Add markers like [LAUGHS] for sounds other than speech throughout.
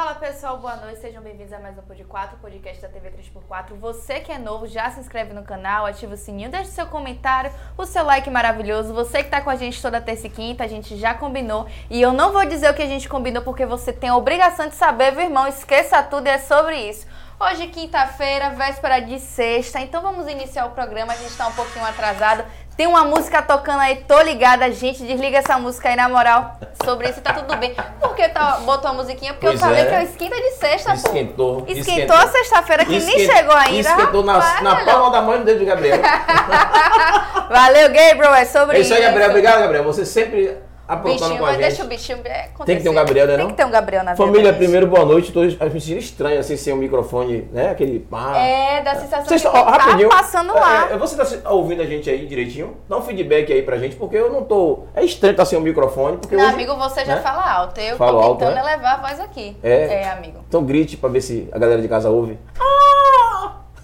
Fala pessoal, boa noite, sejam bem-vindos a mais um Pod 4, podcast da TV 3x4. Você que é novo, já se inscreve no canal, ativa o sininho, deixa seu comentário, o seu like maravilhoso. Você que tá com a gente toda terça e quinta, a gente já combinou. E eu não vou dizer o que a gente combinou porque você tem a obrigação de saber, meu irmão. Esqueça tudo e é sobre isso. Hoje, quinta-feira, véspera de sexta, então vamos iniciar o programa. A gente tá um pouquinho atrasado. Tem uma música tocando aí, tô ligada, gente. Desliga essa música aí, na moral. Sobre isso tá tudo bem. Por que tá, botou a musiquinha? Porque Pois eu falei é. que é esquenta de sexta, Esquentou, pô. Esquentou, esquentou. a sexta-feira que nem chegou ainda. Esquentou na, rapaz, na palma da mão e no dedo de Gabriel. [LAUGHS] Valeu, Gabriel, é sobre É isso aí, Gabriel. Obrigado, Gabriel. Você sempre aprontando Bichinho, com a mas deixa o gente. bichinho acontecer. Tem que ter um Gabriel, né, Tem não? que ter um Gabriel na. Família, gente. primeiro, boa noite. Tô me sentindo estranho, assim, sem o microfone, né? Aquele pá. É, dá a sensação Vocês estão- tá rapidinho. passando lá. É, é, você tá ouvindo a gente aí direitinho? Dá um feedback aí pra gente, porque eu não tô. É estranho estar sem o microfone. Porque Não, hoje- amigo, você já né? fala alto. Eu Falo tô alto, tentando né? elevar a voz aqui. É. É, amigo. Então grite pra ver se a galera de casa ouve. [LAUGHS]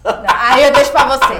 Não, Aí eu deixo pra você.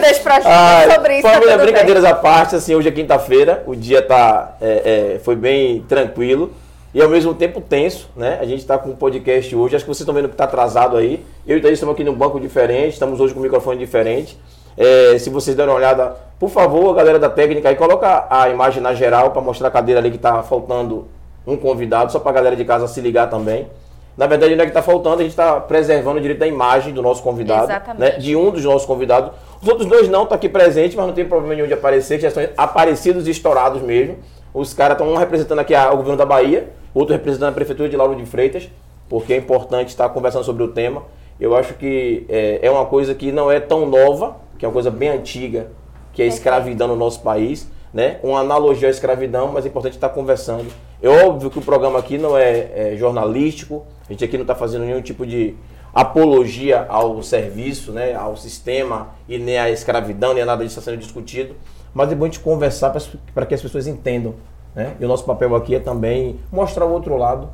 Deixo pra gente Ai, sobre isso. tá família, bem. brincadeiras à parte, assim, hoje é quinta-feira, o dia tá, é, é, foi bem tranquilo e ao mesmo tempo tenso, né? A gente tá com um podcast hoje, acho que vocês estão vendo que tá atrasado aí. Eu e Thaís estamos aqui num banco diferente, estamos hoje com um microfone diferente. É, se vocês derem uma olhada, por favor, galera da técnica aí, coloca a imagem na geral para mostrar a cadeira ali que tá faltando um convidado, só pra galera de casa se ligar também. Na verdade, não é que está faltando, a gente está preservando o direito da imagem do nosso convidado, Exatamente. né, de um dos nossos convidados. Os outros dois não estão aqui presentes, mas não tem problema nenhum de aparecer, que já estão aparecidos e estourados mesmo. Os caras estão um representando aqui o governo da Bahia, outro representando a prefeitura de Lauro de Freitas, porque é importante estar conversando sobre o tema. Eu acho que é, é uma coisa que não é tão nova, que é uma coisa bem antiga, que é a escravidão no nosso país, né? Uma analogia à escravidão, mas é importante estar conversando. É óbvio que o programa aqui não é, é jornalístico, a gente aqui não está fazendo nenhum tipo de apologia ao serviço, né? Ao sistema e nem à escravidão, nem a nada disso está sendo discutido, mas é bom a gente conversar para que as pessoas entendam, né? E o nosso papel aqui é também mostrar o outro lado,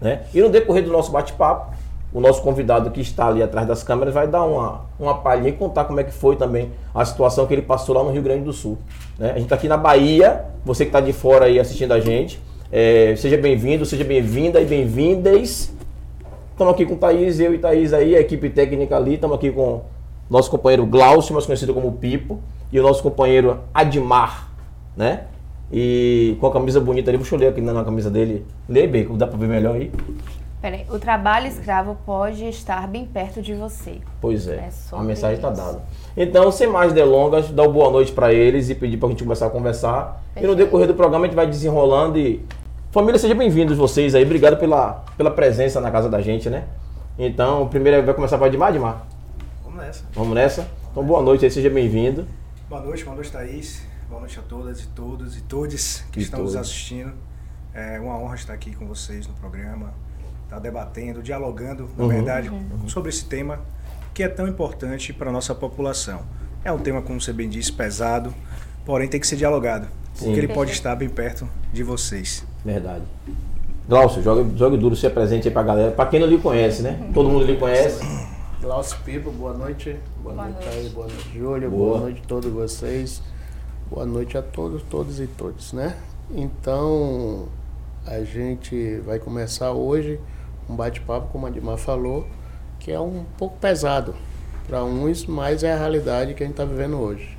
né? E no decorrer do nosso bate-papo, o nosso convidado que está ali atrás das câmeras vai dar uma, uma palhinha e contar como é que foi também a situação que ele passou lá no Rio Grande do Sul. né? A gente está aqui na Bahia, você que está de fora aí assistindo a gente, é, seja bem-vindo, seja bem-vinda e bem-vindas. Estamos aqui com Thaís, eu e Thaís aí, a equipe técnica ali, estamos aqui com nosso companheiro Glaucio, mais conhecido como Pipo, e o nosso companheiro Admar, né? E com a camisa bonita ali, deixa eu ler aqui na camisa dele. Lê, Bacon, dá pra ver melhor aí? Peraí, o trabalho escravo pode estar bem perto de você. Pois é, É a mensagem está dada. Então, sem mais delongas, dar uma boa noite para eles e pedir para a gente começar a conversar. E no Perfeito. decorrer do programa a gente vai desenrolando e. Família, sejam bem-vindos vocês aí. Obrigado pela, pela presença na casa da gente, né? Então, primeiro vai começar para Admar, Admar? Vamos nessa. Vamos nessa? Então, boa noite aí, seja bem-vindo. Boa noite, boa noite, Thaís. Boa noite a todas e todos e todes que E estão nos todos. assistindo. É uma honra estar aqui com vocês no programa, estar debatendo, dialogando, na Uhum. verdade, sobre esse tema que é tão importante para a nossa população. É um tema, como você bem disse, pesado, porém tem que ser dialogado, porque Sim. ele pode estar bem perto de vocês. Verdade. Glaucio, jogue, jogue duro, se apresente aí pra galera. Pra quem não lhe conhece, né? Todo mundo lhe conhece. Glaucio Pipo, boa noite. Boa, Boa noite, noite. aí, boa noite, Júlia. Boa. Boa. noite a todos vocês. Boa noite a todos, todos e todos, né? Então, a gente vai começar hoje um bate-papo, como a Dimar falou, que é um pouco pesado para uns, mas é a realidade que a gente está vivendo hoje,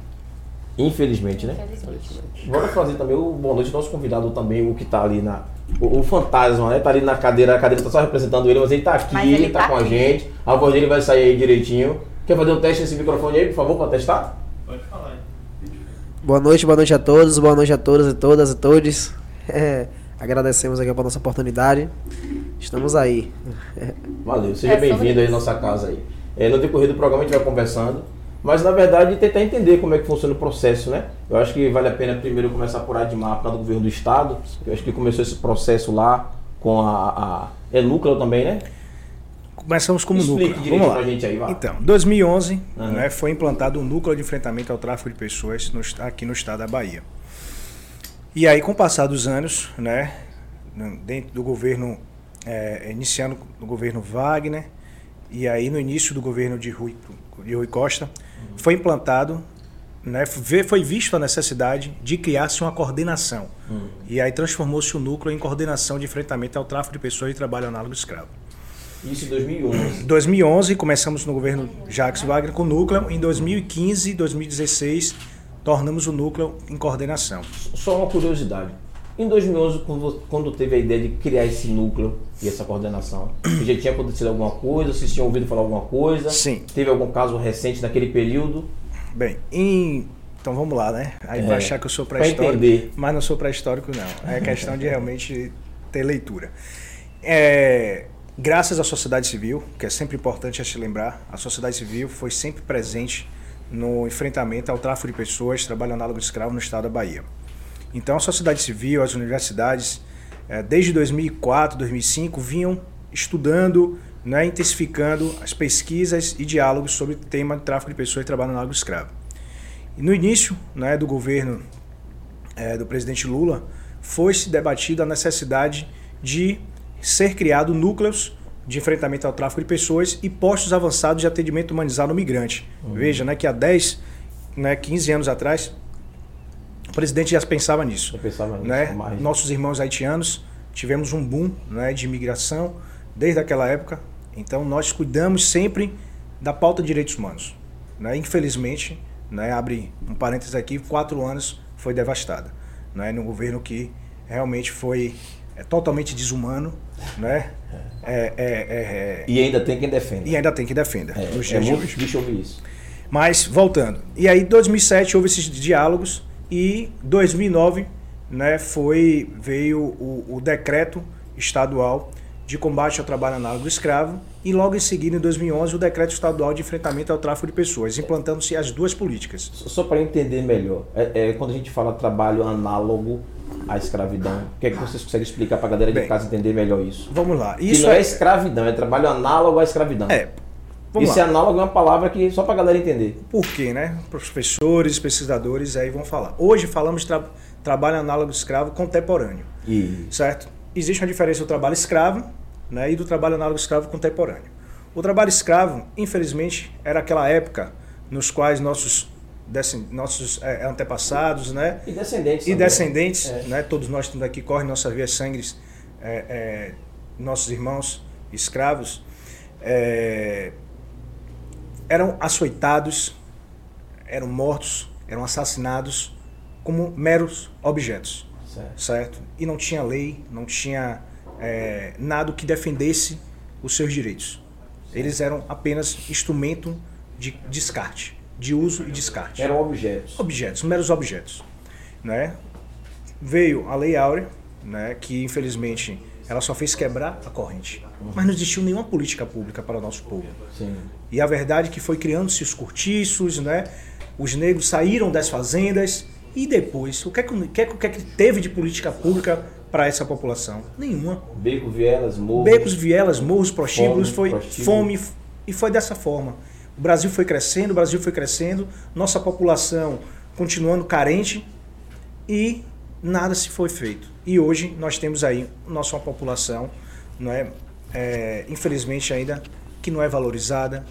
Infelizmente, né? infelizmente. Bora fazer também o boa noite do nosso convidado também, o que tá ali na. O, o fantasma, né? Tá ali na cadeira, a cadeira tá só representando ele, mas ele tá aqui, Mas ele tá, tá com a gente. A voz dele vai sair aí direitinho. Quer fazer um teste nesse microfone aí, por favor, pra testar? Boa noite, boa noite a todos, boa noite a todas e todas e todos. É, [LAUGHS] agradecemos aqui pela nossa oportunidade. Estamos aí. Valeu, seja É bem-vindo aí à isso. nossa casa aí. É, no decorrer do programa a gente vai conversando, mas na verdade tentar entender como é que funciona o processo, né? Eu acho que vale a pena primeiro começar por Admar, para do governo do estado. Eu acho que começou esse processo lá com a. a é núcleo também, né? Começamos como Explique núcleo. Vamos lá. pra gente aí, vai. Então, 2011 Aham. né, foi implantado um núcleo de enfrentamento ao tráfico de pessoas no aqui no estado da Bahia. E aí, com o passar dos anos, né, dentro do governo, é, iniciando no governo Wagner, e aí no início do governo de Rui, de Rui Costa, foi implantado né, foi visto a necessidade de criar-se uma coordenação. Hum. E aí transformou-se o núcleo em coordenação de enfrentamento ao tráfico de pessoas e trabalho análogo escravo. Isso em 2011. 2011, começamos no governo Jacques Wagner com o núcleo. Em 2015, 2016, tornamos o núcleo em coordenação. Só uma curiosidade. Em 2011, quando teve a ideia de criar esse núcleo e essa coordenação, já tinha acontecido alguma coisa? Vocês tinham ouvido falar alguma coisa? Sim. Teve algum caso recente naquele período? Bem, em... então vamos lá, né? Aí é, vai achar que eu sou pré-histórico, mas não sou pré-histórico não. É questão de realmente ter leitura. É, graças à sociedade civil, que é sempre importante a se lembrar, a sociedade civil foi sempre presente no enfrentamento ao tráfico de pessoas, trabalho análogo de escravo no estado da Bahia. Então a sociedade civil, as universidades, é, desde 2004, 2005, vinham estudando né, intensificando as pesquisas e diálogos sobre o tema de tráfico de pessoas e trabalho análogo escravo. E no início né, do governo é, do presidente Lula, foi-se debatido a necessidade de ser criado núcleos de enfrentamento ao tráfico de pessoas e postos avançados de atendimento humanizado ao migrante. Uhum. Veja né, que há 10, né, 15 anos atrás, presidente já pensava nisso. Eu pensava nisso né? Nossos irmãos haitianos tivemos um boom né, de imigração desde aquela época, então nós cuidamos sempre da pauta de direitos humanos. Né? Infelizmente, né, abre um parênteses aqui, quatro anos foi devastada. Né? No governo que realmente foi é, totalmente desumano. Né? É, é, é, é e ainda tem quem defenda. E ainda tem quem defenda. É, é muito difícil ouvir isso. Mas, voltando. E aí, em 2007, houve esses diálogos e 2009 né, foi, veio o, o decreto estadual de combate ao trabalho análogo escravo e logo em seguida, em 2011, o decreto estadual de enfrentamento ao tráfico de pessoas, implantando-se as duas políticas. Só para entender melhor, é, é, quando a gente fala trabalho análogo à escravidão, o que é que vocês conseguem explicar para a galera de Bem, casa entender melhor isso? Vamos lá. Isso que não é, é escravidão, é trabalho análogo à escravidão. É. Vamos Esse lá. análogo é uma palavra que só para a galera entender. Por quê, né? Professores, pesquisadores aí vão falar. Hoje falamos de tra trabalho análogo escravo contemporâneo. Isso. Certo? Existe uma diferença do trabalho escravo né, e do trabalho análogo escravo contemporâneo. O trabalho escravo, infelizmente, era aquela época nos quais nossos nossos é, antepassados, né? E descendentes. E também. descendentes, é. né? Todos nós estamos aqui, correm nossa via sangue, é, é, nossos irmãos escravos, é, eram açoitados, eram mortos, eram assassinados como meros objetos, certo? certo? E não tinha lei, não tinha é, nada que defendesse os seus direitos. Eles eram apenas instrumento de descarte, de uso e descarte. Eram objetos. Objetos, meros objetos. Né? Veio a Lei Áurea, né, que infelizmente ela só fez quebrar a corrente. Uhum. Mas não existiu nenhuma política pública para o nosso povo. Sim. E a verdade é que foi criando-se os cortiços, né? os negros saíram das fazendas e depois, o que é que, o que, é que é teve de política pública para essa população? Nenhuma. Becos, vielas, morros. Becos, vielas, morros, prostíbulos, foi prostíbulo. fome e foi dessa forma. O Brasil foi crescendo, o Brasil foi crescendo, nossa população continuando carente e nada se foi feito. E hoje nós temos aí nossa população, não é, é infelizmente ainda que não é valorizada.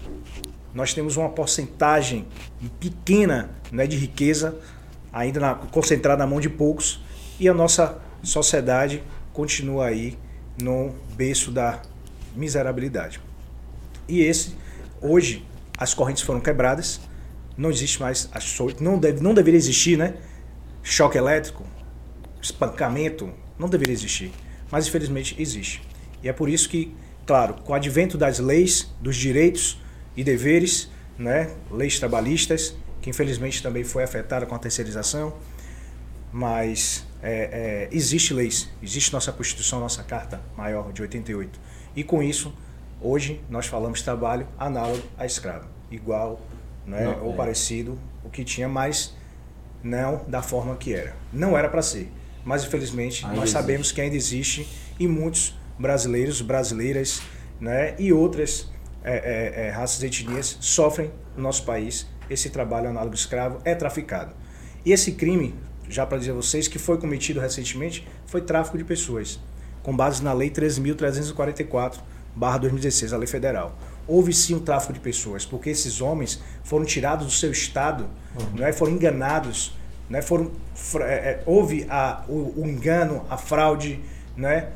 Nós temos uma porcentagem pequena né, de riqueza ainda na, concentrada na mão de poucos e a nossa sociedade continua aí no berço da miserabilidade. E esse, hoje, as correntes foram quebradas, não existe mais, não, deve, não deveria existir, né? Choque elétrico, espancamento, não deveria existir. Mas infelizmente existe. E é por isso que, claro, com o advento das leis, dos direitos e deveres, né? Leis trabalhistas, que infelizmente também foi afetada com a terceirização, mas é, é, existe leis, existe nossa Constituição, nossa Carta Maior de 88. E com isso, hoje nós falamos trabalho análogo a escravo, igual né, não, ou é. parecido o que tinha, mas não da forma que era. Não era para ser, mas infelizmente ainda nós existe. sabemos que ainda existe e muitos brasileiros, brasileiras né, e outras é, é, é, raças e etnias sofrem no nosso país esse trabalho análogo escravo, é traficado. E esse crime já para dizer a vocês, que foi cometido recentemente, foi tráfico de pessoas, com base na Lei 13.344, 2016, a lei federal. houve sim um tráfico de pessoas, porque esses homens foram tirados do seu estado, né, foram enganados, né, foram, é, é, houve a, o, o engano, a fraude, né,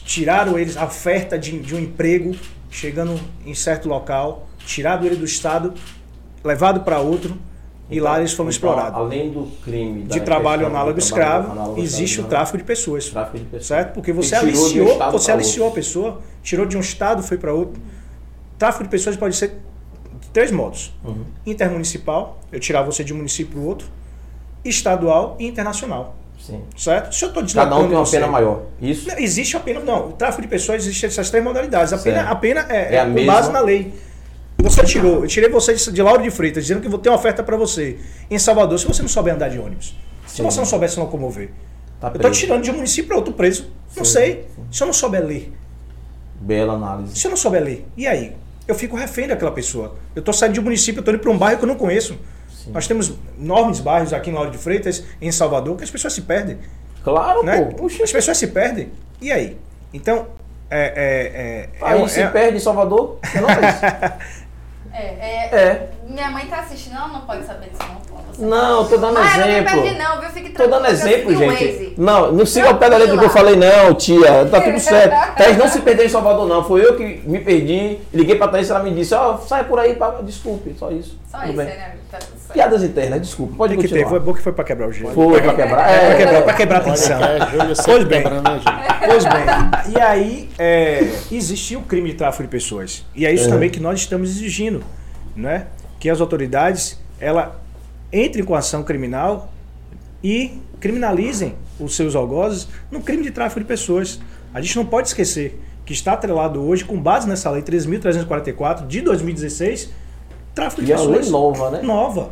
tiraram eles a oferta de, de um emprego, chegando em certo local, tirado ele do estado, levado para outro, e lá eles foram Então, explorados. Além do crime De trabalho análogo escravo, análogo existe o escravo, tráfico de pessoas. Tráfico de pessoas. Certo? Porque você um aliciou, você aliciou a pessoa, tirou de um estado, foi para outro. Tráfico de pessoas pode ser de três modos: Uhum. intermunicipal, eu tirar você de um município para o outro, estadual e internacional. Sim. Certo? Se eu estou Cada um tem uma pena maior. Isso. Não, existe a pena. Não, o tráfico de pessoas existe essas três modalidades. A pena, a pena é, É a é com mesma? base na lei. Você tirou, eu tirei você de, Lauro de Freitas, dizendo que vou ter uma oferta para você em Salvador, se você não souber andar de ônibus. Se Sim. você não souber se locomover. Tá eu te tirando de um município para outro preso. Não Sim, sei. Se eu não souber ler. Bela análise. Se eu não souber ler, e aí? Eu fico refém daquela pessoa. Eu tô saindo de um município, eu tô indo para um bairro que eu não conheço. Nós temos enormes bairros aqui em Lauro de Freitas, em Salvador, que as pessoas se perdem. Claro, Né? pô. Oxi. As pessoas se perdem. E aí? Então, é. é, é, Aí é se é- perde em Salvador. Você não fez. [LAUGHS] É, é, É. Minha mãe tá assistindo, ela não pode saber disso, não. Você Não, tô dando ah, eu não me exemplo. perdi não, viu? Fique Tô dando exemplo, gente. Waze. Não, não siga o pé da letra que eu falei, não, tia. Tá tudo [LAUGHS] certo. Thaís não se perdeu em Salvador, não. Foi eu que me perdi. Liguei pra Thaís e ela me disse, ó, sai por aí, pra... desculpe, só isso. Só Tudo isso, bem. né, amigo? Tá. Piadas internas, desculpa. Pode Tem que ter, continuar. foi bom que foi pra quebrar o gelo. Foi pra quebrar. Pra É, quebrar, pra quebrar a tensão. Pois bem. gente. Pois bem. E aí, é, existia o crime de tráfico de pessoas. E é isso também que nós estamos exigindo, né? Que as autoridades, ela entrem com ação criminal e criminalizem os seus algozes no crime de tráfico de pessoas. A gente não pode esquecer que está atrelado hoje, com base nessa lei 3.344 de 2016, tráfico de E é pessoas. lei nova, né? Nova.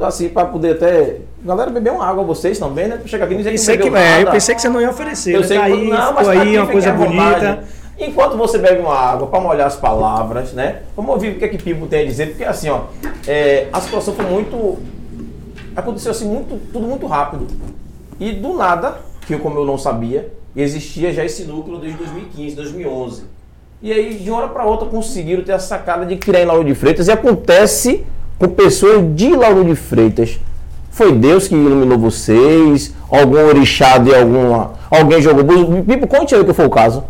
Assim, pra poder até... Galera, beber uma água, vocês também, né? Chegar aqui e dizer que não bebeu é, eu nada. pensei que você não ia oferecer. Eu né? sei tá que aí, não, mas ficou aí aqui, uma coisa à vontade. Enquanto você bebe uma água para molhar as palavras, né? Vamos ouvir o que é que Pipo tem a dizer, porque assim, ó, é, a situação foi muito. Aconteceu assim, muito, tudo muito rápido. E do nada, que como eu não sabia, existia já esse núcleo desde 2015, 2011. E aí, de uma hora para outra, conseguiram ter a sacada de criar em Lauro de Freitas. E acontece com pessoas de Lauro de Freitas. Foi Deus que iluminou vocês? Algum orixá de alguma. Alguém jogou? Pipo, conte aí o que foi o caso.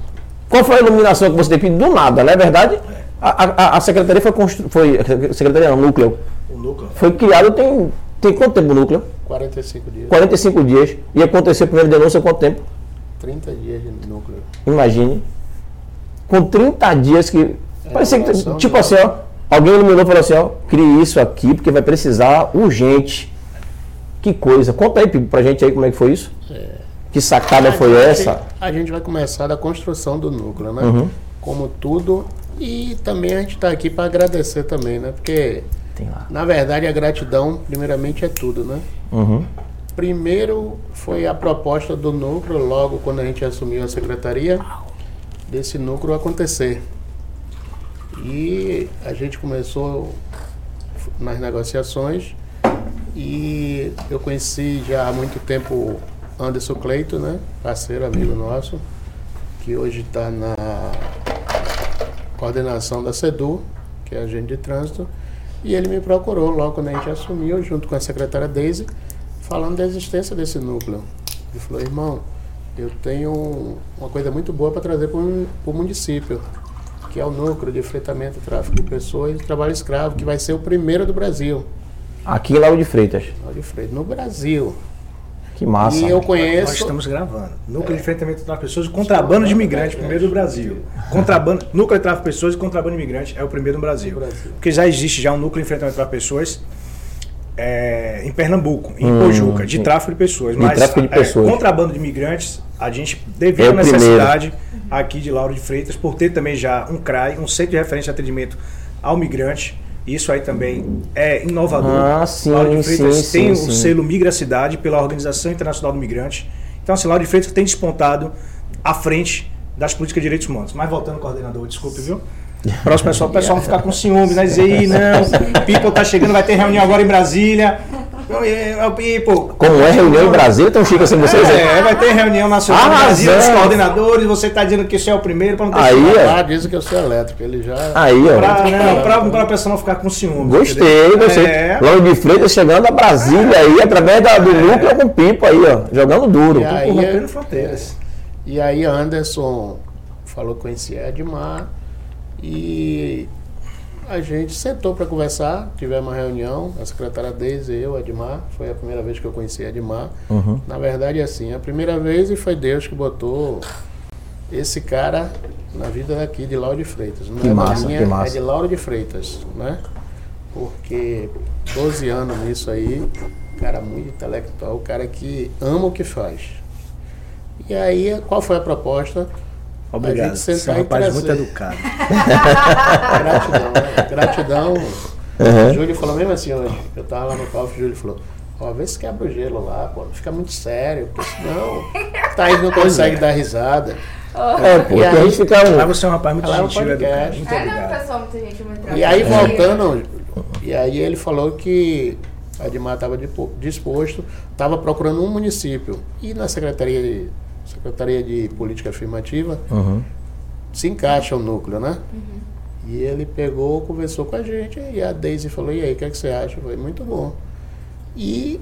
Qual foi a iluminação que você teve? Do nada, não é verdade? A, a, a secretaria foi construída. Foi, secretaria não, núcleo. O núcleo. Foi criado tem. Tem quanto tempo o núcleo? 45 dias. 45 dias. E aconteceu a primeira denúncia quanto tempo? 30 dias de núcleo. Imagine. Com 30 dias que. parecia que. Tipo né? assim, ó. Alguém iluminou e falou assim, ó. Crie isso aqui porque vai precisar urgente. Que coisa. Conta aí Pipo, pra gente aí como é que foi isso. Que sacada foi gente- essa? A gente vai começar da construção do núcleo, né? Uhum. Como tudo. E também a gente está aqui para agradecer também, né? Porque, na verdade, a gratidão, primeiramente, é tudo, né? Uhum. Primeiro foi a proposta do núcleo, logo quando a gente assumiu a secretaria, desse núcleo acontecer. E a gente começou nas negociações e eu conheci já há muito tempo Anderson Cleito, né? Parceiro, amigo nosso, que hoje está na coordenação da SEDU, que é agente de trânsito, e ele me procurou logo quando a gente assumiu, junto com a secretária Deise, falando da existência desse núcleo. Ele falou, irmão, eu tenho uma coisa muito boa para trazer para o município, que é o núcleo de enfrentamento tráfico de pessoas e trabalho escravo, que vai ser o primeiro do Brasil. Aqui em Lauro de Freitas. Olha, Freire, no Brasil. Que massa. E eu Nós conheço. estamos gravando. Núcleo de enfrentamento das pessoas e contrabando de imigrantes, primeiro do Brasil. Contrabando, núcleo de tráfico de pessoas e contrabando de imigrantes é o primeiro no Brasil. No Brasil. Porque já existe já um núcleo de enfrentamento das pessoas é, em Pernambuco, em Hum, Pojuca, de tráfico de pessoas. De Mas tráfico de é, pessoas. contrabando de imigrantes, a gente devido É à o primeiro. necessidade aqui de Lauro de Freitas, por ter também já um CRAI, um centro de referência de atendimento ao migrante. Isso aí também é inovador. Ah, sim, Lauro de Freitas sim, tem sim, o sim. selo Migra Cidade pela Organização Internacional do Migrante. Então, assim, Lauro de Freitas tem despontado à frente das políticas de direitos humanos. Mas voltando, coordenador, desculpe, viu? Próximo pessoal, o pessoal não ficar com ciúme, né? Dizer, "Ih, não, People tá chegando, vai ter reunião agora em Brasília. E, e, pô, Como é reunião em Brasília, tão chique assim vocês? É, vai ter reunião nacional Ah, Brasil, os coordenadores, você tá dizendo que isso é o primeiro para não ter Aí, ó. Ah, dizem que eu sou elétrico. Ele já. Aí, ó. Pra, não, pra, pra pessoa não ficar com ciúme. Gostei, gostei. É, Lauro de Freitas chegando a Brasília aí, através da- do núcleo com pipo aí, ó. Jogando duro. E aí, rompendo é- fronteiras. E aí Anderson falou que conhecia Edmar e a gente sentou para conversar, tivemos uma reunião, a secretária Deise, eu, Edmar, foi a primeira vez que eu conheci Edmar. Uhum. Na verdade, assim, a primeira vez e foi Deus que botou esse cara na vida daqui de Lauro de Freitas. Não Que é massa, minha, que massa. É de Lauro de Freitas, né? Porque 12 anos nisso aí, cara muito intelectual, o cara que ama o que faz. E aí, qual foi a proposta? Obrigado. Você é um rapaz trazer. muito educado. [LAUGHS] Gratidão, né? Gratidão. Uhum. O Júlio falou mesmo assim hoje. Eu tava lá no palco, o Júlio falou, ó, vê se quebra o gelo lá, pô. Não fica muito sério, porque senão Thaís não consegue dar risada. É, pô, E porque a gente fica Mas um. você é um rapaz muito é um gentil e educado. podcast. Muito É, não, pessoal, muita gente muito E aí voltando, e aí ele falou que a Admar estava disposto, estava procurando um município. E na Secretaria de, Secretaria de Política Afirmativa Uhum. se encaixa o núcleo, né? E ele pegou, conversou com a gente, e a Daisy falou, e aí, o que, é que você acha? Eu falei, muito bom. E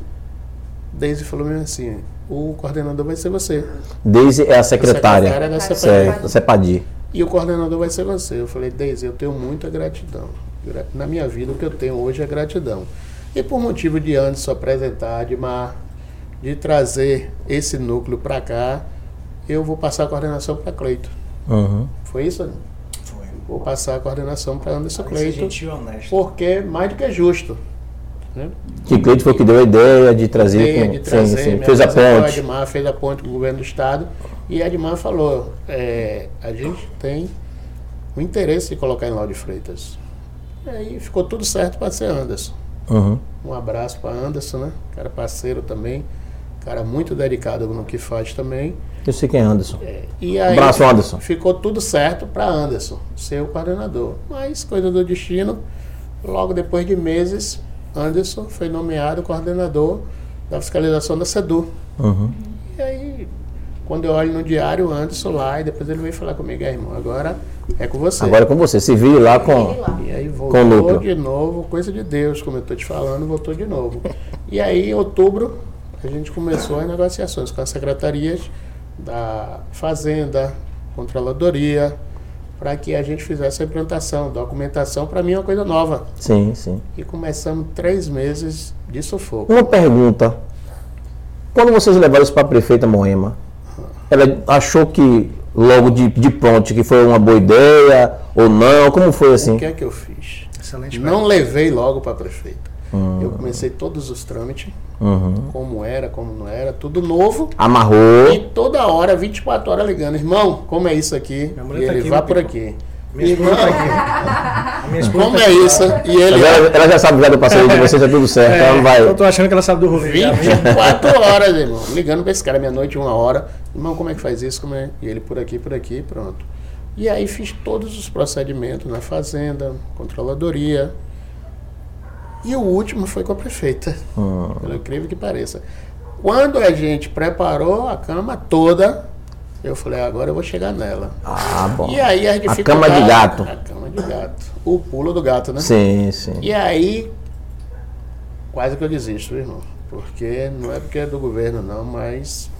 Daisy falou mesmo assim, o coordenador vai ser você. Deise é a secretária. secretária da CEPAD. Da CEPADI. E o coordenador vai ser você. Eu falei, Deise, eu tenho muita gratidão. Gra- Na minha vida, o que eu tenho hoje é gratidão. E por motivo de Anderson apresentar, de Mar, de trazer esse núcleo para cá, eu vou passar a coordenação para Cleito. Uhum. Foi isso? Foi. Vou passar a coordenação para Anderson ser Cleito, gentil honesto. porque mais do que é justo. Né? Que Cleide foi que deu a ideia de trazer. Ideia com- de trazer, sim, sim. Fez a ponte. Edmar fez a ponte com o governo do estado e Edmar falou, é, a gente tem o interesse de colocar em Lauro de Freitas. E aí ficou tudo certo para ser Anderson. Uhum. Um abraço para Anderson, né? Cara parceiro também, cara muito dedicado no que faz também. Eu sei quem é Anderson. E aí Abraço, Anderson. ficou tudo certo para Anderson ser o coordenador. Mas coisa do destino, logo depois de meses, Anderson foi nomeado coordenador da fiscalização da SEDU. Uhum. E aí, quando eu olho no diário, o Anderson lá, e depois ele veio falar comigo, "É, irmão, agora é com você. Agora é com você. Se vire lá com. E aí Com o voltou núcleo. de novo, coisa de Deus, como eu estou te falando, voltou de novo. E aí, em outubro, a gente começou as negociações com as secretarias da Fazenda, Controladoria, para que a gente fizesse a implantação, documentação, para mim é uma coisa nova. Sim, sim. E começamos três meses de sufoco. Uma pergunta. Quando vocês levaram isso para a prefeita Moema, ela achou que logo de, de pronto que foi uma boa ideia ou não? Como foi assim? O que é que eu fiz? Excelente Não levei logo para a prefeita. Eu comecei todos os trâmites, Uhum. como era, como não era, tudo novo. Amarrou. E toda hora, 24 horas ligando, irmão, como é isso aqui? Minha E mulher tá ele aqui, vá por aqui. Minha tá aqui. A [LAUGHS] minha esposa como tá é aqui. isso? E ele, ela, ela já sabe já do passeio de vocês, é tudo certo. ela não Eu vai. tô achando que ela sabe do rolê. já. 24 horas, irmão, ligando pra esse cara, meia-noite, uma hora. Irmão, como é que faz isso? Como é? E ele por aqui, por aqui, pronto. E aí fiz todos os procedimentos na fazenda, controladoria. E o último foi com a prefeita, Hum. pelo incrível que pareça. Quando a gente preparou a cama toda, eu falei, agora eu vou chegar nela. Ah, bom. E aí as A dificuldades... cama de gato. A cama de gato. O pulo do gato, né? Sim, sim. E aí, quase que eu desisto, irmão. Porque não é porque é do governo, não, mas.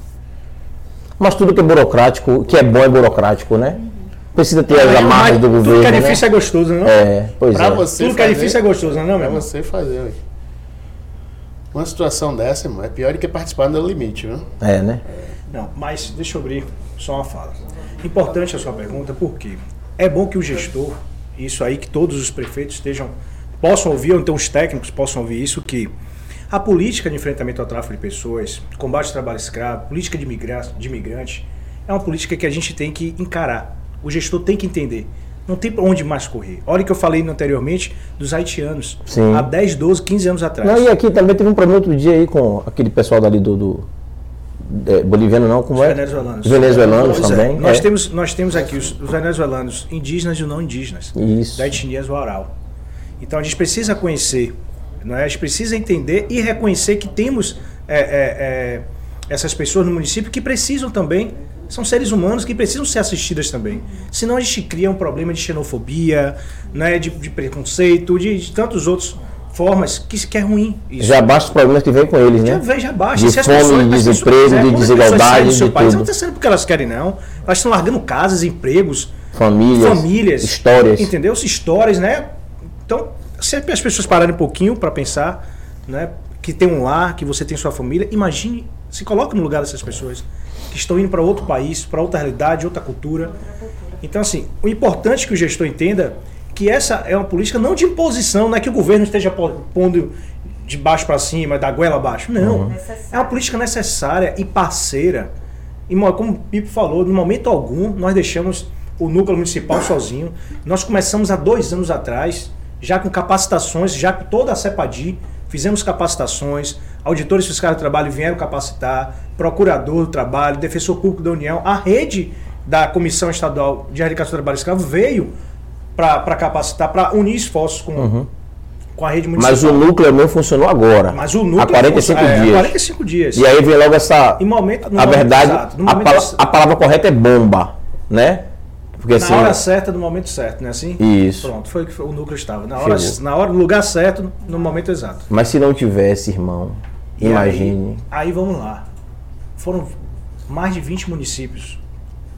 Mas tudo que é burocrático, que é bom é burocrático, né? Precisa ter as amarras do Tudo governo. que é né? difícil é gostoso, não? É, pois Pra é. você Tudo que é fazer, difícil é gostoso, não é, não, meu irmão? você fazer, ué. Uma situação dessa, irmão, é pior do que participar do limite, viu? É, né? Não, mas deixa eu abrir só uma fala. Importante a sua pergunta, porque é bom que o gestor, isso aí que todos os prefeitos estejam, possam ouvir, ou então os técnicos possam ouvir isso, que a política de enfrentamento ao tráfico de pessoas, combate ao trabalho escravo, política de, imigra de imigrante, é uma política que a gente tem que encarar. O gestor tem que entender. Não tem onde mais correr. Olha o que eu falei anteriormente dos haitianos. Sim. Há 10, 12, 15 anos atrás. Não, e aqui também teve um problema outro dia aí com aquele pessoal dali do. do é, boliviano não, como Os é? venezuelanos. Os venezuelanos Pois é, também. Nós, é. temos, nós temos aqui os, os venezuelanos indígenas e não indígenas, Isso. da etnia Zoral. Então a gente precisa conhecer Não é? A gente precisa entender e reconhecer que temos é, é, é, essas pessoas no município que precisam também, são seres humanos que precisam ser assistidas também. Senão a gente cria um problema de xenofobia, né, de, de preconceito, de, de tantos outros formas que, que é ruim. Isso. Já basta os problemas que vem com eles, né? Já vem, já basta. De Se fome, pessoas- de desemprego, é, de pessoas desigualdade, de país, tudo. Não está sendo porque elas querem, não. Elas estão largando casas, empregos, Famílias, famílias, histórias. entendeu? Histórias, né? Então, se as pessoas pararem um pouquinho para pensar, né? Que tem um lar, que você tem sua família, imagine, se coloque no lugar dessas pessoas que estão indo para outro país, para outra realidade, outra cultura. Então, assim, o importante é que o gestor entenda que essa é uma política não de imposição, não é que o governo esteja po- pondo de baixo para cima, da goela abaixo. Não. É uma política necessária e parceira. E, mo- como o Pipo falou, no momento algum nós deixamos o núcleo municipal sozinho. Nós começamos há dois anos atrás, já com capacitações, já com toda a CEPADI, fizemos capacitações, auditores fiscais do trabalho vieram capacitar, procurador do trabalho, defensor público da União, a rede da Comissão Estadual de Erradicação do Trabalho Escravo veio para capacitar, para unir esforços com, com a rede municipal. Mas o núcleo meu funcionou agora. Mas o núcleo há 45 é, dias. 45 dias. E aí vem logo essa. Em momento, no a verdade, exato, no a, pala- ex- a palavra correta é bomba, né? Porque na assim. hora certa, no momento certo, não é assim? Isso. Pronto, foi o que o núcleo estava. Na hora, Chegou. na hora, no lugar certo, no momento exato. Mas se não tivesse, irmão, E imagine. Aí, aí vamos lá. Foram mais de 20 municípios,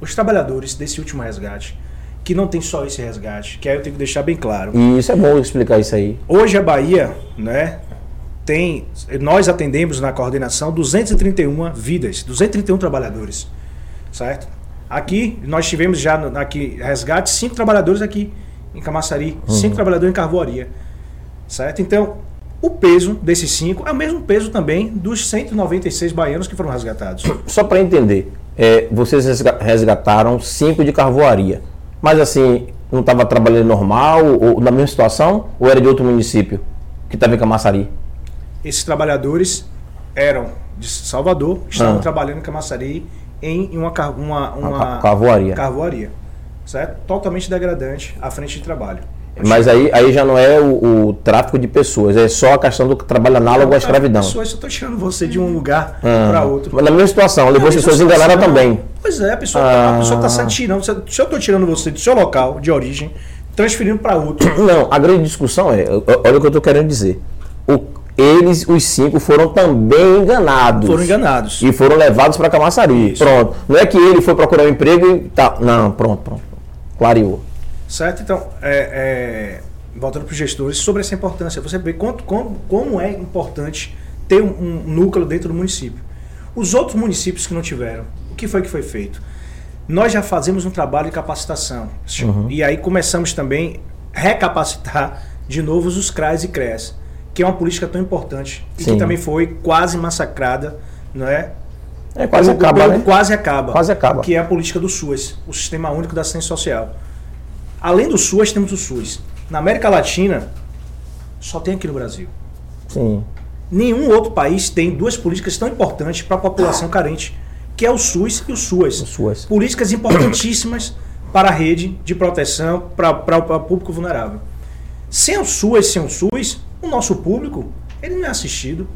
os trabalhadores desse último resgate, que não tem só esse resgate, que aí eu tenho que deixar bem claro. E isso é bom explicar isso aí. Hoje a Bahia, né, tem, nós atendemos na coordenação 231 vidas, 231 trabalhadores, certo? Aqui nós tivemos já no, aqui resgate cinco trabalhadores aqui em Camaçari, cinco trabalhadores em Carvoaria, certo? Então o peso desses cinco é o mesmo peso também dos 196 baianos que foram resgatados. [CLEARS THROAT] Só para entender, é, vocês resga- resgataram cinco de carvoaria. Mas assim, não estava trabalhando normal, ou na mesma situação, ou era de outro município que estava em Camaçari? Esses trabalhadores eram de Salvador, estavam Ah. trabalhando em Camaçari em uma, uma, Uma uma ca- carvoaria. carvoaria, certo? Totalmente degradante à frente de trabalho. Mas aí, aí já não é o, o tráfico de pessoas, é só a questão do trabalho análogo à escravidão. Pessoas, eu estou tirando você de um lugar Ah, para outro. mas Na mesma situação, levou as pessoas situação. também. Pois é, a pessoa Ah. a pessoa está se tirando. Se eu estou tirando você do seu local de origem, transferindo para outro. [COUGHS] Não, a grande discussão é, olha o que eu estou querendo dizer. O- eles, os cinco, foram também enganados. Foram enganados. E foram levados para Camaçari. Isso. Pronto. Não é que ele foi procurar um emprego e tá. Não, pronto, pronto. Clareou. Certo? Então, é, é, voltando para os gestores, sobre essa importância, você vê quanto, como, como é importante ter um, um núcleo dentro do município. Os outros municípios que não tiveram, o que foi que foi feito? Nós já fazemos um trabalho de capacitação. E aí começamos também a recapacitar de novo os CRAs e CRES, que é uma política tão importante e Sim. que também foi quase massacrada, não é? É quase O- acaba, o- né? Quase acaba. Quase acaba. Que é a política do SUAS, o Sistema Único da Assistência Social. Além do SUAS, temos o SUS. Na América Latina, só tem aqui no Brasil. Sim. Nenhum outro país tem duas políticas tão importantes para a população carente, que é o SUS e o SUAS. O SUAS. Políticas importantíssimas para a rede de proteção para, para o público vulnerável. Sem o SUAS, sem o SUS, o nosso público, ele não é assistido.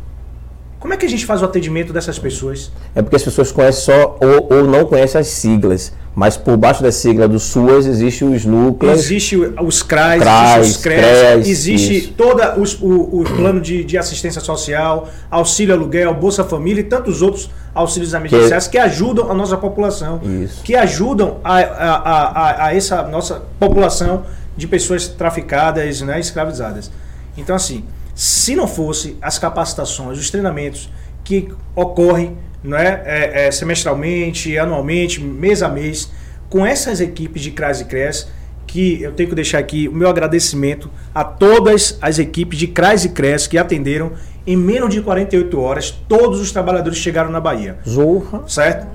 Como é que a gente faz o atendimento dessas pessoas? É porque as pessoas conhecem só ou, ou não conhecem as siglas. Mas por baixo da sigla do SUAS existem os núcleos. Existe os CRAs, CRAs, existe os CRES, CRES, existe isso. todo o, o plano de, de assistência social, auxílio aluguel, Bolsa Família e tantos outros auxílios emergenciais que, ajudam a nossa população, Isso. que ajudam a, a, a, a- a essa nossa população de pessoas traficadas, né, escravizadas. Então, assim, se não fosse as capacitações, os treinamentos que ocorrem não é, é, é, semestralmente, anualmente, mês a mês, com essas equipes de CRAS e CRES, que eu tenho que deixar aqui o meu agradecimento a todas as equipes de CRAS e CRES que atenderam em menos de 48 horas, todos os trabalhadores chegaram na Bahia Zorra. certo?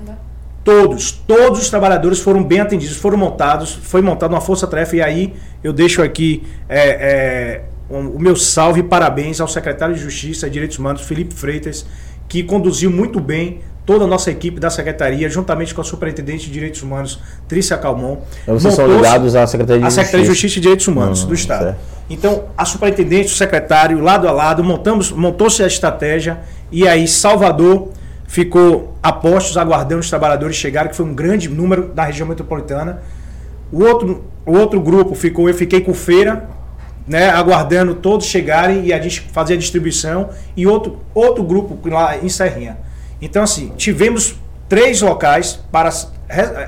Todos, todos os trabalhadores foram bem atendidos, foram montados, foi montada uma força-tarefa e aí eu deixo aqui é, é, o meu salve e parabéns ao secretário de Justiça e Direitos Humanos, Felipe Freitas, que conduziu muito bem toda a nossa equipe da secretaria, juntamente com a superintendente de Direitos Humanos, Trícia Calmon. Vocês são ligados à Secretaria de a Secretaria de Justiça. Justiça e Direitos Humanos Hum, do Estado. certo. Então, a superintendente, o secretário, lado a lado, montamos, montou-se a estratégia e aí Salvador ficou a postos aguardando os trabalhadores chegarem, que foi um grande número da região metropolitana. O outro, o outro grupo ficou, eu fiquei com feira, né, aguardando todos chegarem e a gente fazer a distribuição e outro, outro grupo lá em Serrinha. Então, assim, tivemos três locais para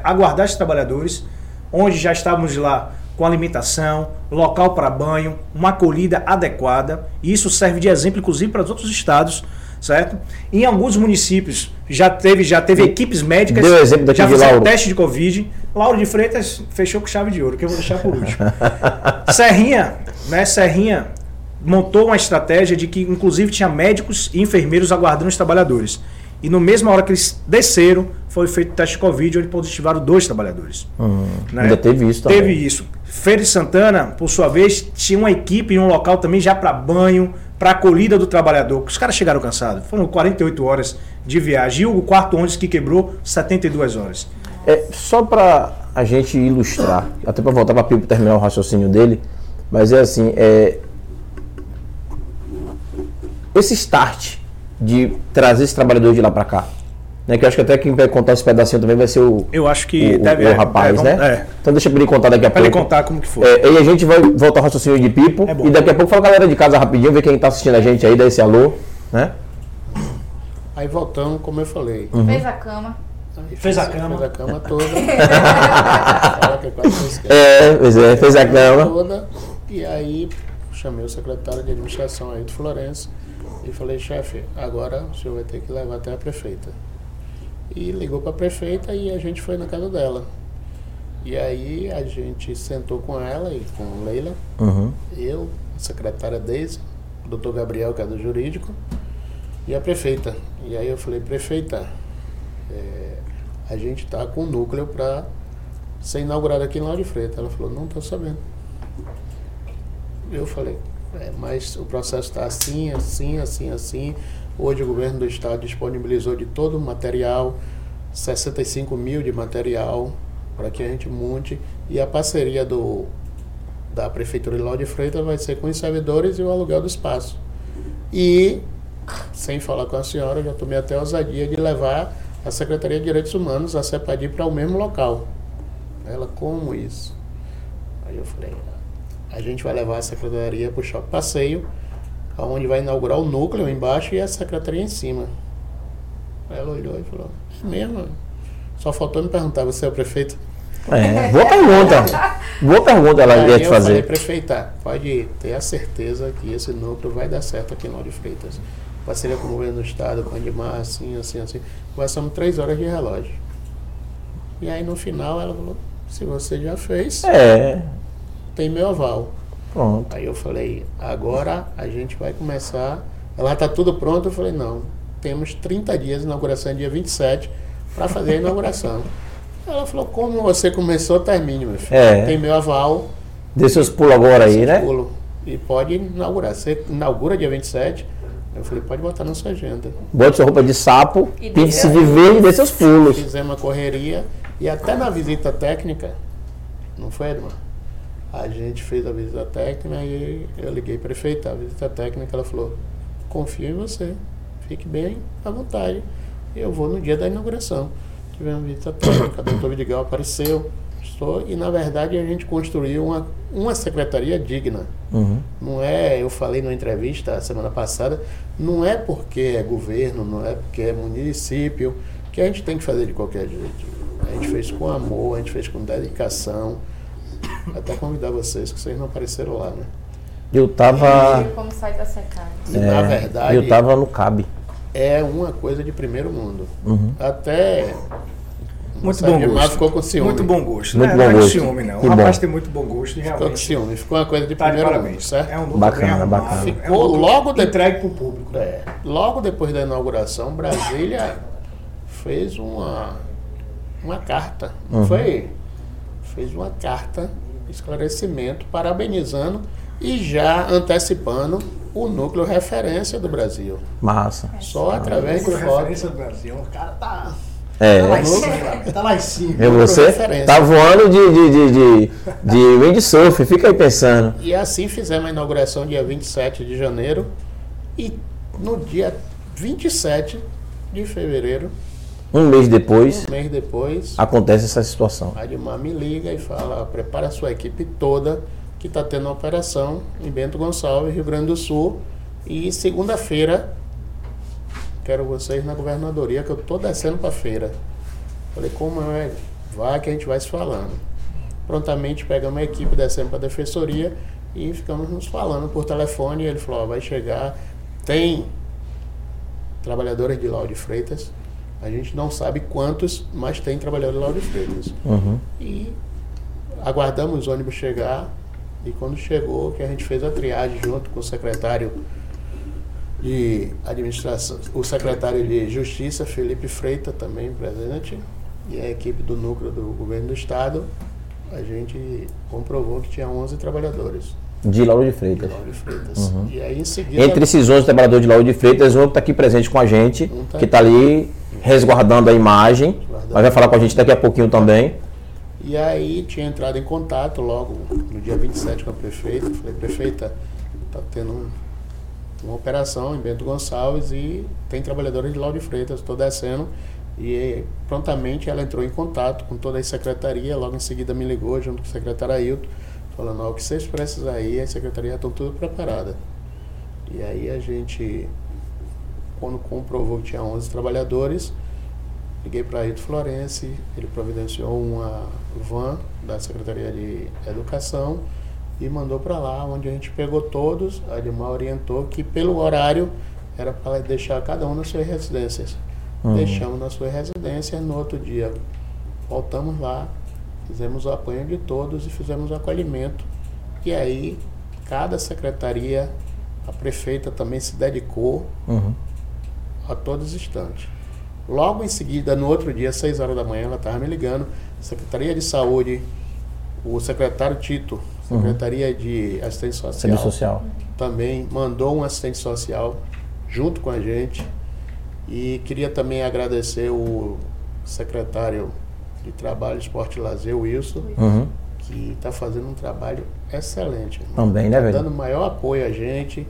aguardar os trabalhadores, onde já estávamos lá com alimentação, local para banho, uma acolhida adequada. E isso serve de exemplo, inclusive, para os outros estados, certo? Em alguns municípios já teve, já teve equipes médicas, Deu exemplo daqui já de fizeram Lauro. teste de Covid. Lauro de Freitas fechou com chave de ouro, que eu vou deixar por último. [LAUGHS] Serrinha, né? Serrinha montou uma estratégia de que, inclusive, tinha médicos e enfermeiros aguardando os trabalhadores. E no mesma hora que eles desceram, foi feito o teste de Covid, onde positivaram dois trabalhadores. né? Ainda teve isso também. Teve isso. Feira de Santana, por sua vez, tinha uma equipe em um local também já para banho, para acolhida do trabalhador. Os caras chegaram cansados. Foram 48 horas de viagem. E o quarto ônibus que quebrou, 72 horas. É, só para a gente ilustrar, até para voltar para Pipo terminar o raciocínio dele, mas é assim, é, esse start de trazer esse trabalhador de lá para cá, né, que eu acho que até quem vai contar esse pedacinho também vai ser o, Eu acho que o, deve o rapaz, é, né? vamos- É, Então deixa ele contar daqui a para pouco. ele contar como que foi. É, e a gente vai voltar ao raciocínio de Pipo É e daqui a pouco fala a galera de casa rapidinho, ver quem tá assistindo a gente aí, dá esse alô, né? Aí voltando, como eu falei. Fez a cama. Fez a cama. Fez a cama toda. [LAUGHS] É. É, pois é, fez a cama. toda. E aí chamei o secretário de administração aí do Florença e falei, chefe, agora o senhor vai ter que levar até a prefeita. E ligou para a prefeita e a gente foi na casa dela. E aí a gente sentou com ela e com Leila, Uhum. eu, a secretária Deise, o doutor Gabriel, que é do jurídico, e a prefeita. E aí eu falei, prefeita, é, a gente está com um núcleo para ser inaugurado aqui em Lauro de Freitas. Ela falou, não estou sabendo. Eu falei, "É, mas o processo está assim, assim, assim, assim. Hoje o governo do estado disponibilizou de todo o material, 65 mil de material para que a gente monte. E a parceria do, da Prefeitura de Lauro de Freitas vai ser com os servidores e o aluguel do espaço. E, sem falar com a senhora, já tomei até a ousadia de levar a Secretaria de Direitos Humanos, a CEPADI, para o mesmo local. Ela, como isso? Aí eu falei, a gente vai levar a Secretaria para o Shopping Passeio, onde vai inaugurar o núcleo embaixo e a Secretaria em cima. Ela olhou e falou, é mesmo? Só faltou me perguntar, você é o prefeito? É, boa pergunta. Boa pergunta ela Aí ia te eu falei, fazer. prefeita, pode ter a certeza que esse núcleo vai dar certo aqui em Lauro de Freitas. Parceria com o governo do estado, com a Andimar, assim, assim, assim. Conversamos três horas de relógio. E aí no final ela falou, se você já fez, É, tem meu aval. Pronto. Aí eu falei, agora a gente vai começar. Ela tá tudo pronto, eu falei, não, temos 30 dias, inauguração é dia 27, para fazer a inauguração. [LAUGHS] Ela falou, como você começou, termine, meu filho. É. Tem meu aval, Dê seus pulos agora aí, né? pulo. E pode inaugurar. Você inaugura dia 27? Eu falei, pode botar na sua agenda. Bote sua roupa de sapo, E pinte dê- se viver e dê seus pulos. Fizemos uma correria e até na visita técnica, não foi, Edmar? A gente fez a visita técnica e eu liguei prefeita, a visita técnica, ela falou, confio em você, fique bem à vontade. Eu vou no dia da inauguração. Tivemos visita técnica, o doutor Vidigal apareceu, estou, e na verdade a gente construiu uma, uma secretaria digna. Uhum. Não é, eu falei numa entrevista a semana passada, não é porque é governo, não é porque é município, que a gente tem que fazer de qualquer jeito. A gente fez com amor, a gente fez com dedicação. [COUGHS] Até convidar vocês, que vocês não apareceram lá, né? Eu tava. Como sai tá secado. E na é, verdade Eu tava no CAB. é uma coisa de primeiro mundo. Uhum. Até Muito o bom gosto. ficou com ciúme. Muito bom gosto. Muito né? bom não é gosto. ciúme, não. Que o rapaz bom. tem muito bom gosto e Ficou com realmente ciúme. Ficou uma coisa de tá de primeiro mundo, certo? É um Bacana, bacana. é um Ficou logo de- entregue pro público. É, logo depois da inauguração, Brasília fez uma, uma carta, não foi? Fez uma carta, esclarecimento, parabenizando e já antecipando o núcleo referência do Brasil. Massa. Só através de Núcleo foto. referência do Brasil. O cara tá. É. Tá lá em cima. Tá lá em cima. E você referência. tá voando de, de, de, de, de windsurf, fica aí pensando. E assim fizemos a inauguração dia 27 de janeiro. E no dia 27 de fevereiro, Um mês depois, um mês depois, acontece essa situação. a Admar me liga e fala, prepara a sua equipe toda que está tendo uma operação em Bento Gonçalves, Rio Grande do Sul. E segunda-feira, quero vocês na governadoria, que eu estou descendo para a feira. Falei, como é? Vai que a gente vai se falando. Prontamente pegamos a equipe, descemos para a defensoria e ficamos nos falando por telefone. E ele falou, ó, vai chegar, tem trabalhadores de Lauro de Freitas. A gente não sabe quantos, mas tem trabalhadores de Lauro de Freitas. Uhum. E aguardamos o ônibus chegar. E quando chegou, que a gente fez a triagem junto com o secretário de administração, o secretário de Justiça, Felipe Freita, também presente, e a equipe do núcleo do governo do estado, a gente comprovou que tinha 11 trabalhadores De Lauro de de Freitas. Lauro de Freitas. E aí em seguida Entre esses 11 trabalhadores de Lauro de Freitas, um está aqui presente com a gente, Um tá que está ali resguardando a imagem, mas vai falar com a gente daqui a pouquinho também. E aí tinha entrado em contato logo no dia 27 com a prefeita. Falei, prefeita, está tendo um- uma operação em Bento Gonçalves e tem trabalhadores de Lauro de Freitas, estou descendo. E prontamente ela entrou em contato com toda a secretaria, logo em seguida me ligou junto com o secretário Ailton, falando, ó, o que vocês precisam aí, a secretaria estão tudo preparada. E aí a gente, quando comprovou que tinha 11 trabalhadores, Liguei para Ailton Florense, ele providenciou uma van da Secretaria de Educação e mandou para lá, onde a gente pegou todos. A Edmar orientou que pelo horário era para deixar cada um nas suas residências. Deixamos nas suas residências, no outro dia voltamos lá, fizemos o apanho de todos e fizemos o acolhimento. E aí, cada secretaria, a prefeita também se dedicou Uhum. A todos os instantes. Logo em seguida, no outro dia, às 6 horas da manhã, ela estava me ligando, Secretaria de Saúde, o secretário Tito, Secretaria de Assistência Social, Serviço social. também mandou um assistente social junto com a gente. E queria também agradecer o secretário de Trabalho, Esporte e Lazer, Wilson, Uhum. que está fazendo um trabalho excelente. Também, né, Tá velho? dando maior apoio a gente.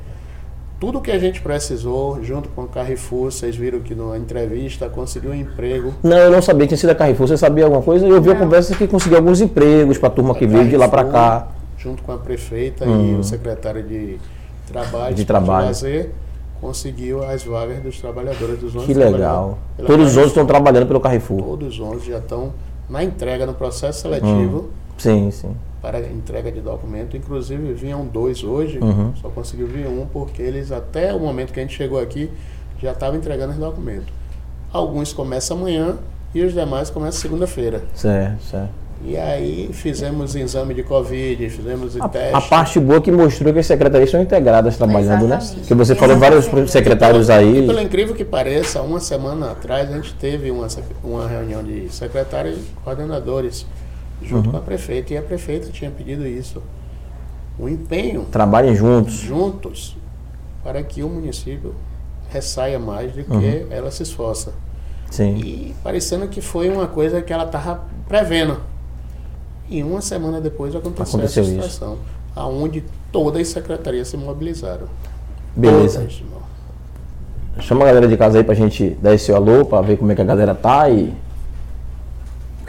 Tudo que a gente precisou, junto com o Carrefour, vocês viram que na entrevista conseguiu um emprego. Não, eu não sabia que tinha sido a Carrefour. Você sabia alguma coisa? Eu ouvi a conversa que conseguiu alguns empregos para a turma que veio de lá para cá. Junto com a prefeita e o secretário de Trabalho, De e Trabalho. Lazer, conseguiu as vagas dos trabalhadores dos 11 Que legal. Todos os Carrefour. outros estão trabalhando pelo Carrefour. Todos os 11 já estão na entrega, no processo seletivo. Sim, sim. Para entrega de documento. Inclusive vinham dois hoje, Uhum. só conseguiu vir um porque eles até o momento que a gente chegou aqui já estavam entregando os documentos. Alguns começam amanhã e os demais começam segunda-feira. Certo, certo. E aí fizemos exame de Covid, fizemos A, teste. a parte boa que mostrou que as secretarias são integradas trabalhando, Exatamente. né? Que você falou vários secretários aí. E pelo incrível que pareça, uma semana atrás a gente teve uma, uma reunião de secretários e coordenadores junto Uhum. com a prefeita e a prefeita tinha pedido isso. O empenho Trabalhem juntos. juntos para que o município ressaia mais do que Uhum. ela se esforça. Sim. E parecendo que foi uma coisa que ela estava prevendo. E uma semana depois aconteceu, Aconteceu essa isso. situação, aonde todas as secretarias se mobilizaram. Beleza. Todas. Chama a galera de casa aí pra gente dar esse alô, pra ver como é que a galera tá e.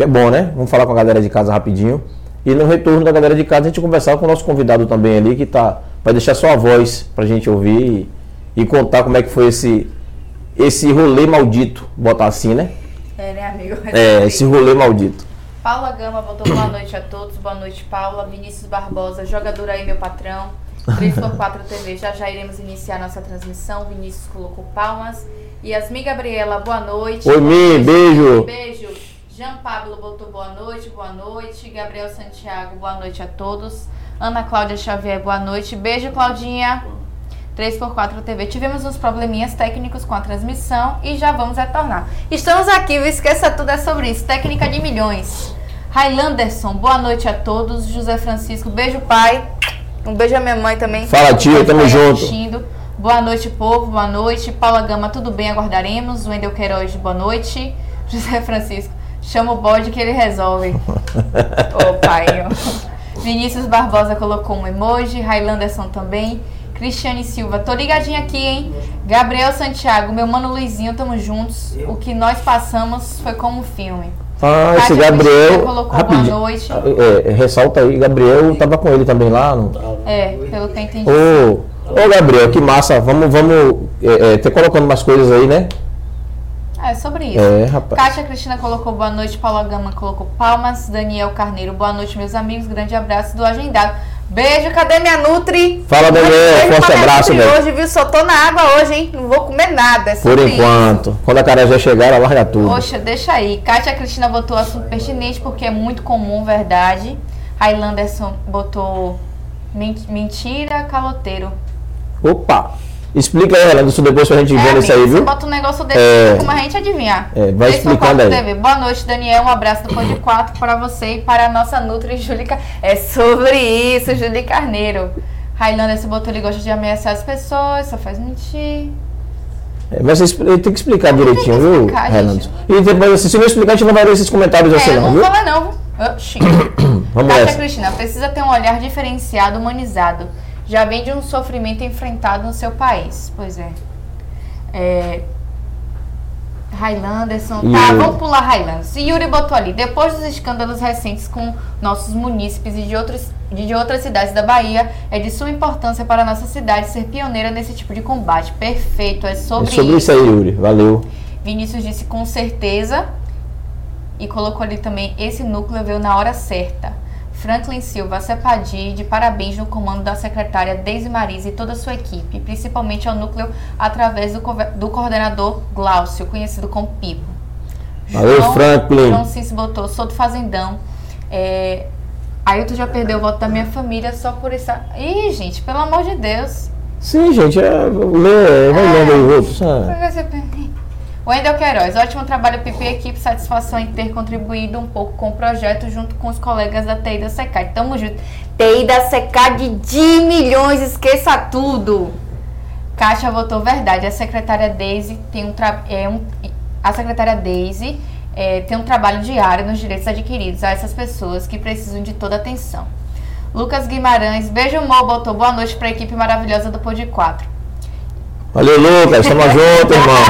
Porque é bom, né? Vamos falar com a galera de casa rapidinho. E no retorno da galera de casa a gente conversar com o nosso convidado também ali, que tá. Vai deixar sua voz pra gente ouvir e, e contar como é que foi esse. Esse rolê maldito, botar assim, né? É, né, amigo? É, [LAUGHS] esse rolê maldito. Paula Gama botou boa noite a todos. Boa noite, Paula. Vinícius Barbosa, jogador aí, meu patrão. 3x4 TV, já já iremos iniciar nossa transmissão. Vinícius colocou palmas. Yasmin Gabriela, boa noite. Oi, Mi, beijo. Beijo. Jean Pablo botou boa noite, boa noite. Gabriel Santiago, boa noite a todos. Ana Cláudia Xavier, boa noite. Beijo, Claudinha. 3x4 TV. Tivemos uns probleminhas técnicos com a transmissão e já vamos retornar. Estamos aqui, esqueça tudo é sobre isso. Técnica de milhões. Railanderson, boa noite a todos. José Francisco, beijo, pai. Um beijo à minha mãe também. Fala, tio, Que tamo junto. assistindo. Boa noite, povo. Boa noite. Paula Gama, tudo bem? Aguardaremos. Wendel Queiroz, boa noite. José Francisco, chama o bode que ele resolve. [LAUGHS] Ô pai. Vinícius Barbosa colocou um emoji, Railanderson também. Cristiane Silva, tô ligadinha aqui, hein? Gabriel Santiago, meu mano Luizinho, tamo juntos. O que nós passamos foi como um filme. Ah, esse Gabriel. Colocou rapidinho. boa noite. É, ressalta aí, Gabriel tava com ele também lá. No... É, pelo que eu entendi. Ô, ô Gabriel, que massa. Vamos, vamos é, é, ter colocando umas coisas aí, né? É sobre isso. É, rapaz. Kátia Cristina colocou boa noite, Paula Gama colocou palmas, Daniel Carneiro, boa noite, meus amigos, grande abraço do agendado. Beijo, cadê minha Nutri? Fala, Daniel, forte abraço, velho. hoje, viu? Só tô na água hoje, hein? Não vou comer nada. É Por enquanto. Quando a cara já chegar, ela larga Isso. tudo. Poxa, deixa aí. Kátia Cristina botou assunto pertinente porque é muito comum, verdade. Railanderson botou men- mentira, caloteiro. Opa! Explica aí, Renan, isso depois pra gente ver isso aí, viu? bota um negócio desse, É. como a gente adivinhar. É, vai é explicando aí. TV. Boa noite, Daniel. Um abraço do Pode 4 para você e para a nossa Nutri, Júlica. É sobre isso, Júlia Carneiro. Highlander, esse botou, ele gosta de ameaçar as pessoas, só faz mentir. É, mas tem que explicar direitinho, que viu, explicar, Renan? gente. E depois, assim, se não explicar, a gente não vai ler esses comentários assim, é, eu não, não viu? vou falar não. viu? Oxi. [COUGHS] Vamos Kátia nessa. Cristina, precisa ter um olhar diferenciado, humanizado. Já vem de um sofrimento enfrentado no seu país. Pois é. É. Highlanderson. Tá, vamos pular Highlanders. Yuri botou ali. Depois dos escândalos recentes com nossos munícipes e de, outros, de, outras cidades da Bahia, é de suma importância para a nossa cidade ser pioneira nesse tipo de combate. Perfeito, é É sobre, sobre isso aí, Yuri. Valeu. Vinícius disse com certeza e colocou ali também esse núcleo veio na hora certa. Franklin Silva Cepadi, de parabéns no comando da secretária Deise Marise e toda a sua equipe, principalmente ao núcleo através do, do coordenador Glaucio, conhecido como Pipo. Valeu, Franklin. João Cis botou, sou do Fazendão. É, aí tu já perdeu o voto da minha família só por isso. Ih, gente, pelo amor de Deus. Sim, gente, é, lê, vai lendo aí os outros. Wendel Queiroz, ótimo trabalho, e equipe. Satisfação em ter contribuído um pouco com o projeto junto com os colegas da TI da Secad. Tamo junto. TI da Secad de milhões, esqueça tudo. Caixa votou verdade. A secretária Daisy tem um, é um a secretária Daisy é, tem um trabalho diário nos direitos adquiridos a essas pessoas que precisam de toda atenção. Lucas Guimarães, beijo Mo, botou boa noite para a equipe maravilhosa do Pod 4. Valeu, Lucas. Tamo [LAUGHS] junto, irmão.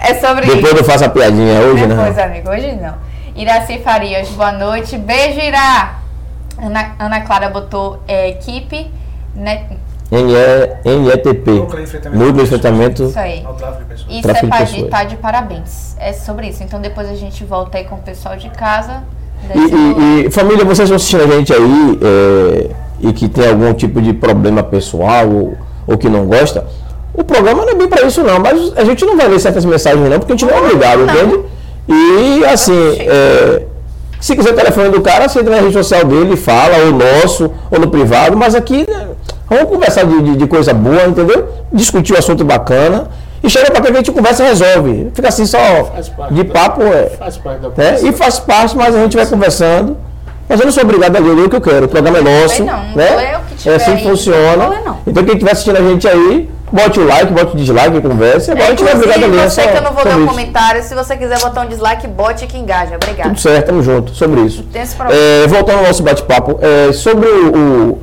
É sobre isso. Depois eu faço a piadinha hoje, Depois, né? amigo, hoje não. Iraci Farias, boa noite. Beijo, Irá. Ana, Ana Clara botou é, equipe. Né, NE, NETP. Núcleo de enfrentamento. Isso aí. Ao tráfico de tá de parabéns. É sobre isso. Então depois a gente volta aí com o pessoal de casa. E, e- e, família, vocês estão assistindo a gente aí é, e que tem algum tipo de problema pessoal ou, ou que não gosta, o programa não é bem pra isso não, mas a gente não vai ler certas mensagens não, porque a gente não é obrigado, entende? E assim, é, se quiser o telefone do cara, você entra na rede social dele, fala, ou nosso, ou no privado, mas aqui né, vamos conversar de, de- de coisa boa, entendeu? Discutir um assunto bacana. E chega cá que a gente conversa e resolve. Fica assim só Faz parte de da- papo. É, Faz parte da né? E faz parte, mas a gente vai conversando. Mas eu não sou obrigado a ler o que eu quero. O programa é nosso. Não, não né? vou ler o que tiver é assim que funciona. Não ler, não. Então quem estiver assistindo a gente aí, bote o like, bote o dislike, converse. Agora a gente não é obrigado a ler. você só que eu não vou dar um comentário. Se você quiser botar um dislike, bote que engaja. Obrigada. Tudo certo, tamo junto. Sobre isso. Tem esse problema. É, voltando ao nosso bate-papo, é, sobre o, o,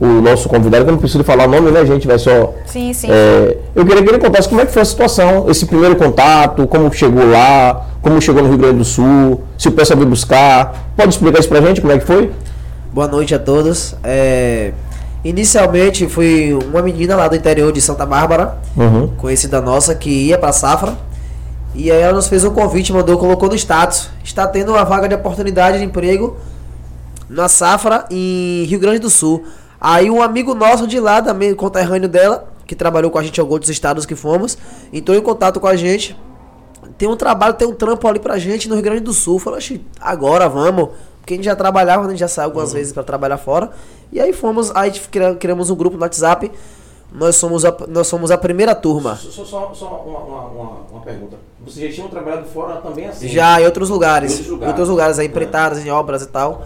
o nosso convidado, que eu não preciso falar o nome, né, gente? Vai só. Sim, sim. É, eu queria que ele contasse como é que foi a situação, esse primeiro contato, como chegou lá, como chegou no Rio Grande do Sul, se o pessoal veio buscar. Pode explicar isso pra gente, como é que foi? Boa noite a todos. É, inicialmente fui uma menina lá do interior de Santa Bárbara, Uhum. conhecida nossa, que ia pra Safra. E aí ela nos fez um convite, mandou, colocou no status. Está tendo uma vaga de oportunidade de emprego na Safra em Rio Grande do Sul. Aí um amigo nosso de lá, também conterrâneo dela, que trabalhou com a gente em alguns estados que fomos, entrou em contato com a gente. Tem um trabalho, tem um trampo ali pra gente no Rio Grande do Sul. Falou, "Oxi, agora vamos. Porque a gente já trabalhava, a gente já saiu algumas vezes pra trabalhar fora. E aí fomos, aí cria- criamos um grupo no WhatsApp. Nós somos a, nós somos a primeira turma. Só, uma, pergunta. Vocês já tinham trabalhado fora também assim? Já em outros lugares. Em outros lugares. outros lugares, aí, empreitadas, em obras e tal.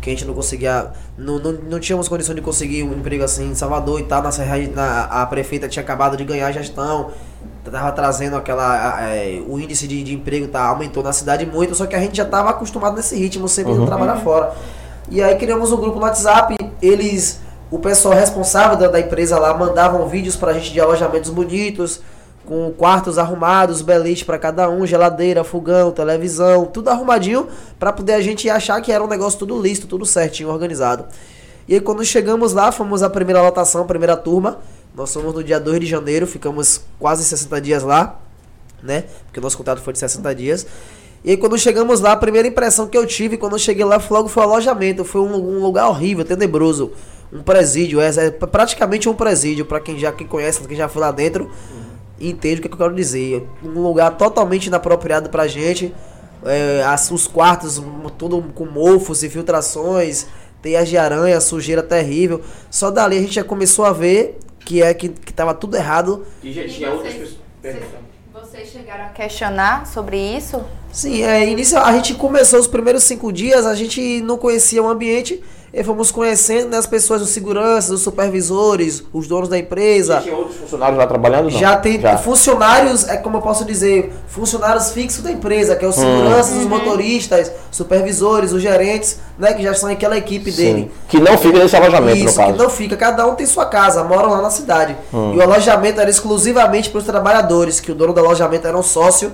Que a gente não conseguia. Não, não, não tínhamos condição de conseguir um emprego assim em Salvador e tal. Nossa, na, a prefeita tinha acabado de ganhar a gestão. tava trazendo aquela. é, o índice de, de emprego tá, aumentou na cidade muito, só que a gente já tava acostumado nesse ritmo, sempre indo trabalhar fora. E aí criamos um grupo no WhatsApp, eles. O pessoal responsável da, da empresa lá mandavam vídeos pra gente de alojamentos bonitos, com quartos arrumados, beliche pra cada um, geladeira, fogão, televisão, tudo arrumadinho pra poder a gente achar que era um negócio tudo listo, tudo certinho, organizado. E aí quando chegamos lá, fomos a primeira lotação, primeira turma. Nós fomos no dia 2 de janeiro, ficamos quase 60 dias lá, né? Porque o nosso contrato foi de 60 dias. E aí quando chegamos lá, a primeira impressão que eu tive quando eu cheguei lá foi logo foi o alojamento. Foi um, um lugar horrível, tenebroso. Um presídio, é, é praticamente um presídio, pra quem já quem conhece, quem já foi lá dentro, entende o que, que eu quero dizer. Um lugar totalmente inapropriado pra gente. É, as, os quartos, um, tudo com mofos, infiltrações, teias de aranha, sujeira terrível. Só dali a gente já começou a ver que é que, que tava tudo errado. E já tinha outras vocês, pessoas. vocês chegaram a questionar sobre isso? Sim, é, início, a gente começou os primeiros cinco dias, a gente não conhecia o ambiente, e fomos conhecendo né, as pessoas, os seguranças, os supervisores, os donos da empresa. Já tinha outros funcionários lá trabalhando? Não? Já tem funcionários, é como eu posso dizer, funcionários fixos da empresa, que é os Hum. seguranças, os motoristas, supervisores, os gerentes, né, que já são aquela equipe dele. Sim. Que não fica nesse alojamento, Isso, no caso. Hum. que não fica, cada um tem sua casa, moram lá na cidade. E o alojamento era exclusivamente para os trabalhadores, que o dono do alojamento era um sócio,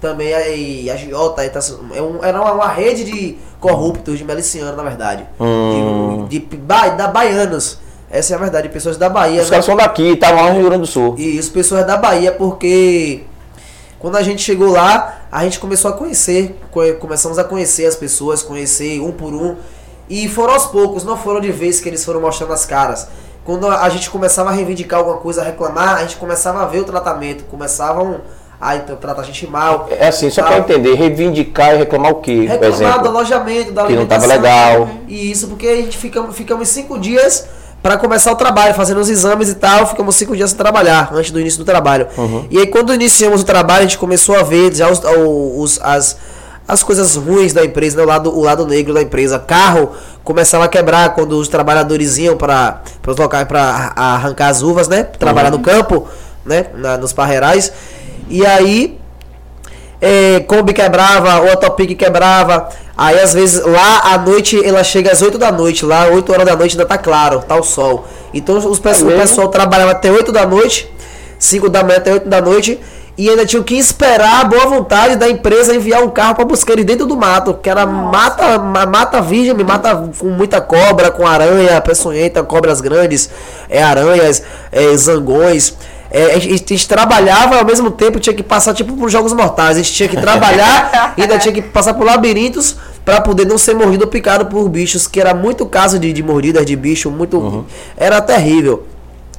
também a, e a Giota, e tá- é um- era uma, uma rede de corruptos, de milicianos, na verdade. Hum. De, de, ba- da baianos. Essa é a verdade, pessoas da Bahia. Os caras são daqui, estavam lá no Rio Grande do Sul. E isso, pessoas da Bahia, porque quando a gente chegou lá, a gente começou a conhecer, co- começamos a conhecer as pessoas, conhecer um por um. E foram aos poucos, não foram de vez que eles foram mostrando as caras. Quando a gente começava a reivindicar alguma coisa, a reclamar, a gente começava a ver o tratamento, começavam a então, tratar a gente mal. É assim, só Tal. pra entender, reivindicar e reclamar o quê? Por Reclamar do exemplo, alojamento, da que não alimentação. tava legal. E isso porque a gente ficamos, ficamos cinco dias para começar o trabalho, fazendo os exames e tal. Ficamos cinco dias sem trabalhar, antes do início do trabalho. Uhum. E aí quando iniciamos o trabalho, a gente começou a ver já os, os- as, as coisas ruins da empresa, né? o, lado, o lado negro da empresa. Carro começava a quebrar quando os trabalhadores iam para os locais para arrancar as uvas, né? Trabalhar Uhum. no campo, né? Na- nos parreirais. E aí é, Kombi quebrava, o Autopic quebrava. Aí às vezes lá à noite ela chega às 8 da noite, lá 8 horas da noite ainda tá claro, tá o sol. Então os pe- o mesmo? pessoal trabalhava até 8 da noite, 5 da manhã até 8 da noite, e ainda tinham que esperar a boa vontade da empresa enviar um carro para buscar ele dentro do mato, que era mata, ma- mata virgem, mata com muita cobra, com aranha, peçonhenta, cobras grandes, é, aranhas, é, zangões. É, a, gente, a gente trabalhava ao mesmo tempo, tinha que passar tipo por jogos mortais. A gente tinha que trabalhar [LAUGHS] e ainda tinha que passar por labirintos para poder não ser mordido ou picado por bichos, que era muito caso de, de mordidas de bicho, muito. Era terrível.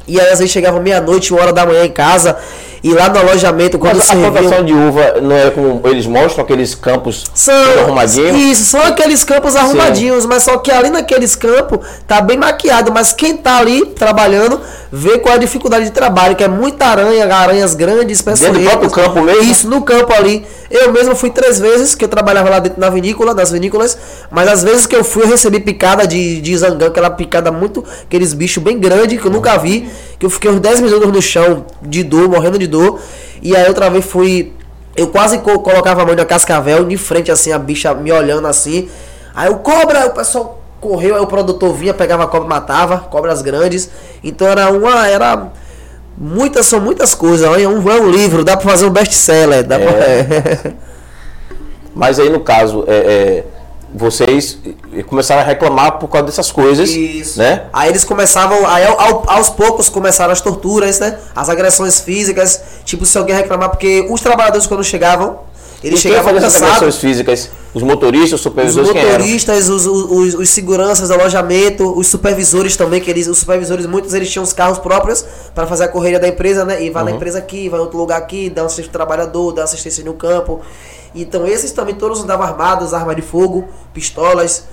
E aí às vezes chegava meia-noite, uma hora da manhã em casa, e lá no alojamento, quando Mas a serviam- plantação de uva não é como eles mostram, aqueles campos são, tudo arrumadinho? Isso, são aqueles campos arrumadinhos, mas só que ali naqueles campos tá bem maquiado, mas quem tá ali trabalhando vê qual é a dificuldade de trabalho, que é muita aranha, aranhas grandes, Dentro do próprio campo mesmo? Isso, no campo ali. Eu mesmo fui três vezes, que eu trabalhava lá dentro na vinícola, nas vinícolas, mas às vezes que eu fui, eu recebi picada de, de zangão, aquela picada muito, aqueles bichos bem grandes, que eu nunca vi, que eu fiquei uns 10 minutos no chão, de dor, morrendo de dor, e aí outra vez fui, eu quase co- colocava a mão na cascavel, de frente assim, a bicha me olhando assim, aí o cobra, o pessoal correu, aí o produtor vinha, pegava a cobra e matava, cobras grandes, então era uma, era... Muitas são muitas coisas. É um, é um livro, dá pra fazer um best-seller. Dá pra... [LAUGHS] Mas aí no caso, é, é, vocês começaram a reclamar por causa dessas coisas, Isso. né? Aí eles começavam, aí ao- aos poucos começaram as torturas, né? As agressões físicas. Tipo, se alguém reclamar, porque os trabalhadores quando chegavam, eles E quem chegavam fazia essas agressões físicas? Os motoristas, os Os supervisores, eram? motoristas, os, os, os seguranças do alojamento, os supervisores também, que eles, os supervisores, muitos eles tinham os carros próprios para fazer a correria da empresa, né? E vai Uhum. na empresa aqui, vai em outro lugar aqui, dá assistência pro trabalhador, dá assistência no campo. Então esses também todos andavam armados, arma de fogo, pistolas,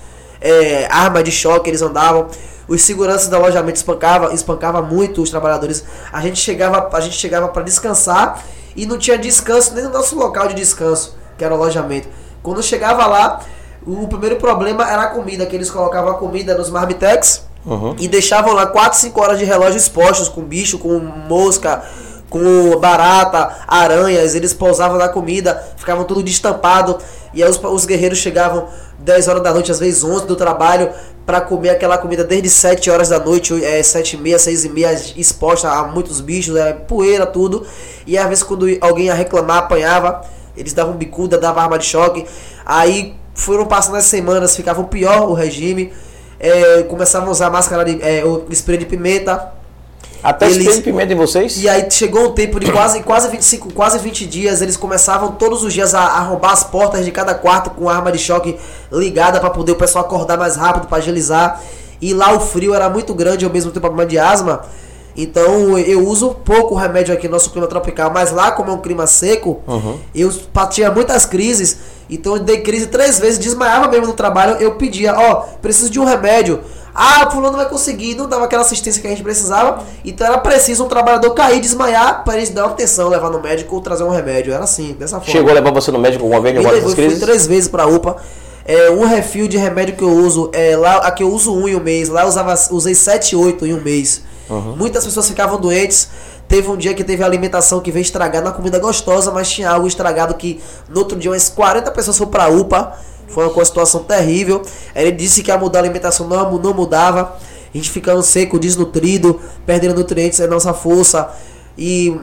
é, arma de choque, eles andavam. Os seguranças do alojamento espancavam, espancava muito os trabalhadores. A gente chegava, a gente chegava para descansar e não tinha descanso nem no nosso local de descanso, que era o alojamento. Quando chegava lá, o primeiro problema era a comida, que eles colocavam a comida nos marmitex Uhum. e deixavam lá 4, 5 horas de relógio expostos, com bicho, com mosca, com barata, aranhas, eles pousavam na comida, ficavam tudo destampado. E aí os, os guerreiros chegavam 10 horas da noite, às vezes 11 do trabalho, para comer aquela comida desde 7 horas da noite, é, 7 e meia, 6 e meia, exposta a muitos bichos, é, poeira, tudo. E às vezes quando alguém ia reclamar, apanhava, eles davam bicuda, davam arma de choque. Aí foram passando as semanas, ficava pior o regime. É, começavam a usar máscara de é, spray de pimenta. Até eles, de pimenta em vocês? E aí chegou um tempo de quase, quase 25, quase 20 dias, eles começavam todos os dias a, a roubar as portas de cada quarto com arma de choque ligada para poder o pessoal acordar mais rápido, para agilizar. E lá o frio era muito grande, ao mesmo tempo problema de asma. Então eu uso pouco remédio aqui no nosso clima tropical, mas lá como é um clima seco, uhum. eu tinha muitas crises. Então eu dei crise três vezes, desmaiava mesmo no trabalho, eu pedia, ó, oh, preciso de um remédio. Ah, o fulano vai conseguir, não dava aquela assistência que a gente precisava. Então era preciso um trabalhador cair, desmaiar, para eles dar uma atenção, levar no médico ou trazer um remédio. Era assim, dessa forma. Chegou a levar você no médico alguma vez alguma dessas crises? Fui três vezes pra UPA. É, um refil de remédio que eu uso, é, lá, aqui eu uso um em um mês, lá eu usava, usei 7, 8 em um mês. Uhum. Muitas pessoas ficavam doentes. Teve um dia que teve alimentação que veio estragada, uma comida gostosa, mas tinha algo estragado que no outro dia umas 40 pessoas foram pra UPA. Foi uma situação terrível. Ele disse que ia mudar a alimentação, não, não mudava. A gente ficando seco, desnutrido, perdendo nutrientes da nossa força. E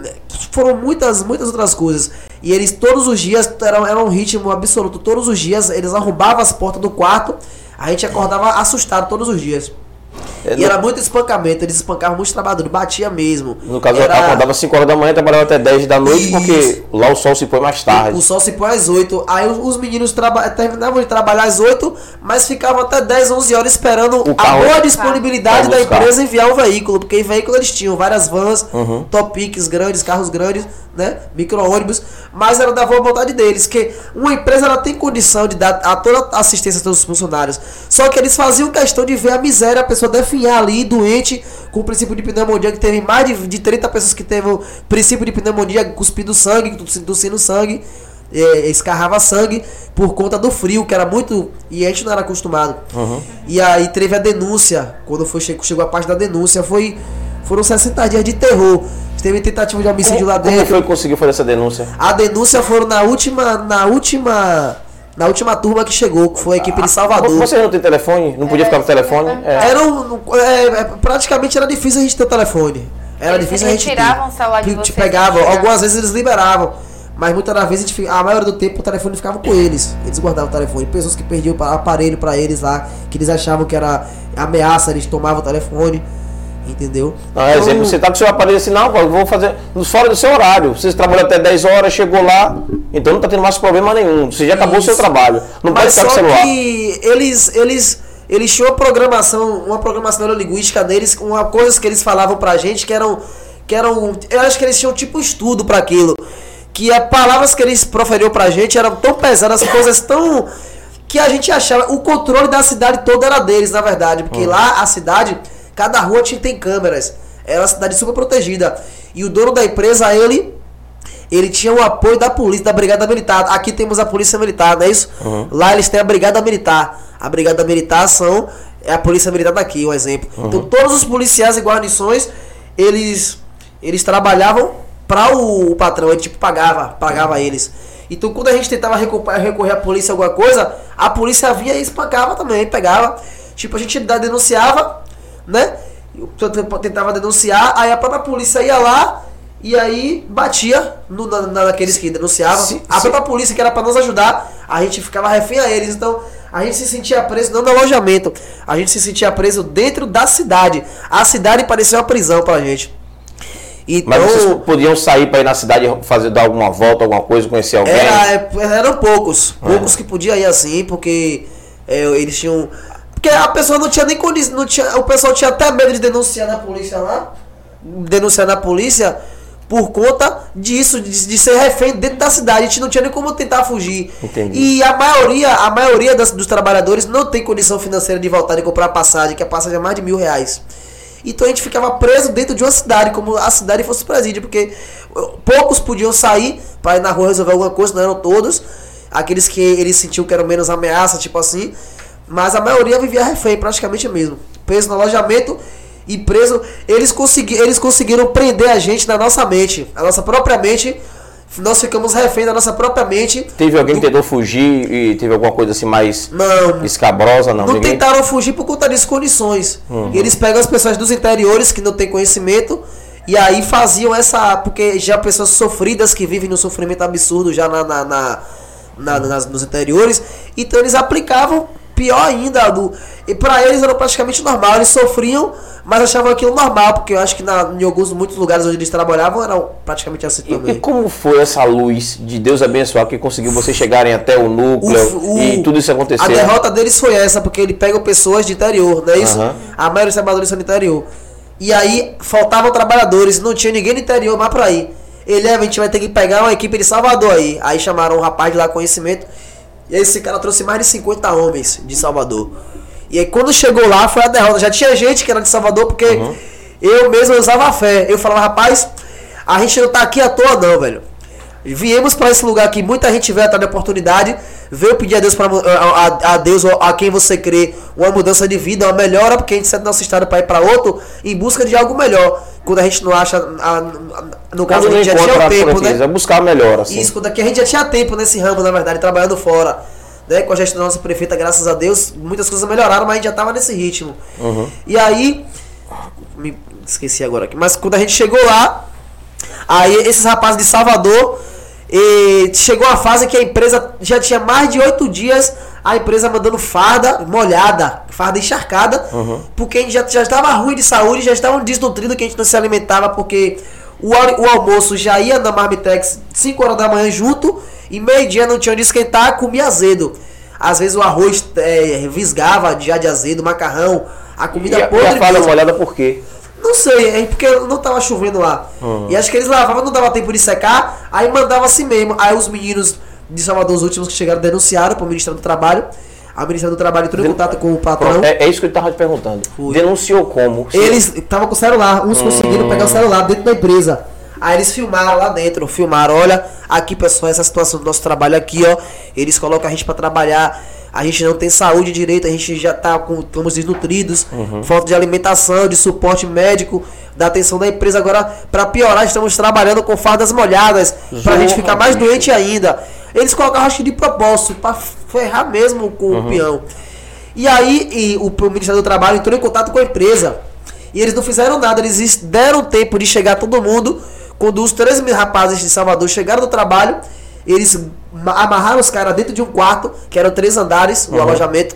foram muitas, muitas outras coisas. E eles todos os dias, era, era um ritmo absoluto. Todos os dias eles arrombavam as portas do quarto. A gente acordava assustado todos os dias. É, e no... era muito espancamento, eles espancavam muitos trabalhadores, batia mesmo. No caso, era... acordava 5 horas da manhã, trabalhava até 10 da noite, Isso. porque lá o sol se põe mais tarde. O, sol se põe às 8. Aí os meninos traba... terminavam de trabalhar às 8, mas ficavam até 10, 11 horas esperando a boa disponibilidade da empresa enviar o veículo, porque em veículo eles tinham várias vans, uhum. topics grandes, carros grandes né? Micro-ônibus, mas era da boa vontade deles, que uma empresa ela tem condição de dar a toda a assistência a todos os funcionários. Só que eles faziam questão de ver a miséria, a pessoa definhar ali, doente, com o princípio de pneumonia, que teve mais de, de 30 pessoas que teve o princípio de pneumonia, cuspindo sangue, tossindo sangue, é, escarrava sangue por conta do frio, que era muito. E a gente não era acostumado. Uhum. E aí teve a denúncia, quando foi, chegou a parte da denúncia, foi. Foram 60 dias de terror. Teve tentativa de homicídio como, lá dentro. Como foi que conseguiu fazer essa denúncia? A denúncia foram na última. Na última. Na última turma que chegou, que foi a equipe de Salvador. Você não tem telefone? Não podia ficar no telefone? É. Era um, é, é, praticamente era difícil a gente ter telefone. Era eles difícil a gente tiravam o celular de te pegavam. Algumas vezes eles liberavam. Mas muitas das vezes a, gente, a maioria do tempo o telefone ficava com eles. Eles guardavam o telefone. Pessoas que perdiam o aparelho para eles lá, que eles achavam que era ameaça, eles tomavam o telefone. Entendeu? Não, então, exemplo, você tá com o seu aparelho assim, não, eu vou fazer fora do seu horário. Você trabalhou até 10 horas, chegou lá, então não tá tendo mais problema nenhum. Você já acabou o seu trabalho. Não pode ficar com o celular. Que eles, eles, eles tinham uma programação, uma programação neurolinguística deles, com coisas que eles falavam pra gente que eram. Que eram. Eu acho que eles tinham tipo estudo para aquilo. Que as palavras que eles proferiam pra gente eram tão pesadas, coisas tão. Que a gente achava. O controle da cidade toda era deles, na verdade. Porque uhum. lá a cidade Cada rua tinha, tem câmeras. Era uma cidade super protegida. E o dono da empresa, ele ele tinha o apoio da polícia, da Brigada Militar. Aqui temos a Polícia Militar, não é isso? Uhum. Lá eles têm a Brigada Militar. A Brigada Militar são é a Polícia Militar daqui, um exemplo. Uhum. Então todos os policiais e guarnições, eles eles trabalhavam para o, o, patrão, ele tipo pagava, pagava eles. Então quando a gente tentava recorrer à polícia alguma coisa, a polícia vinha e espancava também, pegava. Tipo, a gente denunciava, né? Eu tentava denunciar, aí a própria polícia ia lá e aí batia no, na, naqueles que denunciavam. Sim, a sim. própria polícia que era para nos ajudar, a gente ficava refém a eles. Então a gente se sentia preso não no alojamento, a gente se sentia preso dentro da cidade. A cidade parecia uma prisão pra gente. Então, Mas vocês podiam sair para ir na cidade fazer dar alguma volta, alguma coisa, conhecer alguém? Era, é, eram poucos, é. poucos que podiam ir assim, porque é, eles tinham porque a pessoa não tinha nem condição. Não tinha, o pessoal tinha até medo de denunciar na polícia lá. Denunciar na polícia por conta disso, de, de, ser refém dentro da cidade. A gente não tinha nem como tentar fugir. Entendi. E a maioria, a maioria das, dos trabalhadores não tem condição financeira de voltar e comprar passagem, que a passagem é mais de mil reais. Então a gente ficava preso dentro de uma cidade, como a cidade fosse presídio, porque poucos podiam sair para ir na rua resolver alguma coisa, não eram todos. Aqueles que eles sentiam que eram menos ameaça, tipo assim. Mas a maioria vivia refém, praticamente mesmo. Preso no alojamento e preso, eles, consegui, eles conseguiram prender a gente na nossa mente. A nossa própria mente, nós ficamos refém da nossa própria mente. Teve alguém que tentou fugir e teve alguma coisa assim mais Não, escabrosa? Não, não ninguém? tentaram fugir por conta das condições. Eles pegam as pessoas dos interiores que não têm conhecimento e aí faziam essa. Porque já pessoas sofridas que vivem no sofrimento absurdo já na, na, na- na- nas- nos interiores. Então eles aplicavam pior ainda. Do, e pra eles era praticamente normal. Eles sofriam, mas achavam aquilo normal. Porque eu acho que na, em alguns muitos lugares onde eles trabalhavam era praticamente assim E, e também. como foi essa luz de Deus abençoar que conseguiu vocês chegarem até o núcleo O- o- e tudo isso acontecer? A derrota deles foi essa, porque ele pega pessoas de interior, não é isso? Aham. A maioria dos trabalhadores são do interior. E aí faltavam trabalhadores, não tinha ninguém no interior mais pra ir. Ele, "É, a gente vai ter que pegar uma equipe de Salvador aí. Aí chamaram um rapaz de lá conhecimento. E aí esse cara trouxe mais de 50 homens de Salvador. E aí quando chegou lá foi a derrota. Já tinha gente que era de Salvador, porque Uhum. eu mesmo usava fé. Eu falava, rapaz, a gente não tá aqui à toa não, velho. Viemos para esse lugar aqui, muita gente veio atrás da oportunidade, veio pedir a Deus para a, a- a Deus a quem você crê, uma mudança de vida, uma melhora, porque a gente sai do nosso estado para ir para outro em busca de algo melhor. Quando a gente não acha, a- a- no caso Quando a gente já tinha tempo, né? é buscar melhor, assim. Isso, quando aqui a gente já tinha tempo nesse ramo, na verdade, trabalhando fora. Né? Com a gestão da nossa prefeita, graças a Deus, muitas coisas melhoraram, mas a gente já tava nesse ritmo. E aí. Me esqueci agora aqui. Mas quando a gente chegou lá, aí esses rapazes de Salvador. Eh, chegou a fase que a empresa já tinha mais de oito dias a empresa mandando farda molhada, farda encharcada, porque a gente já, já estava ruim de saúde, já estavam desnutridos que a gente não se alimentava, porque o, o almoço já ia na Marmitex 5 horas da manhã junto, e meio-dia não tinha onde esquentar, comia azedo. Às vezes o arroz eh, visgava já de azedo, macarrão, a comida E a, e podre. a mesmo. molhada por quê? Não sei, é porque não tava chovendo lá. E acho que eles lavavam, não dava tempo de secar, aí mandava assim mesmo. Aí os meninos de Salvador, os últimos que chegaram, denunciaram pro Ministério do Trabalho. A Ministério do Trabalho entrou em contato com o patrão. É, é isso que eu tava te perguntando. Denunciou como? Eles estavam com o celular, uns conseguiram pegar o celular dentro da empresa. Aí eles filmaram lá dentro, filmaram, olha, aqui pessoal, essa situação do nosso trabalho aqui, ó. Eles colocam a gente pra trabalhar, a gente não tem saúde direito, a gente já tá com, estamos desnutridos, falta de alimentação, de suporte médico, da atenção da empresa. Agora, pra piorar, estamos trabalhando com fardas molhadas, pra gente ficar mais doente ainda. Eles colocaram, acho que de propósito, pra ferrar mesmo com o peão. E aí e o, o Ministério do Trabalho entrou em contato com a empresa. E eles não fizeram nada, eles deram tempo de chegar todo mundo. Quando os três rapazes de Salvador chegaram do trabalho, eles ma- amarraram os caras dentro de um quarto, que eram três andares, o alojamento.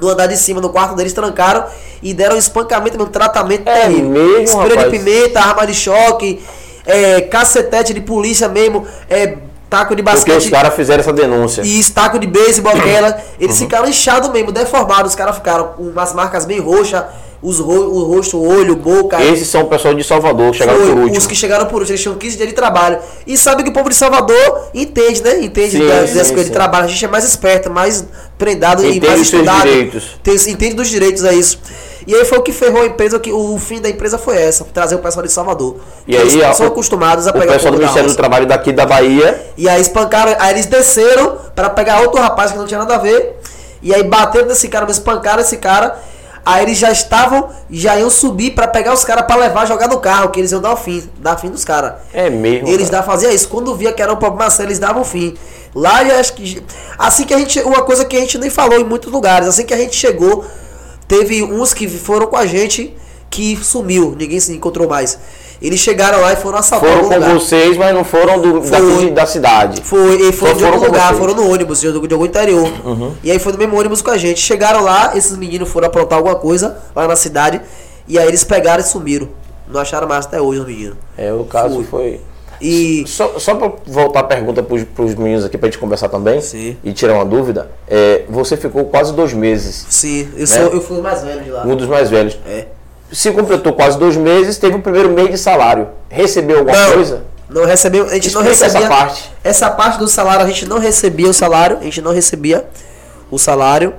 No andar de cima, no quarto deles, trancaram e deram espancamento, um tratamento É terrível. mesmo, Spray de pimenta, arma de choque, é, cacetete de polícia mesmo, é, taco de Porque basquete. os caras fizeram essa denúncia. E taco de beisebol aquela. Eles ficaram inchados mesmo, deformados. Os caras ficaram com umas marcas bem roxas. Os ro o rosto, o olho, boca. Esses são o pessoal de Salvador que chegaram Foi por último. os que chegaram por último, eles tinham 15 dias de trabalho. E sabe que o povo de Salvador entende, né? Entende Sim, das, coisas de trabalho. A gente é mais esperto, mais prendado e Entende mais os seus estudado. direitos. Tem- entende dos direitos, é isso. E aí foi o que ferrou a empresa, que o fim da empresa foi essa, trazer o pessoal de Salvador. E eles aí, ó, são o- acostumados a O pegar pessoal do Ministério do. Trabalho daqui da Bahia E aí espancaram, aí eles desceram pra pegar outro rapaz que não tinha nada a ver. E aí bateram nesse cara, espancaram esse cara. Aí eles já estavam, já iam subir pra pegar os caras pra levar, jogar no carro, que eles iam dar o fim, dar fim dos caras. é mesmo. Eles cara. faziam isso. Quando via que era um problema sério, eles davam fim. Lá eu acho que. Assim que a gente. Uma coisa que a gente nem falou em muitos lugares. Assim que a gente chegou, teve uns que foram com a gente que sumiu. Ninguém se encontrou mais. Eles chegaram lá e foram assaltar Foram com lugar. vocês, mas não foram do, Foi. daqui da cidade. Foi, e foram Só de algum foram lugar, vocês. foram no ônibus, de, de algum interior. E aí foi no mesmo ônibus com a gente. Chegaram lá, esses meninos foram aprontar alguma coisa lá na cidade. E aí eles pegaram e sumiram. Não acharam mais até hoje os meninos. É, o caso Fui. foi. E. Só, só pra voltar a pergunta pros, pros meninos aqui pra gente conversar também Sim. e tirar uma dúvida, é, você ficou quase dois meses, Sim, eu, Né? sou, eu fui o mais velho de lá. um dos mais velhos. É. Se completou quase dois meses, teve o primeiro mês de salário. Recebeu alguma Não, coisa? não recebeu, a gente não Explica essa recebia parte. essa parte do salário, a gente não recebia o salário, a gente não recebia o salário.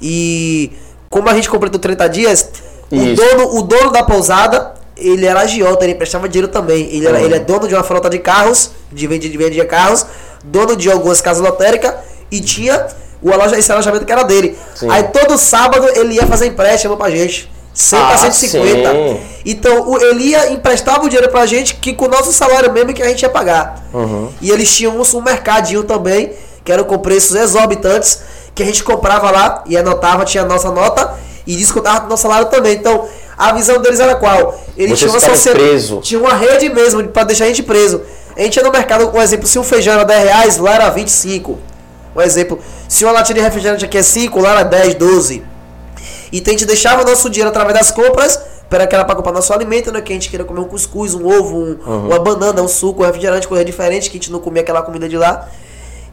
E como a gente completou 30 dias, o dono, o dono da pousada, ele era agiota, ele prestava dinheiro também. Ele, era, Uhum. ele é dono de uma frota de carros, de vende de carros, dono de algumas casas lotéricas e tinha o aloja, esse alojamento que era dele. Sim. Aí todo sábado ele ia fazer empréstimo pra gente. 100 Ah, para 150. sim. Então, o- ele ia emprestava o dinheiro pra gente que com o nosso salário mesmo que a gente ia pagar. Uhum. E eles tinham um, um mercadinho também, que era com preços exorbitantes, que a gente comprava lá e anotava, tinha a nossa nota e descontava do nosso salário também. Então, a visão deles era qual? Eles tinham uma sociedade. preso. Tinha uma rede mesmo pra deixar a gente preso. A gente ia no mercado, um exemplo, se um feijão era 10 reais, lá era 25. Um exemplo, se uma latinha de refrigerante aqui é 5, lá era 10, 12. Então a gente deixava o nosso dinheiro através das compras, para que era para comprar nosso alimento, né? Que a gente queria comer um cuscuz, um ovo, um- uma banana, um suco, um refrigerante, coisa diferente, que a gente não comia aquela comida de lá.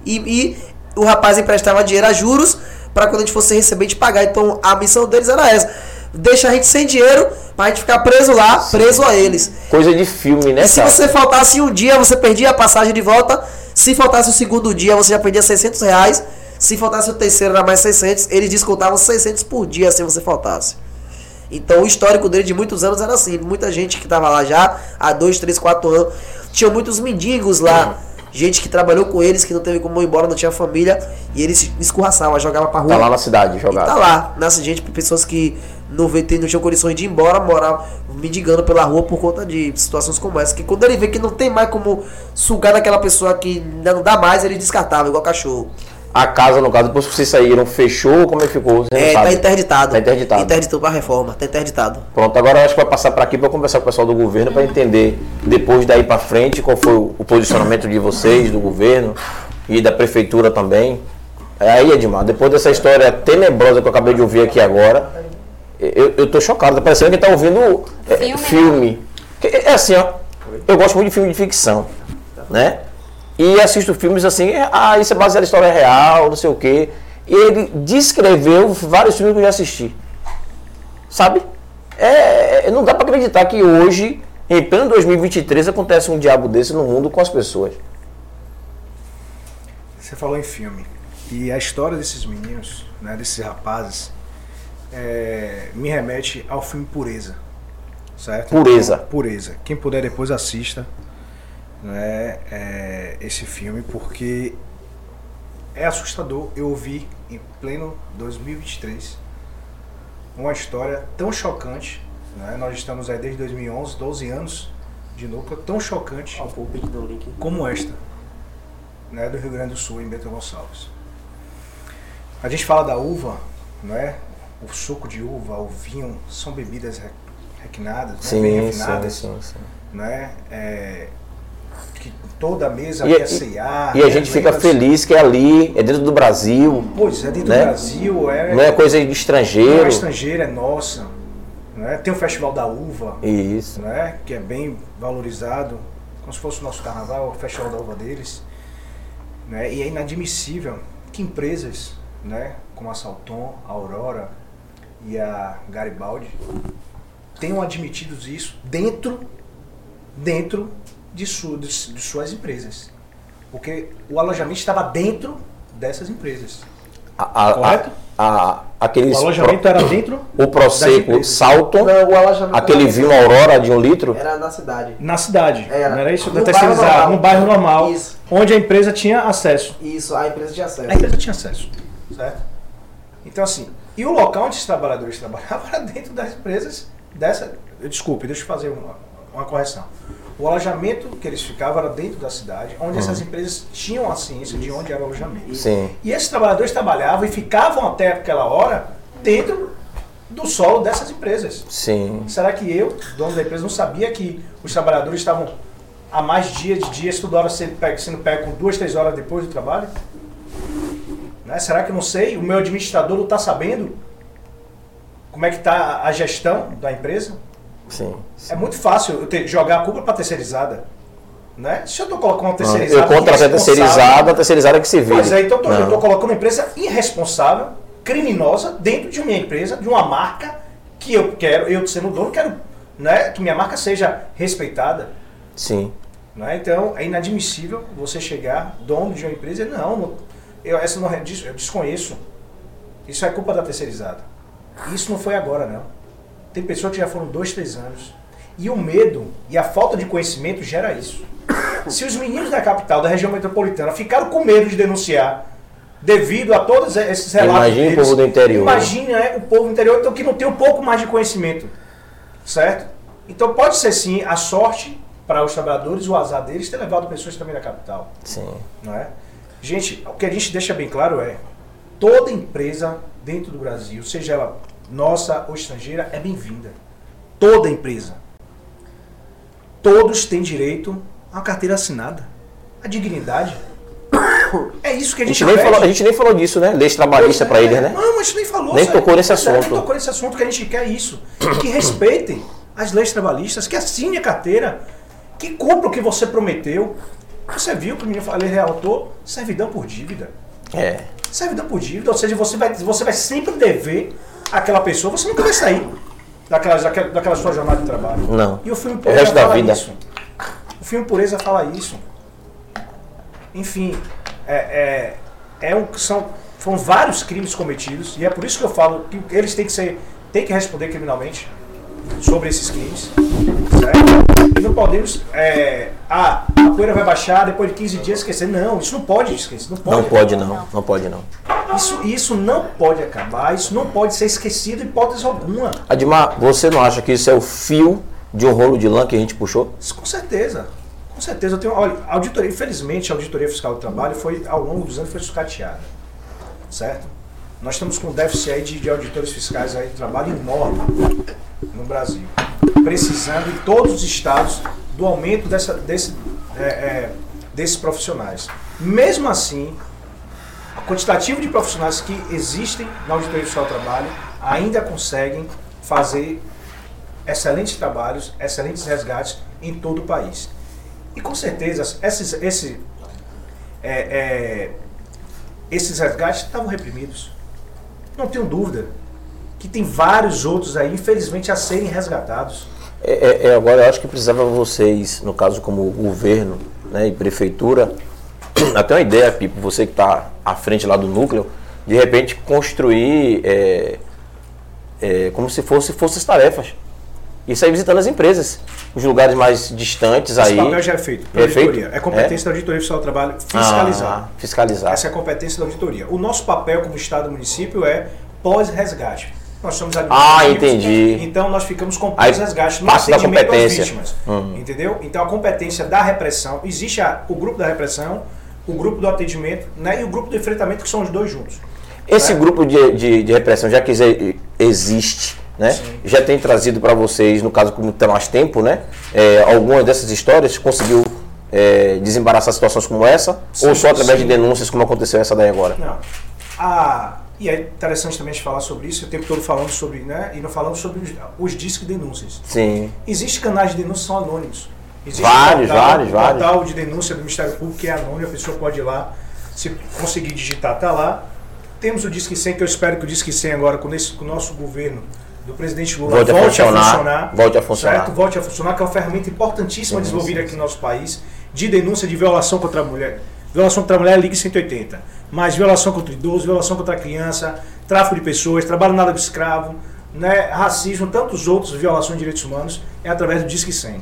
E, e o rapaz emprestava dinheiro a juros para quando a gente fosse receber, gente pagar. Então a missão deles era essa: deixar a gente sem dinheiro pra gente ficar preso lá, preso a eles. Coisa de filme, né, E se cara? você faltasse um dia, você perdia a passagem de volta. Se faltasse o segundo dia, você já perdia 600 reais. Se faltasse o terceiro, era mais 600. Eles descontavam 600 por dia se você faltasse. Então o histórico dele de muitos anos era assim. Muita gente que tava lá já há 2, 3, 4 anos. Tinha muitos mendigos lá. Gente que trabalhou com eles, que não teve como ir embora, não tinha família. E eles escorraçavam, jogavam pra rua. Tá lá na cidade, E jogado. tá lá, nasce gente, pessoas que não, não tinham condições de ir embora, morar mendigando pela rua por conta de situações como essa. Que quando ele vê que não tem mais como sugar daquela pessoa que ainda não dá mais, ele descartava, igual cachorro. A casa, no caso, depois que vocês saíram, fechou? Como é que ficou? Você É, tá interditado. Tá interditado. Interditou pra reforma, tá interditado. Pronto, agora eu acho que vai passar para aqui para conversar com o pessoal do governo para entender depois daí para frente qual foi o posicionamento de vocês, do governo e da prefeitura também. É aí, Edmar, depois dessa história tenebrosa que eu acabei de ouvir aqui agora, eu, eu tô chocado, tá parecendo que tá ouvindo é, Filme, né? filme. Que- É assim, ó, eu gosto muito de filme de ficção, né? E assisto filmes assim, é, ah, isso é baseado em história real, não sei o quê. E ele descreveu vários filmes que eu já assisti sabe? É, é- não dá pra acreditar que hoje, em pleno 2023, acontece um diabo desse no mundo com as pessoas. Você falou em filme. E a história desses meninos, né, desses rapazes, é, me remete ao filme Pureza. Certo? Pureza. Pureza. Quem puder depois assista né, é, esse filme, porque é assustador. Eu ouvi em pleno 2023 uma história tão chocante. Né? Nós estamos aí desde 2011, 12 anos de núcleo, tão chocante como esta, né, do Rio Grande do Sul, em Bento Gonçalves. A gente fala da uva, não é? O suco de uva, o vinho, são bebidas re- requinadas, né? bem Sim, refinadas, sim, sim, sim. né? É, que toda mesa E, quer e- ceiar. e a né? gente fica feliz que é ali, é dentro do Brasil, Pois é, dentro né? do Brasil, é, não é coisa de não é estrangeiro. estrangeira, é nossa. Né? Tem o Festival da Uva, Isso. né? que é bem valorizado, como se fosse o nosso carnaval, o Festival da Uva deles. Né? E é inadmissível que empresas né, como a Salton, a Aurora e a Garibaldi tenham admitido isso dentro, dentro de, su, de, de suas empresas. Porque o alojamento estava dentro dessas empresas. A, a, Correto? a, a- aqueles O alojamento pro- era dentro [COUGHS] o empresas. Salton, Não, o alojamento aquele vinho Aurora de um litro. Era na cidade. na cidade. Era. Não era isso? No bairro normal. no bairro normal, Isso. onde a empresa tinha acesso. Isso, a empresa tinha acesso. A empresa tinha acesso, certo? Então assim, e o local onde os trabalhadores [LAUGHS] trabalhavam era dentro das empresas dessa. Desculpe, deixa eu fazer uma, uma correção. O alojamento que eles ficavam era dentro da cidade, onde essas empresas tinham a ciência de onde era o alojamento. Sim. E esses trabalhadores trabalhavam e ficavam até aquela hora dentro do solo dessas empresas. Sim. Será que eu, dono da empresa, não sabia que os trabalhadores estavam há mais dias de dias, toda hora sendo pego, sendo pego com duas, três horas depois do trabalho? Né? Será que eu não sei? O meu administrador não está sabendo como é que está a gestão da empresa? Sim. É muito fácil eu ter- jogar a culpa para terceirizada. Né? Se eu estou colocando uma Eu terceirizada. contratei a irresponsável- terceirizada, a terceirizada que se vê. Pois é, então eu tô- eu Não. estou colocando uma empresa irresponsável, criminosa, dentro de minha empresa, de uma marca que eu quero, eu sendo dono, quero né, que minha marca seja respeitada. Sim. Né? Então é inadmissível você chegar, dono de uma empresa, e não, não eu, essa não, é eu desconheço. Isso é culpa da terceirizada. Isso não foi agora, não. Tem pessoas que já foram dois, três anos. E o medo e a falta de conhecimento gera isso. Se os meninos da capital, da região metropolitana, ficaram com medo de denunciar devido a todos esses relatos Imagine o deles. povo do interior. Imagine né, o povo do interior então, que não tem um pouco mais de conhecimento, certo? Então pode ser sim a sorte para os trabalhadores, o azar deles ter levado pessoas também da capital, Sim. não é? Gente, o que a gente deixa bem claro é toda empresa dentro do Brasil, seja ela nossa ou estrangeira, é bem-vinda. Toda empresa. Todos têm direito a uma carteira assinada, a dignidade. É isso que a A gente, gente, nem falou, a gente nem falou disso, né? Leis trabalhistas pra eles, né? Não, a gente nem falou. Nem sabe? tocou nesse é, assunto. Nem tocou nesse assunto que a gente quer isso. Que respeitem as leis trabalhistas, que assine a carteira, que cumpra o que você prometeu. Você viu que o menino falei relatou servidão por dívida. É. Servidão por dívida, ou seja, você vai, você vai sempre dever àquela pessoa, você nunca vai sair daquela, daquela, daquela sua jornada de trabalho. Não. E o filme Pureza fala vida. isso. O filme Pureza fala isso. Enfim, é, é, é um, são, foram vários crimes cometidos, e é por isso que eu falo que eles têm que ser, têm que responder criminalmente sobre esses crimes. Certo? E não podemos. É, ah, a poeira vai baixar depois de 15 dias esquecer. Não, isso não pode esquecer. Não pode. Não pode não. Não pode não. Isso, isso não pode acabar, isso não pode ser esquecido em hipótese alguma. Admar, você não acha que isso é o fio de um rolo de lã que a gente puxou? Isso, com certeza. Com certeza. Eu tenho, olha, auditoria, infelizmente, a auditoria fiscal do trabalho foi, ao longo dos anos, foi sucateada. Certo? Nós estamos com um déficit aí de, de auditores fiscais aí de trabalho enorme no Brasil. Precisando em todos os estados do aumento dessa, desse, é, é, desses profissionais. Mesmo assim, o quantitativo de profissionais que existem na auditoria fiscal do trabalho ainda conseguem fazer excelentes trabalhos, excelentes resgates em todo o país. E com certeza esses, esse, é, é, esses resgates estavam reprimidos. Não tenho dúvida que tem vários outros aí, infelizmente, a serem resgatados. É, é, é, agora eu acho que precisava vocês, no caso como governo né, e prefeitura, [CLEARS THROAT] até uma ideia, Pipo, você que está à frente lá do núcleo, de repente construir é, é, como se fosse forças-tarefas. Isso aí visitando as empresas, os lugares mais distantes Esse aí. papel já é feito pela É auditoria. É competência da auditoria fiscal do trabalho fiscalizar. Ah, fiscalizar. Essa é a competência da auditoria. O nosso papel como Estado e município é pós-resgate. Nós somos Ah, entendi. Então nós ficamos com pós-resgate no atendimento às vítimas. Hum. Entendeu? Então a competência da repressão, existe a- o grupo da repressão, o grupo do atendimento né, e o grupo do enfrentamento, que são os dois juntos. Esse É. grupo de, de, de repressão, já que exi- existe, né? Sim. Já tem trazido para vocês, no caso, como tem mais tempo, né? É, algumas dessas histórias conseguiu é, desembaraçar situações como essa? Sim, ou só através sim. de denúncias, como aconteceu essa daí agora? Não. Ah, e é interessante também a gente falar sobre isso, o tempo todo falando sobre, né? E não falando sobre os, os discos denúncias. Sim. Existem canais de denúncia que são anônimos. Existe Vários, um portal, vários, um vários. portal de denúncia do Ministério Público que é anônimo, a pessoa pode ir lá, se conseguir digitar, tá lá. Temos o Disque 100, que eu espero que o Disque 100 agora, com, esse, com o nosso governo do presidente Lula, Volte a volte, a funcionar, funcionar. volte a funcionar. Certo? Volte a funcionar, que é uma ferramenta importantíssima Sim, desenvolvida sim, aqui no nosso país, de denúncia de violação contra a mulher. Violação contra a mulher é Ligue 180. Mas violação contra o idoso, violação contra a criança, tráfico de pessoas, trabalho nada de escravo, né, racismo, tantos outros, violações de direitos humanos, é através do Disque 100.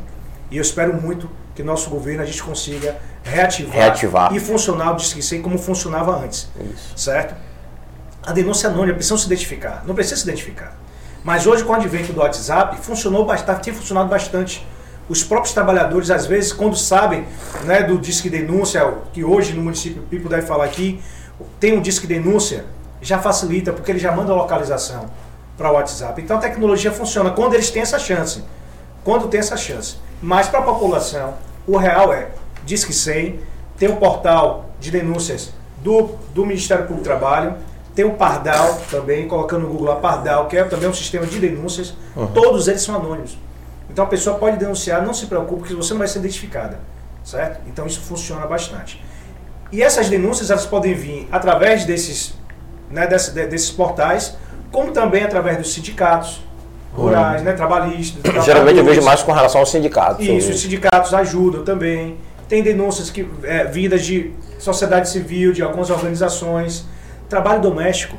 E eu espero muito que nosso governo a gente consiga reativar, Reativar. e funcionar o Disque 100 como funcionava antes. Isso. Certo? A denúncia anônima precisa se identificar. Não precisa se identificar. Mas hoje, com o advento do WhatsApp, funcionou bastante, tem funcionado bastante. Os próprios trabalhadores, às vezes, quando sabem né, do Disque Denúncia, que hoje no município Pipo deve falar aqui, tem um Disque Denúncia, já facilita, porque ele já manda a localização para o WhatsApp. Então a tecnologia funciona quando eles têm essa chance. Quando tem essa chance. Mas para a população, o real é Disque 100, tem o portal de denúncias do, do Ministério Público do Trabalho, tem o Pardal também, colocando no Google a Pardal, que é também um sistema de denúncias. Todos eles são anônimos. Então a pessoa pode denunciar, não se preocupe, porque você não vai ser identificada. Certo? Então isso funciona bastante. E essas denúncias elas podem vir através desses, né, desse- de- desses portais, como também através dos sindicatos rurais, né, trabalhistas. Geralmente eu vejo mais com relação ao sindicato. Isso, os sindicatos ajudam também. Tem denúncias que é, vindas de sociedade civil, de algumas organizações. Trabalho doméstico.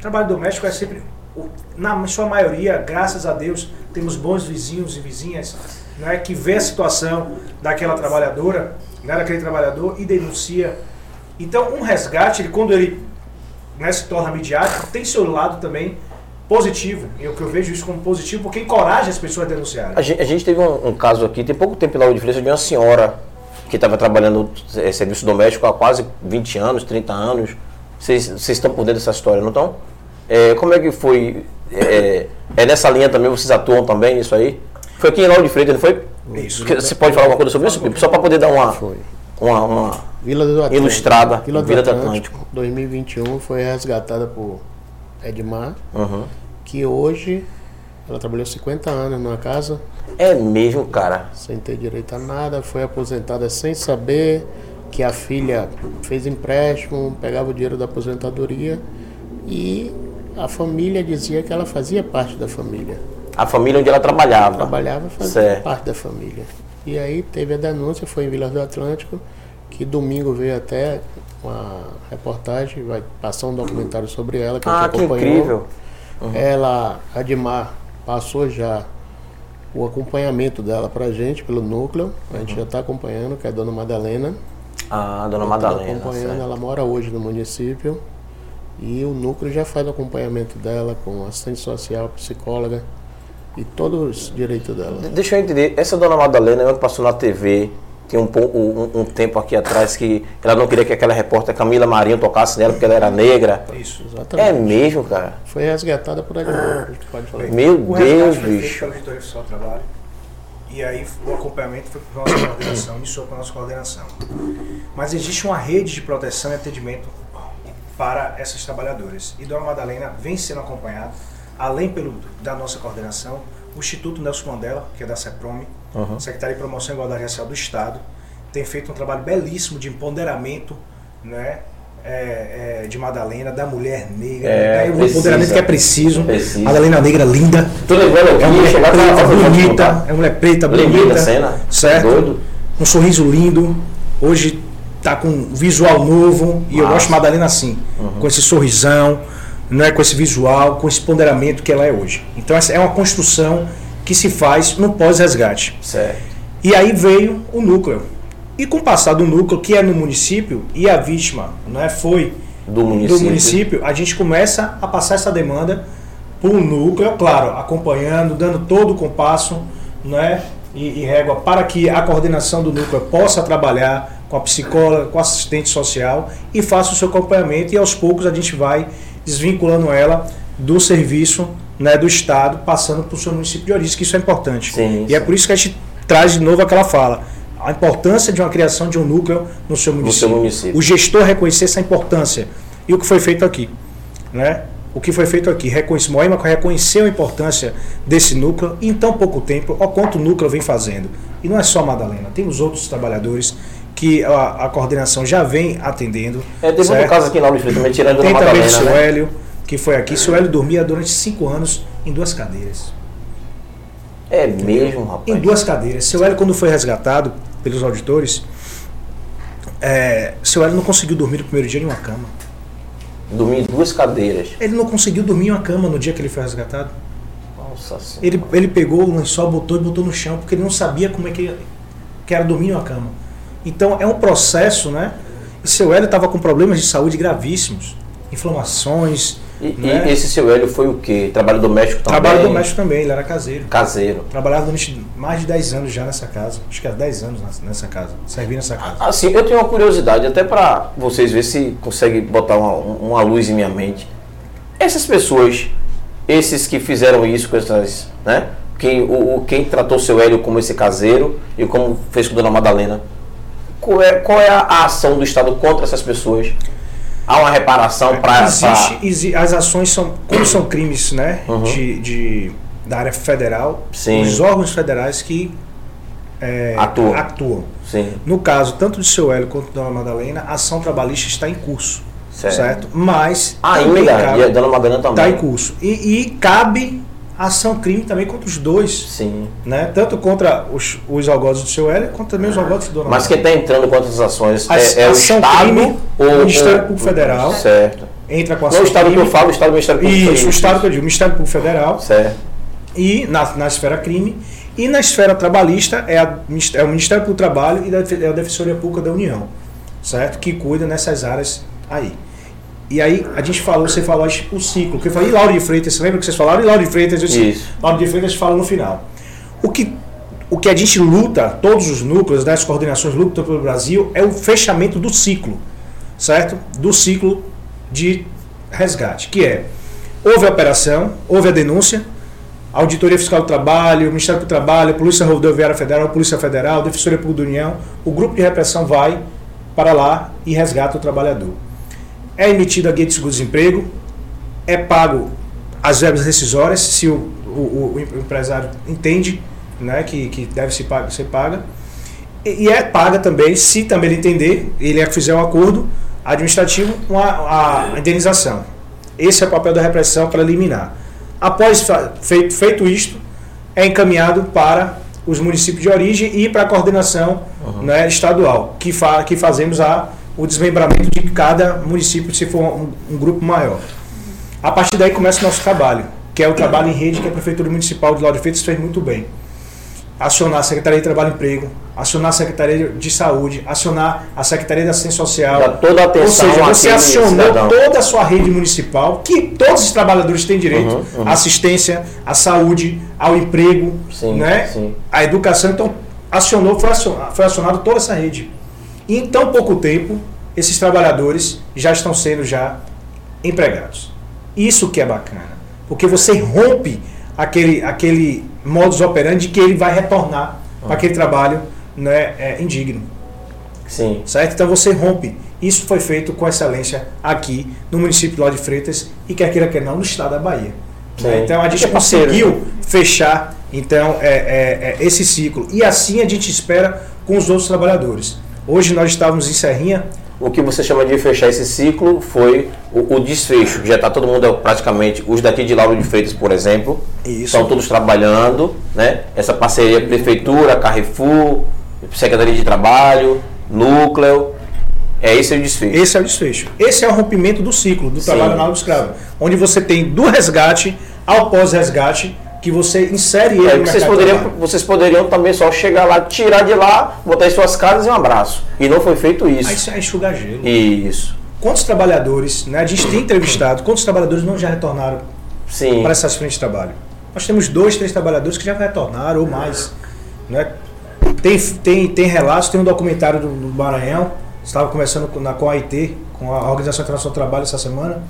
Trabalho doméstico é sempre, na sua maioria, graças a Deus, temos bons vizinhos e vizinhas né, que vê a situação daquela trabalhadora, né, daquele trabalhador e denuncia. Então, um resgate, ele, quando ele né, se torna midiático, tem seu lado também positivo. E o que eu vejo isso como positivo, porque encoraja as pessoas a denunciarem. A gente, a gente teve um, um caso aqui, tem pouco tempo em Lauro de Freitas, de uma senhora que estava trabalhando é, serviço doméstico há quase 20 anos, 30 anos. Vocês estão por dentro dessa história, não estão? É, como é que foi? É, é nessa linha também, vocês atuam também nisso aí? Foi aqui em Lauro de Freitas, não foi? Isso. Você pode falar alguma coisa sobre isso? Só para poder dar uma, uma, uma- Vila do Atlântico. Ilustrada, Vila do Vila do Atlântico, 2021, foi resgatada por Edmar, Uhum. que hoje ela trabalhou 50 anos numa casa É mesmo, cara. sem ter direito a nada, foi aposentada sem saber que a filha fez empréstimo, pegava o dinheiro da aposentadoria e a família dizia que ela fazia parte da família. A família onde ela trabalhava. Trabalhava fazia Certo. parte da família. E aí teve a denúncia, foi em Vila do Atlântico, que domingo veio até uma reportagem, vai passar um documentário sobre ela que a Ah, gente que acompanhou. incrível. Ela, a Dimar, passou já o acompanhamento dela pra gente pelo núcleo. A gente já está acompanhando, que é a dona Madalena. Ah, dona Tá Madalena. acompanhando, certo. ela mora hoje no município. E o núcleo já faz o acompanhamento dela com assistente social, psicóloga e todos os direitos dela. Deixa eu entender, essa dona Madalena, ela passou na TV, tem um, um, um tempo aqui atrás que ela não queria que aquela repórter Camila Marinho tocasse nela porque ela era negra. Isso. Exatamente. É mesmo, cara? Foi resgatada por Edmar, a gente pode falar. Meu O Deus, foi feito bicho. pela Oficial do Trabalho. E aí o acompanhamento foi para nossa coordenação, iniciou com a nossa coordenação. Mas existe uma rede de proteção e atendimento para essas trabalhadoras. E Dona Madalena vem sendo acompanhada, além pelo, da nossa coordenação, o Instituto Nelson Mandela, que é da CEPROME, Uhum. Secretaria de Promoção e Igualdade Racial do Estado, tem feito um trabalho belíssimo de empoderamento né, é, é, de Madalena, da mulher negra, É, o empoderamento que é preciso. Precisa. Madalena negra linda, Tô levando aqui, é uma mulher preta, bonita, é uma mulher preta, bonita. cena. Certo? Doido. Um sorriso lindo. Hoje tá com um visual novo. E eu Massa. gosto de Madalena assim. Com esse sorrisão, né, com esse visual, com esse ponderamento que ela é hoje. Então essa é uma construção que se faz no pós-resgate. Certo. E aí veio o núcleo. E com o passar do núcleo, que é no município, e a vítima né, foi Do município. do município, a gente começa a passar essa demanda para o núcleo, claro, acompanhando, dando todo o compasso né, e, e régua para que a coordenação do núcleo possa trabalhar com a psicóloga, com a assistente social e faça o seu acompanhamento e aos poucos a gente vai desvinculando ela do serviço né, do Estado, passando para o seu município de origem, que isso é importante. Sim, e é por isso que a gente traz de novo aquela fala. A importância de uma criação de um núcleo no seu município. seu município. O gestor reconhecer essa importância. E o que foi feito aqui. Né? O que foi feito aqui? Reconhece, Moema reconheceu a importância desse núcleo em tão pouco tempo, o quanto o núcleo vem fazendo. E não é só a Madalena, tem os outros trabalhadores que a, a coordenação já vem atendendo. É, teve certo? caso aqui também tirando Tem também o Madalena, seu né? Hélio, que foi aqui. Seu Hélio dormia durante cinco anos em duas cadeiras. É mesmo, rapaz. Em duas cadeiras. Seu Hélio, quando foi resgatado pelos auditores, é, seu Hélio não conseguiu dormir no primeiro dia em uma cama. Dormir em duas cadeiras. Ele não conseguiu dormir em uma cama no dia que ele foi resgatado. Nossa senhora. Ele, ele pegou o lençol, botou e botou no chão, porque ele não sabia como é que, que era dormir em uma cama. Então é um processo, né? E seu Hélio estava com problemas de saúde gravíssimos. Inflamações, E, e né? esse seu Hélio foi o quê? Trabalho doméstico também? trabalho doméstico também, ele era caseiro. Caseiro. Trabalhava durante mais de 10 anos já nessa casa. Acho que era 10 anos nessa- casa. Servi nessa casa. Assim, eu tenho uma curiosidade, até para vocês verem se consegue botar uma, uma luz em minha mente. Essas pessoas, esses que fizeram isso com essas, né? Quem, o, o- quem tratou seu Hélio como esse caseiro e como fez com Dona Madalena, qual é, qual é a ação do Estado contra essas pessoas? Há uma reparação para... Existe, exi- as ações são, como são crimes, né, Uhum. de, de- da área federal, Sim. os órgãos federais que é, Atuam. atuam. Sim, No caso, tanto de seu Hélio quanto da Dona Madalena, a ação trabalhista está em curso, Certo. certo? Mas ainda, cabe- e a Dona Madalena também. está em curso. E, e cabe ação crime também contra os dois, Sim. né? Tanto contra os, os algozes do seu Hélio, quanto também os algozes da Dona Mas quem está entrando com essas ações A- é, é o ação Estado crime, ou o Ministério Público Federal. Certo. Entra com a Não o ação Estado que crime. eu falo, o Estado do Ministério Público. Isso, o Estado que eu digo, o Ministério Público Federal Certo. e na, na esfera crime. E na esfera trabalhista é, a, é o Ministério do Trabalho e da, é a Defensoria Pública da União, certo? Que cuida nessas áreas aí. E aí a gente falou, você falou o ciclo. Que eu falei, e Lauro de Freitas, você lembra que vocês falaram? E Lauro de Freitas, eu disse, Isso. Lauro de Freitas fala no final. O que, o que a gente luta, todos os núcleos, né, as coordenações lutam pelo Brasil, é o fechamento do ciclo, certo? Do ciclo de resgate, que é, houve a operação, houve a denúncia, a Auditoria Fiscal do Trabalho, o Ministério do Trabalho, Polícia Rodoviária Federal, Polícia Federal, Defensoria Pública da União, o grupo de repressão vai para lá e resgata o trabalhador. É emitida a guia de seguro-desemprego, é pago as verbas rescisórias, se o, o- o empresário entende né, que, que deve ser paga, ser paga. E, e é paga também, se também ele entender, ele é que fizer um acordo administrativo, uma, a indenização. Esse é o papel da repressão para eliminar. Após feito, feito isto, é encaminhado para os municípios de origem e para a coordenação né, estadual, que, fa que fazemos a, o desmembramento de cada município, se for um, um grupo maior. A partir daí começa o nosso trabalho, que é o trabalho em rede que a Prefeitura Municipal de Lauro de Freitas fez muito bem. Acionar a Secretaria de Trabalho e Emprego, acionar a Secretaria de Saúde, acionar a Secretaria da Assistência Social. Dá toda a atenção Ou seja, você acionou toda a sua rede municipal, que todos os trabalhadores têm direito Uhum, uhum. à assistência, à saúde, ao emprego, Sim, né? sim. à educação. Então, acionou, foi acionado, foi acionado toda essa rede. E em tão pouco tempo, esses trabalhadores já estão sendo já empregados. Isso que é bacana. Porque você rompe aquele, aquele modus operandi que ele vai retornar para aquele trabalho né, é, indigno. Sim. Certo? Então você rompe. Isso foi feito com excelência aqui no município de Lauro de Freitas e quer queira quer não no estado da Bahia. Né? Então a gente É conseguiu né? fechar então é, é, é, esse ciclo e assim a gente espera com os outros trabalhadores. Hoje nós estávamos em Serrinha, O que você chama de fechar esse ciclo foi o, o desfecho. Já está todo mundo praticamente, os daqui de Lauro de Freitas, por exemplo, Isso. estão todos trabalhando, né? Essa parceria Prefeitura, Carrefour, Secretaria de Trabalho, Núcleo. É esse o desfecho. Esse é o desfecho. Esse é o rompimento do ciclo do Sim, trabalho análogo escravo, onde você tem do resgate ao pós-resgate que você insere ele É, no vocês, poderiam, trabalho. vocês poderiam também só chegar lá, tirar de lá, botar em suas casas e um abraço. E não foi feito Aí isso. isso é enxugar gelo. Isso. Quantos trabalhadores, né, a gente tem entrevistado, quantos trabalhadores não já retornaram Sim. para essas frentes de trabalho? Nós temos dois, três trabalhadores que já retornaram ou mais. Né? Tem, tem, tem relatos, tem um documentário do, do Maranhão, estava conversando com, na, com a AIT, com a Organização Internacional do Trabalho essa semana,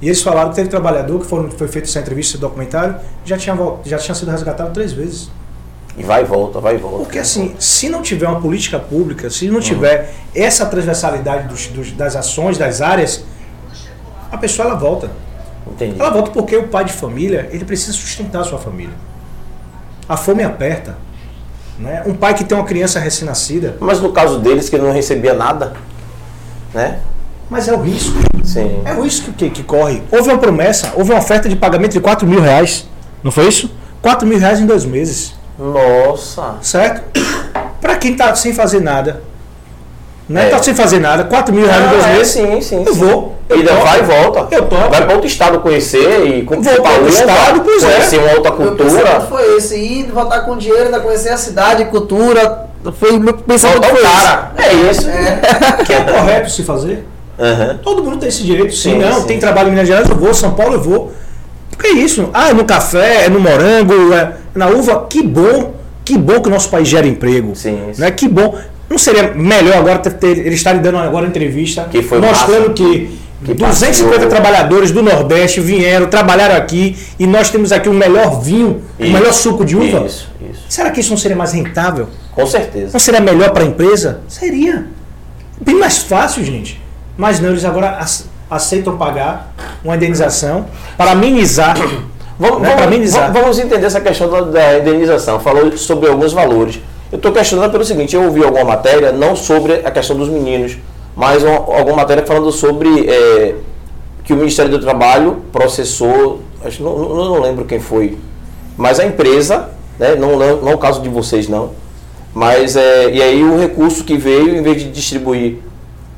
e eles falaram que teve trabalhador que foram, foi feita essa entrevista, esse documentário, já tinha, já tinha sido resgatado três vezes. E vai e volta, vai e volta. Porque assim, se não tiver uma política pública, se não tiver essa transversalidade dos, dos- das ações, das áreas, a pessoa ela volta. Entendi. Ela volta porque o pai de família, ele precisa sustentar a sua família. A fome aperta. Né? Um pai que tem uma criança recém-nascida, Mas no caso deles, que ele não recebia nada, né? Mas é o risco. Sim. É o risco que, que corre. Houve uma promessa, houve uma oferta de pagamento de 4 mil reais. Não foi isso? 4 mil reais em dois meses. Nossa. Certo? Pra quem tá sem fazer nada. Né? É. Tá sem fazer nada, 4 mil reais em dois Ah, é, meses. sim, sim. Eu sim. vou. E Eu ainda topo. vai e volta. Eu topo. Vai para outro estado conhecer e com Vou pra outro estado, pois é. conhecer uma outra cultura. foi esse, ir, voltar com dinheiro, ainda conhecer a cidade, cultura. Foi meu pensamento Volta foi o esse. cara. É isso. [LAUGHS] Que é correto se fazer. Aham. Todo mundo tem esse direito. Sim, Sim, não, sim. tem trabalho em Minas Gerais, eu vou, São Paulo eu vou. Porque é isso. Ah, é no café, é no morango, é na uva. Que bom, que bom que o nosso país gera emprego. Sim, sim. Né? Que bom. Não seria melhor agora ter, ter, eles estarem dando agora entrevista Que foi mostrando massa. que, Que 250 passeou. trabalhadores do Nordeste vieram, trabalharam aqui e nós temos aqui o melhor vinho, o Isso. melhor suco de uva. Isso, isso. Será que isso não seria mais rentável? Com certeza. Não seria melhor para a empresa? Seria. Bem mais fácil, gente. Mas não, eles agora ace- aceitam pagar uma indenização para amenizar. [COUGHS] Vamos, Né, vamos, amenizar. vamos- vamos entender essa questão da, da indenização. Falou sobre alguns valores. Eu estou questionando pelo seguinte: eu ouvi alguma matéria, não sobre a questão dos meninos, mas uma- alguma matéria falando sobre é, que o Ministério do Trabalho processou, acho, que não, não, não lembro quem foi, mas a empresa, né, não, não, não o caso de vocês não, mas é, e aí o recurso que veio, em vez de distribuir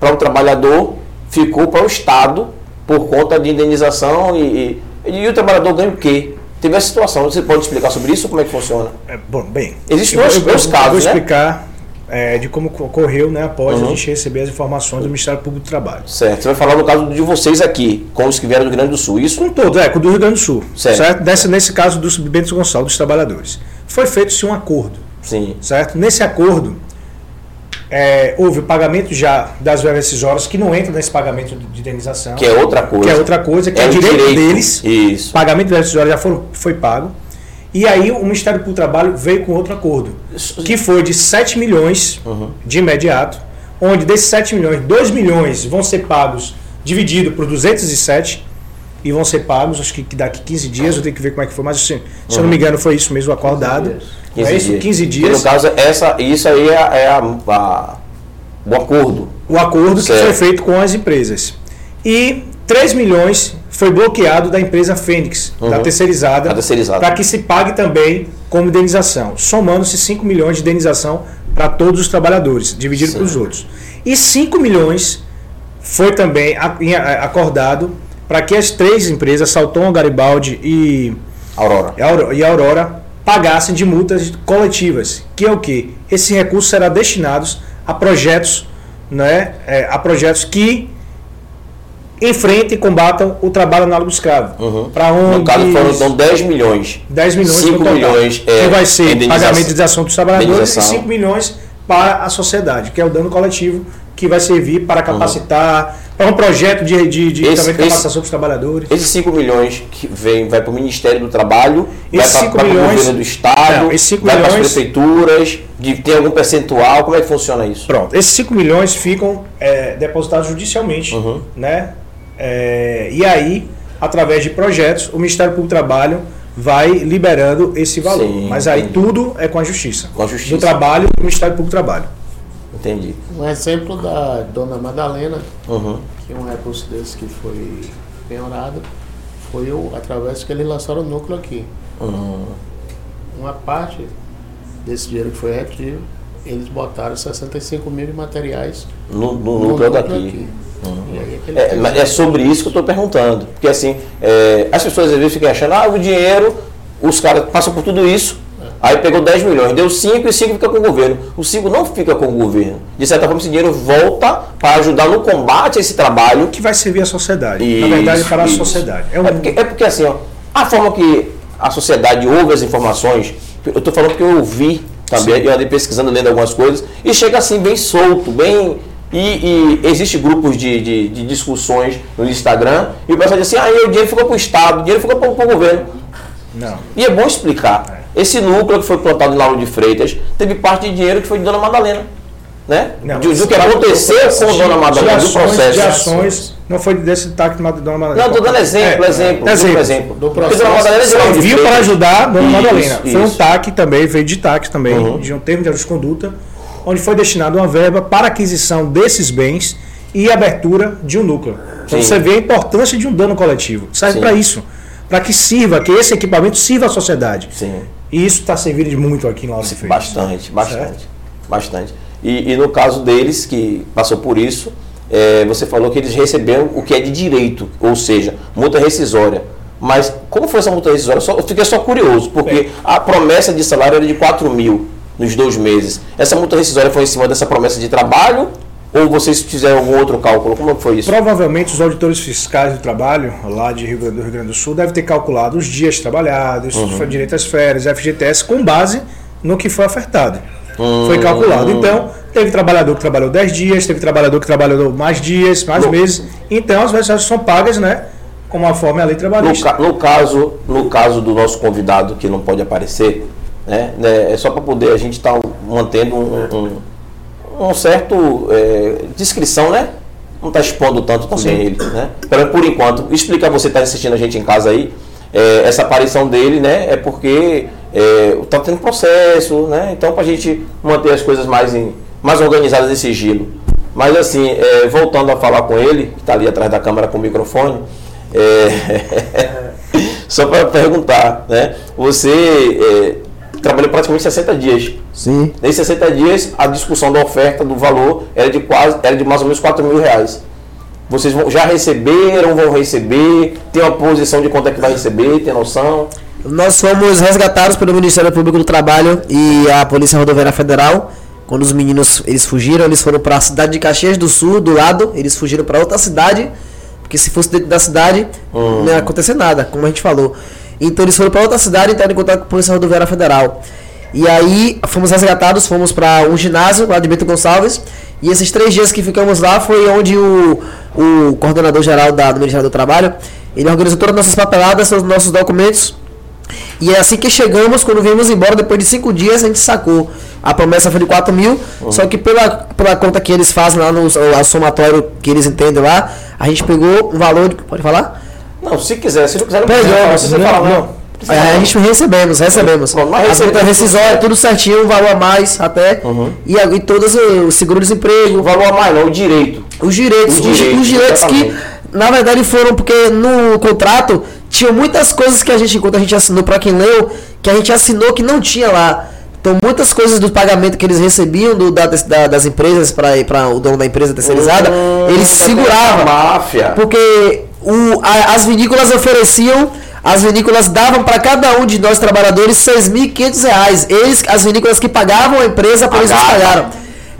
para o trabalhador, ficou para o Estado por conta de indenização e, e, e o trabalhador ganha o quê? Teve essa situação. Você pode explicar sobre isso? Como é que funciona? É, bom, bem. Existem dois- eu- dois casos, Vou né? explicar é, de como ocorreu né, após a gente receber as informações do Ministério Público do Trabalho. Certo. Você vai falar no caso de vocês aqui, com os que vieram do Rio Grande do Sul. Isso? Com todo, é, com o do Rio Grande do Sul. Certo. Certo? Nesse, nesse caso do Bento Gonçalves, dos trabalhadores. Foi feito-se um acordo, Sim. certo? Nesse acordo, é, houve o pagamento já das verbas rescisórias, que não entra nesse pagamento de indenização. Que é outra coisa. Que é outra coisa, que é, um direito, deles. Isso. O pagamento de verbas rescisórias já foram, foi pago. E aí o Ministério do Trabalho veio com outro acordo, que foi de 7 milhões Uhum. de imediato, onde desses 7 milhões, 2 milhões vão ser pagos dividido por 207 e vão ser pagos, acho que daqui 15 dias, eu tenho que ver como é que foi, mas assim, se eu não me engano foi isso mesmo acordado. Não é isso? 15 E dias. no caso, essa, isso aí é, é a- a- o acordo. o acordo que Certo. foi feito com as empresas. E 3 milhões foi bloqueado da empresa Fênix, da Uhum. terceirizada, Da terceirizada. para que se pague também como indenização, somando-se 5 milhões de indenização para todos os trabalhadores, dividido para os outros. E 5 milhões foi também acordado para que as três empresas, Salton, Garibaldi e Aurora. e Aurora pagassem de multas coletivas, que é o que? Esse recurso será destinados a projetos, né, é, a projetos que enfrentem e combatam o trabalho análogo escravo. Uhum. Para onde No caso foram então 10 milhões. 10 milhões 5 no total, milhões é que vai ser pagamento de indenização dos trabalhadores e 5 milhões para a sociedade, que é o dano coletivo que vai servir para capacitar, para um projeto de, de, de Esse- também esse- capacitação para os trabalhadores. Esses 5 milhões que vem, vai para o Ministério do Trabalho, Esses vai cinco para o milhões- governo do Estado, Não, vai para as milhões- prefeituras, de, tem algum percentual, como é que funciona isso? Pronto, esses 5 milhões ficam é, depositados judicialmente, Uhum. né? É, e aí, através de projetos, o Ministério Público do Trabalho vai liberando esse valor. Sim, Mas aí entendi. tudo é com a Justiça. Com a Justiça. Do Trabalho do Ministério Público do Trabalho. Entendi. Um exemplo da dona Madalena, Uhum. que um recurso desse que foi penhorado, foi o, através que eles lançaram o núcleo aqui. Uhum. Uma parte desse dinheiro que foi retido, eles botaram 65 mil de materiais No, no núcleo daqui. aqui. Aí aquele É, mas é sobre isso que eu estou perguntando. Porque assim, é, as pessoas às vezes ficam achando, ah, o dinheiro, os caras passam por tudo isso, aí pegou 10 milhões, deu 5 e 5 fica com o governo. O 5 não fica com o governo. De certa forma, esse dinheiro volta para ajudar no combate a esse trabalho. Que vai servir à sociedade. Isso, Na verdade, para isso. a sociedade. É, um- porque, é porque assim, ó, a forma que a sociedade ouve as informações, eu estou falando que eu ouvi também, eu andei pesquisando, lendo algumas coisas, e chega assim bem solto, bem. E, e existe grupos de, de, de discussões no Instagram, e o pessoal diz assim, ah, o dinheiro ficou para o Estado, o dinheiro ficou para o governo. Não. E é bom explicar. Esse núcleo que foi plantado em Lauro de Freitas teve parte de dinheiro que foi de Dona Madalena. Né? Não, de, do que aconteceu com Dona Madalena, do de ações, processo. de ações, não foi desse táxi de Dona Madalena. Não, estou dando exemplo, É, exemplo, exemplo. exemplo. Do Porque processo. Dona Madalena é de Lauro de Serviu para ajudar a Dona Isso, Madalena. Foi um isso. TAC também, veio de TAC também, Uhum. de um termo de ajuste de conduta, onde foi destinado uma verba para aquisição desses bens e abertura de um núcleo. Então Sim. você vê a importância de um dano coletivo. Serve para isso. Para que sirva, que esse equipamento sirva à sociedade. Sim. E isso está servindo de muito aqui em Lauro Freitas. Bastante, bastante. Bastante. E, e no caso deles, que passou por isso, é, você falou que eles receberam o que é de direito, ou seja, multa rescisória. Mas como foi essa multa rescisória? Só- eu fiquei só curioso, porque Bem. a promessa de salário era de 4 mil nos dois meses. Essa multa rescisória foi em cima dessa promessa de trabalho? Ou vocês fizeram algum outro cálculo? Como foi isso? Provavelmente os auditores fiscais do trabalho, lá de Rio Grande, do Rio Grande do Sul, devem ter calculado os dias trabalhados, Uhum. direito às férias, FGTS, com base no que foi ofertado. Hum. Foi calculado. Então, teve trabalhador que trabalhou 10 dias, teve trabalhador que trabalhou mais dias, mais No- meses. Então, as vezes são pagas, né? Como a forma a lei No, trabalhista. ca- no caso, no caso do nosso convidado que não pode aparecer, né, né, é só para poder a gente estar mantendo um, um, um certo é, descrição, né? Não está expondo tanto também ele, né? Pelo- Por enquanto, explica você que está assistindo a gente em casa aí, é, essa aparição dele, né? É porque está tendo processo, né? Então para a gente manter as coisas mais, em, mais organizadas em sigilo. Mas assim, é, voltando a falar com ele, que está ali atrás da câmera com o microfone, é, [LAUGHS] só para perguntar, né? Você é, trabalhou praticamente 60 dias. Sim. Nesses 60 dias, a discussão da oferta, do valor, era de quase, era de mais ou menos 4 mil reais. Vocês vão- já receberam, vão receber? Tem uma posição de quanto é que vai receber? Tem noção? Nós fomos resgatados pelo Ministério Público do Trabalho e a Polícia Rodoviária Federal Quando os meninos eles fugiram, eles foram para a cidade de Caxias do Sul, do lado, eles fugiram para outra cidade, porque se fosse dentro da cidade não ia acontecer nada, como a gente falou. Então eles foram para outra cidade e entraram em contato com a Polícia Rodoviária Federal. E aí fomos resgatados, fomos para um ginásio lá de Bento Gonçalves. E esses três dias que ficamos lá foi onde o, o coordenador geral da, do Ministério do Trabalho ele organizou todas as nossas papeladas, todos os nossos documentos. E é assim que chegamos, quando viemos embora, depois de cinco dias, a gente sacou. A promessa foi de 4 mil, só que pela, pela conta que eles fazem lá no somatório que eles entendem lá, a gente pegou um valor de. Pode falar? Não, se quiser, se não quiser, não precisa, não precisa não, não. não. É, a gente recebemos, recebemos. Bom, As multas rescisórias, tudo certinho, um valor a mais até. Uhum. E, e todos o seguro-desemprego, O valor a mais não, o direito. os direitos, Os os, direitos, os direitos que, na verdade, foram porque no contrato tinha muitas coisas que a gente, enquanto a gente assinou, para quem leu, que a gente assinou que não tinha lá. Então, muitas coisas do pagamento que eles recebiam do, da- da- das empresas para o dono da empresa terceirizada, Hum, eles seguravam. Máfia. Porque o, a- as vinícolas ofereciam, as vinícolas davam para cada um de nós trabalhadores 6.500 reais. Eles, as vinícolas que pagavam a empresa, por isso pagaram.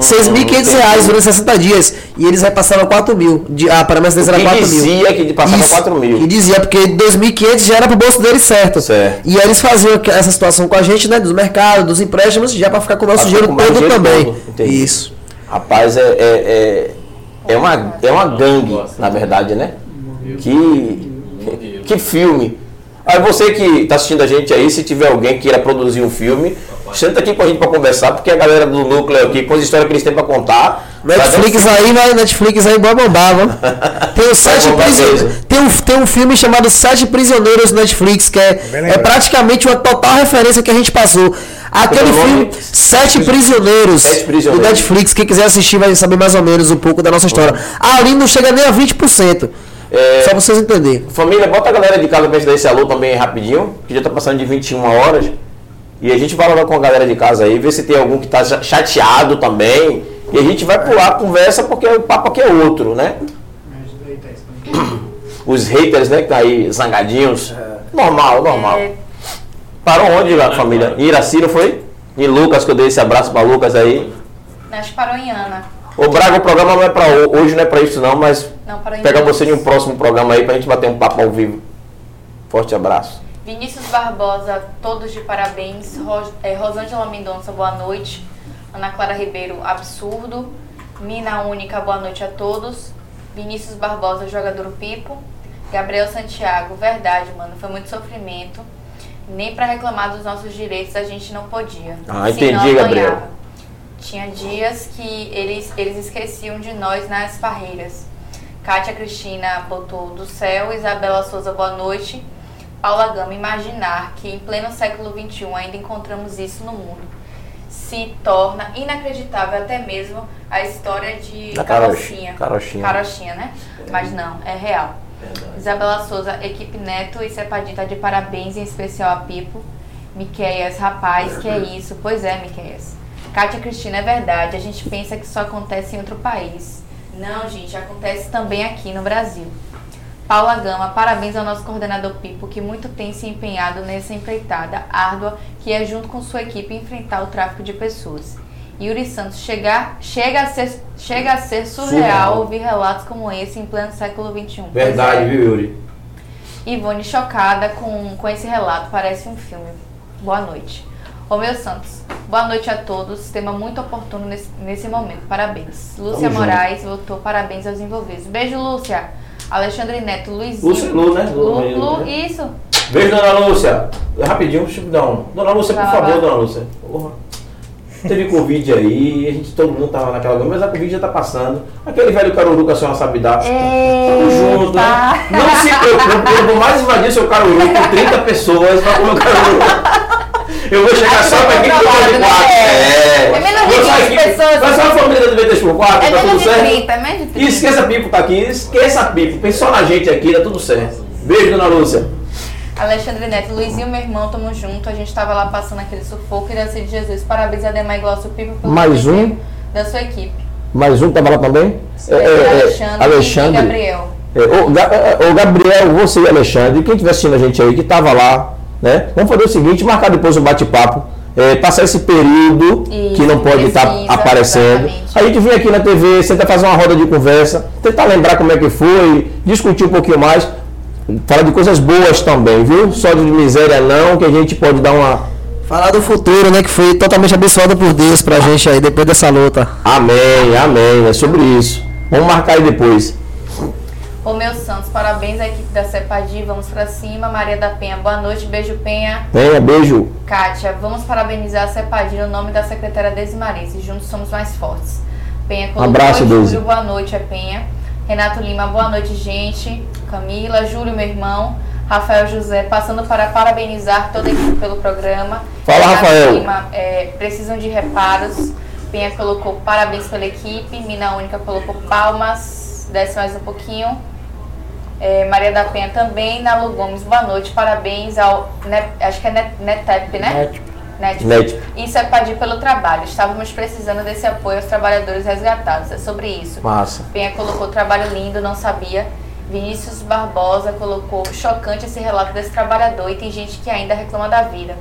6.500 entendi. reais durante 60 dias. E eles repassaram 4 mil. De, a promessa deles era que 4 mil. dizia que passava Isso, 4 mil. Que dizia, porque 2.500 já era pro bolso deles certo. Certo. E aí eles faziam essa situação com a gente, né? Dos mercados, dos empréstimos, já para ficar com o nosso dinheiro mais todo dinheiro também. todo. Isso. Rapaz, é, é, é, é uma, é uma gangue, na verdade, né? Que, que filme. Aí você que está assistindo a gente aí, se tiver alguém que queira produzir um filme, senta aqui com a gente para conversar, porque a galera do núcleo aqui, com as histórias que eles têm para contar. vai dar um Netflix aí, vai, Netflix aí, vai bombar, vamos. [LAUGHS] Tem, o sete. Tem um, tem um filme chamado Sete Prisioneiros no Netflix, que é, é praticamente uma total referência que a gente passou. Aquele filme? Sete Prisioneiros, Sete Prisioneiros. do Netflix, quem quiser assistir vai saber mais ou menos um pouco da nossa história. Ali não chega nem a 20%. É, Só pra vocês entenderem. Família, bota a galera de casa pra gente dar esse alô também rapidinho, que já tá passando de 21 horas. E a gente vai lá com a galera de casa aí, ver se tem algum que tá cha- chateado também. E a gente vai pular a conversa, porque o papo aqui é outro, né? [COUGHS] Os haters, né, que tá aí zangadinhos. Normal, normal. É, Parou onde, lá, família? Em Iraci, não foi? Em Lucas, que eu dei esse abraço pra Lucas aí. acho que parou em Ana. Ô Braga, o programa não é pra ho- hoje, não é pra isso não, mas Não, pega Ana. você em um próximo programa aí pra gente bater um papo ao vivo. Forte abraço. Vinícius Barbosa, todos de parabéns. Ro é, Rosângela Mendonça, boa noite. Ana Clara Ribeiro, absurdo. Mina Única, boa noite a todos. Vinícius Barbosa, jogador Pipo. Gabriel Santiago, verdade, mano, foi muito sofrimento. Nem pra reclamar dos nossos direitos a gente não podia. Ah, entendi, Gabriel. Tinha dias que eles, eles esqueciam de nós nas parreiras. Kátia Cristina botou do céu, Isabela Souza, boa noite. Paula Gama, imaginar que em pleno século XXI ainda encontramos isso no mundo. Se torna inacreditável até mesmo a história de Da Carochinha. Carochinha. Carochinha, né? Mas não, é real. Isabela Souza, equipe Neto e Cepadinho tá de parabéns, em especial a Pipo. Miqueias, rapaz, que é isso? Pois é, Miqueias. Kátia Cristina, é verdade, a gente pensa que só acontece em outro país. Não, gente, acontece também aqui no Brasil. Paula Gama, parabéns ao nosso coordenador Pipo, que muito tem se empenhado nessa empreitada árdua, que é junto com sua equipe enfrentar o tráfico de pessoas. Yuri Santos, chegar, chega, a ser, chega a ser surreal, Surreal. ouvir relatos como esse em pleno século XXI. Pois Verdade, é. viu, Yuri? Ivone chocada com, com esse relato, parece um filme. Boa noite. Romeu Santos, boa noite a todos. Tema muito oportuno nesse, nesse momento. Parabéns. Lúcia Tamo Moraes votou parabéns aos envolvidos. Beijo, Lúcia. Alexandre Neto, Luizinho. Lúcia, Lu, né? Lu, Lu, Lu, né? isso. Beijo, dona Lúcia. Rapidinho, deixa eu dar um. Dona Lúcia, por Vai favor, vai. dona Lúcia. Porra. Teve Covid aí, a gente, todo mundo tava naquela mas a Covid já tá passando. Aquele velho caruru que a senhora sabe dar. Tamo junto, né? Não se preocupe, eu vou mais invadir seu caruru com 30 pessoas pra comer o caruru. [LAUGHS] Eu vou chegar só pra aqui com o de né? quatro. É. É menos de Vou só 20 aqui- pessoas. Vai só a família do 3 por 4 É tá tudo menos de certo? 30, é menos de 30. E esqueça a Pipo tá aqui, esqueça a Pipo. Pensa só na gente aqui, tá tudo certo. Beijo, dona Lúcia. Alexandre Neto, Luizinho, meu irmão, tamo junto. A gente tava lá passando aquele sufoco. Queria ser de Jesus. Parabéns a Demar Glaucio Pipo pelo Mais um? da sua equipe. Mais um que tava lá também? É, é, é, Alexandre, e Gabriel. É, é, ô, Gabriel, você e Alexandre, quem estiver assistindo a gente aí, que tava lá, né? Vamos fazer o seguinte, marcar depois um bate-papo. é, passar esse período Isso, que não pode estar precisa, aparecendo. exatamente. A gente vem aqui na TV, senta fazer uma roda de conversa, tentar lembrar como é que foi, discutir um pouquinho mais, falar de coisas boas também, viu? Só de miséria não, que a gente pode dar uma. Falar do futuro, né? Que foi totalmente abençoado por Deus pra gente aí depois dessa luta. Amém, amém, é sobre isso. Vamos marcar aí depois. Romeu Santos, parabéns à equipe da Cepadi, vamos pra cima. Maria da Penha, boa noite, beijo Penha. Venha, beijo. Kátia, vamos parabenizar a Cepadi no nome da secretária Desmarense. Juntos somos mais fortes. Penha colocou abraço, Oi, Deise. Júlio, boa noite, é Penha. Renato Lima, boa noite, gente. Camila, Júlio, meu irmão. Rafael José, passando para parabenizar toda a equipe pelo programa. Fala, Renato Rafael. Lima, é, precisam de reparos. Penha colocou parabéns pela equipe. Mina Única colocou palmas. Desce mais um pouquinho. É, Maria da Penha também. Nalu Gomes, boa noite. Parabéns ao. Ne- acho que é Net- Netep, né? Net. Net. Net. Isso é Padi pelo trabalho. Estávamos precisando desse apoio aos trabalhadores resgatados. É sobre isso. Massa. Penha colocou trabalho lindo, não sabia. Vinícius Barbosa colocou chocante esse relato desse trabalhador e tem gente que ainda reclama da vida.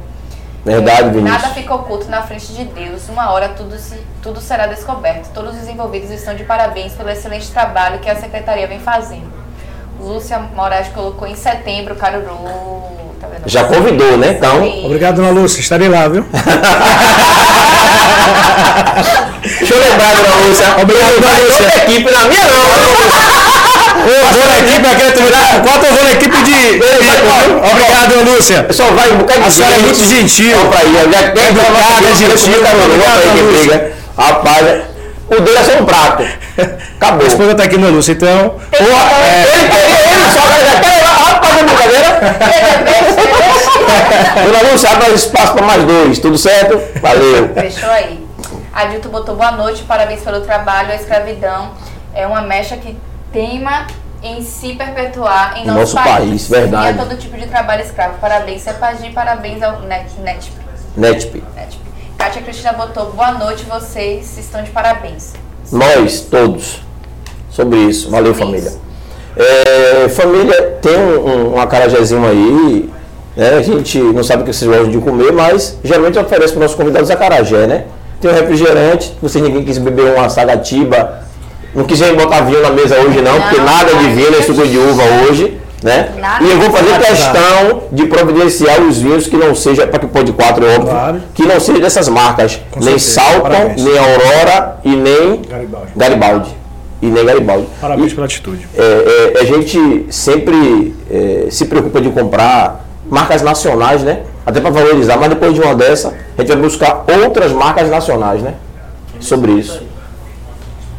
Verdade, É, Vinícius. Nada fica oculto na frente de Deus. Uma hora tudo, se, tudo será descoberto. Todos os envolvidos estão de parabéns pelo excelente trabalho que a secretaria vem fazendo. Lúcia Moraes colocou em setembro, Caruru. Tá vendo? Já convidou, né? Então. Sim. Obrigado, dona Lúcia. Estarei lá, viu? Deixa eu lembrar, dona Lúcia. Obrigado, dona Lúcia. Outra equipe na minha não. Eu vou na equipe, eu quero terminar. Quanto eu vou na equipe de. Obrigado, dona Lúcia. Só vai um bocado de A senhora é muito gentil. Já quer Educada, gentil, obrigado, briga. Rapaz, o dele é só um prato. Acabou. Minha esposa tá aqui, dona Lúcia, então. Ele, ele, ele só vai já quer rapaz, é brincadeira. [LAUGHS] Dona Lúcia, abre espaço para mais dois. Tudo certo? Valeu. Fechou aí. Adilto botou boa noite, parabéns pelo trabalho. A escravidão é uma mecha que teima em se perpetuar em No nosso, nosso país, verdade. E a todo tipo de trabalho escravo. Parabéns, Cepagi, parabéns ao Net, Netp. Netp. Netp. Kátia Cristina botou boa noite, vocês estão de parabéns. Nós, todos. Sobre isso. Valeu, Sobre família. isso. É, família, tem um, um, acarajézinho aí. Né? A gente não sabe o que vocês gostam de comer, mas geralmente eu ofereço para os nossos convidados acarajé, né? Tem um refrigerante. Se ninguém quis beber uma sagatiba, não quiser botar vinho na mesa hoje não, porque Não, nada de vinho, não. suco de uva hoje. Né? Nada E eu vou fazer questão de providenciar os vinhos que não seja, para que pode quatro, é óbvio, Claro. que não seja dessas marcas. Com nem certeza. Salton, Parabéns. nem Aurora e nem Garibaldi. Garibaldi. E nem Garibaldi. Parabéns E, pela atitude. é, é, a gente sempre é, se preocupa de comprar marcas nacionais, né? Até para valorizar, mas depois de uma dessa, a gente vai buscar outras marcas nacionais, né? Sobre isso.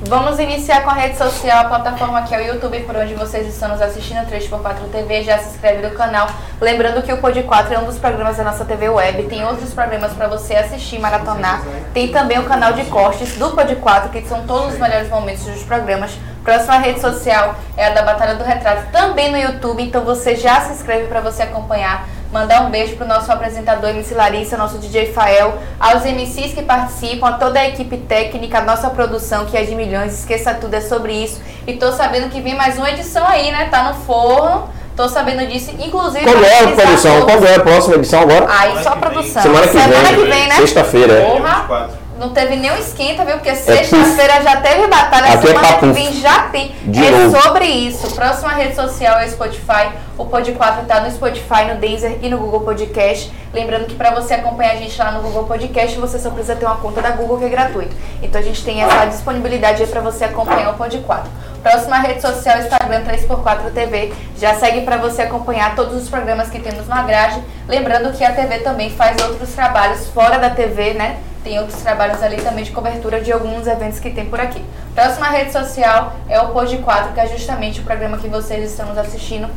Vamos iniciar com a rede social, a plataforma que é o YouTube, por onde vocês estão nos assistindo, 3x4 TV, já se inscreve no canal. Lembrando que o Pod 4 é um dos programas da nossa TV Web, tem outros programas para você assistir, maratonar. Tem também o canal de cortes do Pod 4, que são todos os melhores momentos dos programas. Próxima rede social é a da Batalha do Retrato, também no YouTube, então você já se inscreve para você acompanhar. Mandar um beijo pro nosso apresentador MC Larissa, nosso DJ Fael, aos MCs que participam, a toda a equipe técnica, a nossa produção que é de milhões, esqueça tudo, é sobre isso. E tô sabendo que vem mais uma edição aí, né? Tá no forno. Tô sabendo disso, inclusive. Quando é a produção? todos. Quando é a próxima edição agora? Aí só produção. Semana que vem. né? Sexta-feira, é. Porra, não teve nenhum esquenta, viu? Porque sexta-feira já teve batalha, Aqui é semana que papo. vem já tem. De é novo. sobre isso. Próxima rede social é o Spotify. O Pod 4 tá no Spotify, no Deezer e no Google Podcast. Lembrando que para você acompanhar a gente lá no Google Podcast, você só precisa ter uma conta da Google que é gratuito. Então a gente tem essa disponibilidade aí para você acompanhar o Pod 4. Próxima rede social, Instagram 3x4 TV. Já segue para você acompanhar todos os programas que temos na grade. Lembrando que a TV também faz outros trabalhos fora da TV, né? Tem outros trabalhos ali também de cobertura de alguns eventos que tem por aqui. Próxima rede social é o Pod 4, que é justamente o programa que vocês estão nos assistindo.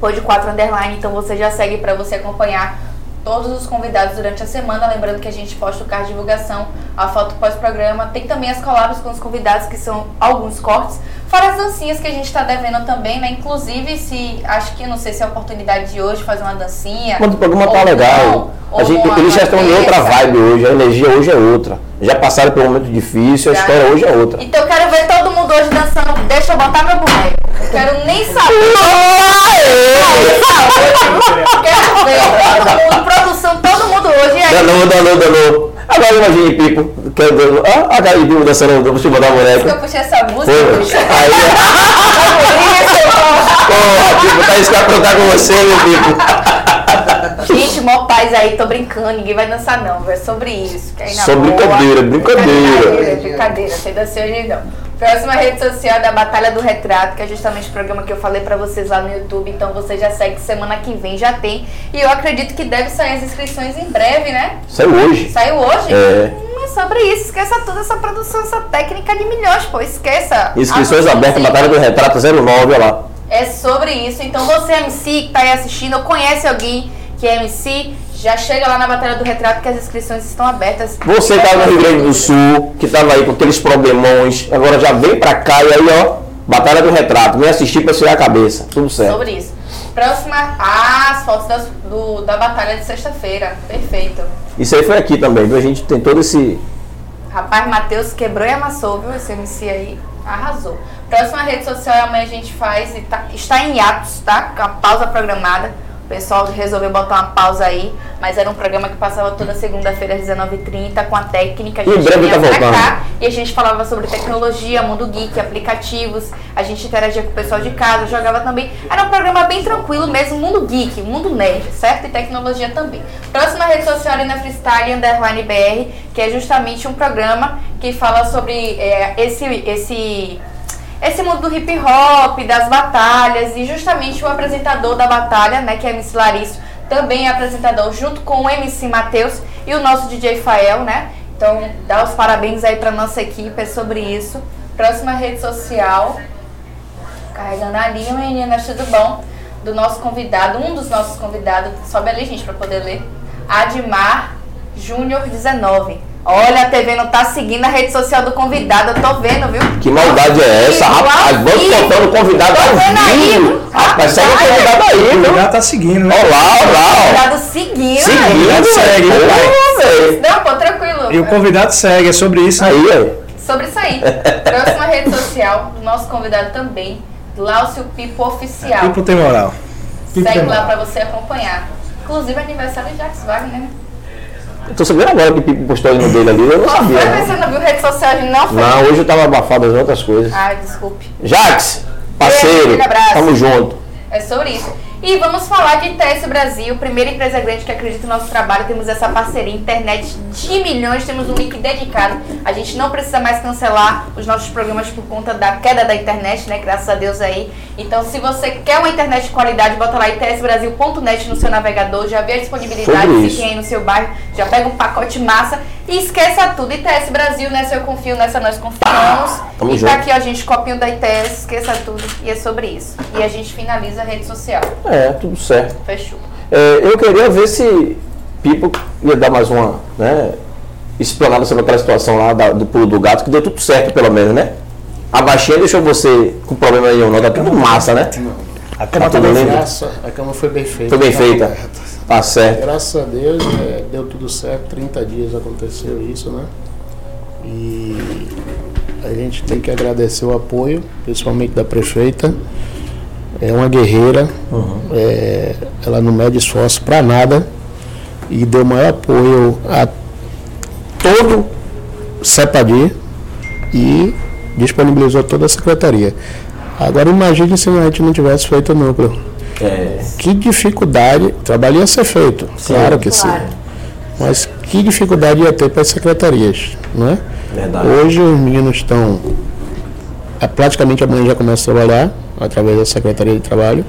Pod 4 Underline, então você já segue para você acompanhar todos os convidados durante a semana. Lembrando que a gente posta o card de divulgação, a foto pós-programa. Tem também as collabs com os convidados, que são alguns cortes. Fora as dancinhas que a gente está devendo também, né? Inclusive, se acho que não sei se é a oportunidade de hoje fazer uma dancinha. Quando o programa tá legal, não, gente, eles já estão em outra vibe hoje, a energia hoje é outra. Já passaram por um momento difícil, a história hoje é outra. Então eu quero ver todo mundo hoje dançando. Deixa eu botar meu boneco. Eu quero nem saber. Quero ver todo mundo, produção, todo mundo hoje é Danou, danou, danou. Agora imagine Pipo. que é do- Ah, a de Pipo dançando, deixa eu botar a que eu boneca. puxei essa música. Bicho. Aí, porra, Pipo, tá isso que aprontar com você, meu Pipo. Gente, mó paz aí, tô brincando, ninguém vai dançar não, é sobre isso. que aí na Só boa- brincadeira, brincadeira. Brincadeira, brincadeira, sem dançar hoje não. Próxima rede social é da Batalha do Retrato, que é justamente o programa que eu falei pra vocês lá no YouTube, então você já segue semana que vem, já tem. E eu acredito que deve sair as inscrições em breve, né? Saiu hoje. Saiu hoje? É. Hum, é sobre isso, esqueça toda essa produção, essa técnica de milhões, pô, esqueça. Inscrições abertas. Batalha do Retrato 09, olha lá. É sobre isso. Então você MC que tá aí assistindo ou conhece alguém que é MC, já chega lá na Batalha do Retrato que as inscrições estão abertas. Você que tá no Rio Grande do Sul, que tava aí com aqueles problemões, agora já vem pra cá e aí, ó, Batalha do Retrato. Vem assistir pra tirar a cabeça. Tudo certo. Sobre isso. Próxima, ah, as fotos das- do, da batalha de sexta-feira. Perfeito. Isso aí foi aqui também, viu? A gente tem todo esse. Rapaz, Matheus quebrou e amassou, viu? Esse MC aí arrasou. Próxima rede social amanhã a gente faz e tá- está em atos, tá? Com a pausa programada. O pessoal resolveu botar uma pausa aí, mas era um programa que passava toda segunda-feira às 19h30 com a técnica. A gente vinha tá pra cá e a gente falava sobre tecnologia, mundo geek, aplicativos. A gente interagia com o pessoal de casa, jogava também. Era um programa bem tranquilo mesmo, mundo geek, mundo nerd, certo? E tecnologia também. Próxima rede social é na Freestyle Underline BR, que é justamente um programa que fala sobre é, esse, esse esse mundo do hip hop, das batalhas e justamente o apresentador da batalha, né, que é MC Larício, também é apresentador junto com o MC Matheus e o nosso DJ Fael, né? Então, dá os parabéns aí pra nossa equipe, é sobre isso. Próxima rede social, carregando ali, meninas, tudo bom? Do nosso convidado, um dos nossos convidados, sobe ali, gente, pra poder ler. Admar Júnior 19. Olha, a TV não tá seguindo a rede social do convidado, eu tô vendo, viu? Que maldade é essa, rapaz? Vamos vivo. botando o convidado Tô ao vendo aí, vivo. viu? Rapaz, segue o convidado aí, O viu? lugar tá seguindo, né? Olha lá, olha lá, ó. Convidado seguindo. Seguindo, segue. Pô, velho. Não, pô, tranquilo. E o convidado segue, é sobre isso. né? Aí, aí. Sobre isso aí. Próxima rede social do nosso convidado também, Glaucio Pipo Oficial. Pipo tem moral. Pipo tem Segue lá moral. pra você acompanhar. Inclusive aniversário de Jax Wagner, né? Eu tô sabendo agora que o Pipo postou no dele ali, eu não Qual foi? sabia. Mas Não. você não viu rede social de não foi? não, hoje eu tava abafado das outras coisas. Ai, desculpe. Jax, parceiro, abraço. tamo junto. É sobre isso. E vamos falar de ITS Brasil, primeira empresa grande que acredita no nosso trabalho. Temos essa parceria, internet de milhões, temos um link dedicado. A gente não precisa mais cancelar os nossos programas por conta da queda da internet, né? Graças a Deus aí. Então, se você quer uma internet de qualidade, bota lá itsbrasil.net no seu navegador, já vê a disponibilidade, se aí no seu bairro, já pega um pacote massa e esqueça tudo. ITS Brasil, nessa eu confio, nessa nós confiamos. Tamo e junto. tá aqui, ó, gente, copinho da ITS, esqueça tudo. E é sobre isso. E a gente finaliza a rede social. É, tudo certo. Fechou. É, eu queria ver se Pipo ia dar mais uma, né, explanada sobre aquela situação lá da- do pulo do gato, que deu tudo certo pelo menos, né? A baixinha deixou você com problema nenhum, não, tá tudo massa, né? A Tá cama tudo também lindo. Graça, a cama foi bem feita. Foi bem tá feita. Tá certo. Graças a Deus é, deu tudo certo, 30 dias aconteceu isso, né? E a gente tem que agradecer o apoio, principalmente da prefeita. É uma guerreira, é, ela não mede esforço para nada e deu maior apoio a todo CEPADI e disponibilizou toda a secretaria. Agora imagine se a gente não tivesse feito o núcleo. É, Que dificuldade, trabalho ia ser feito, claro que Claro. sim. Mas que dificuldade ia ter para as secretarias, não é? verdade. Hoje os meninos estão, é, praticamente amanhã já começa a trabalhar, através da Secretaria de Trabalho,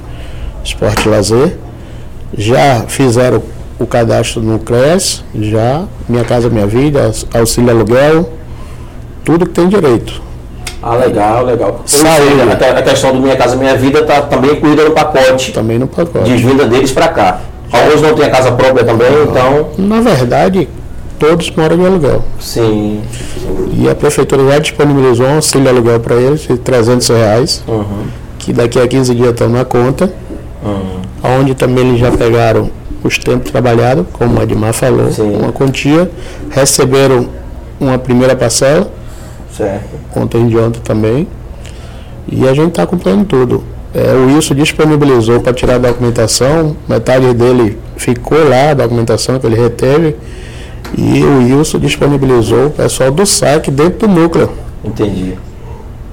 Esporte e Lazer. Já fizeram o cadastro no CRES, já, Minha Casa Minha Vida, aux- auxílio aluguel, tudo que tem direito. Ah, legal, legal. Saúde. seja, a a questão do Minha Casa Minha Vida tá também incluída no pacote Também no pacote. de vinda deles pra cá. Alguns não têm a casa própria também, então, Na verdade, todos moram de aluguel. sim. E a prefeitura já disponibilizou um auxílio aluguel para eles de 300 reais, Uhum. Que daqui a 15 dias estão na conta, Uhum. onde também eles já pegaram os tempos trabalhados, como a Admar falou, Sim. uma quantia, receberam uma primeira parcela, Certo. ontem de ontem também, e a gente está acompanhando tudo. É, o Wilson disponibilizou para tirar a documentação, metade dele ficou lá, a documentação que ele reteve, e o Wilson disponibilizou o pessoal do SAC dentro do núcleo. Entendi.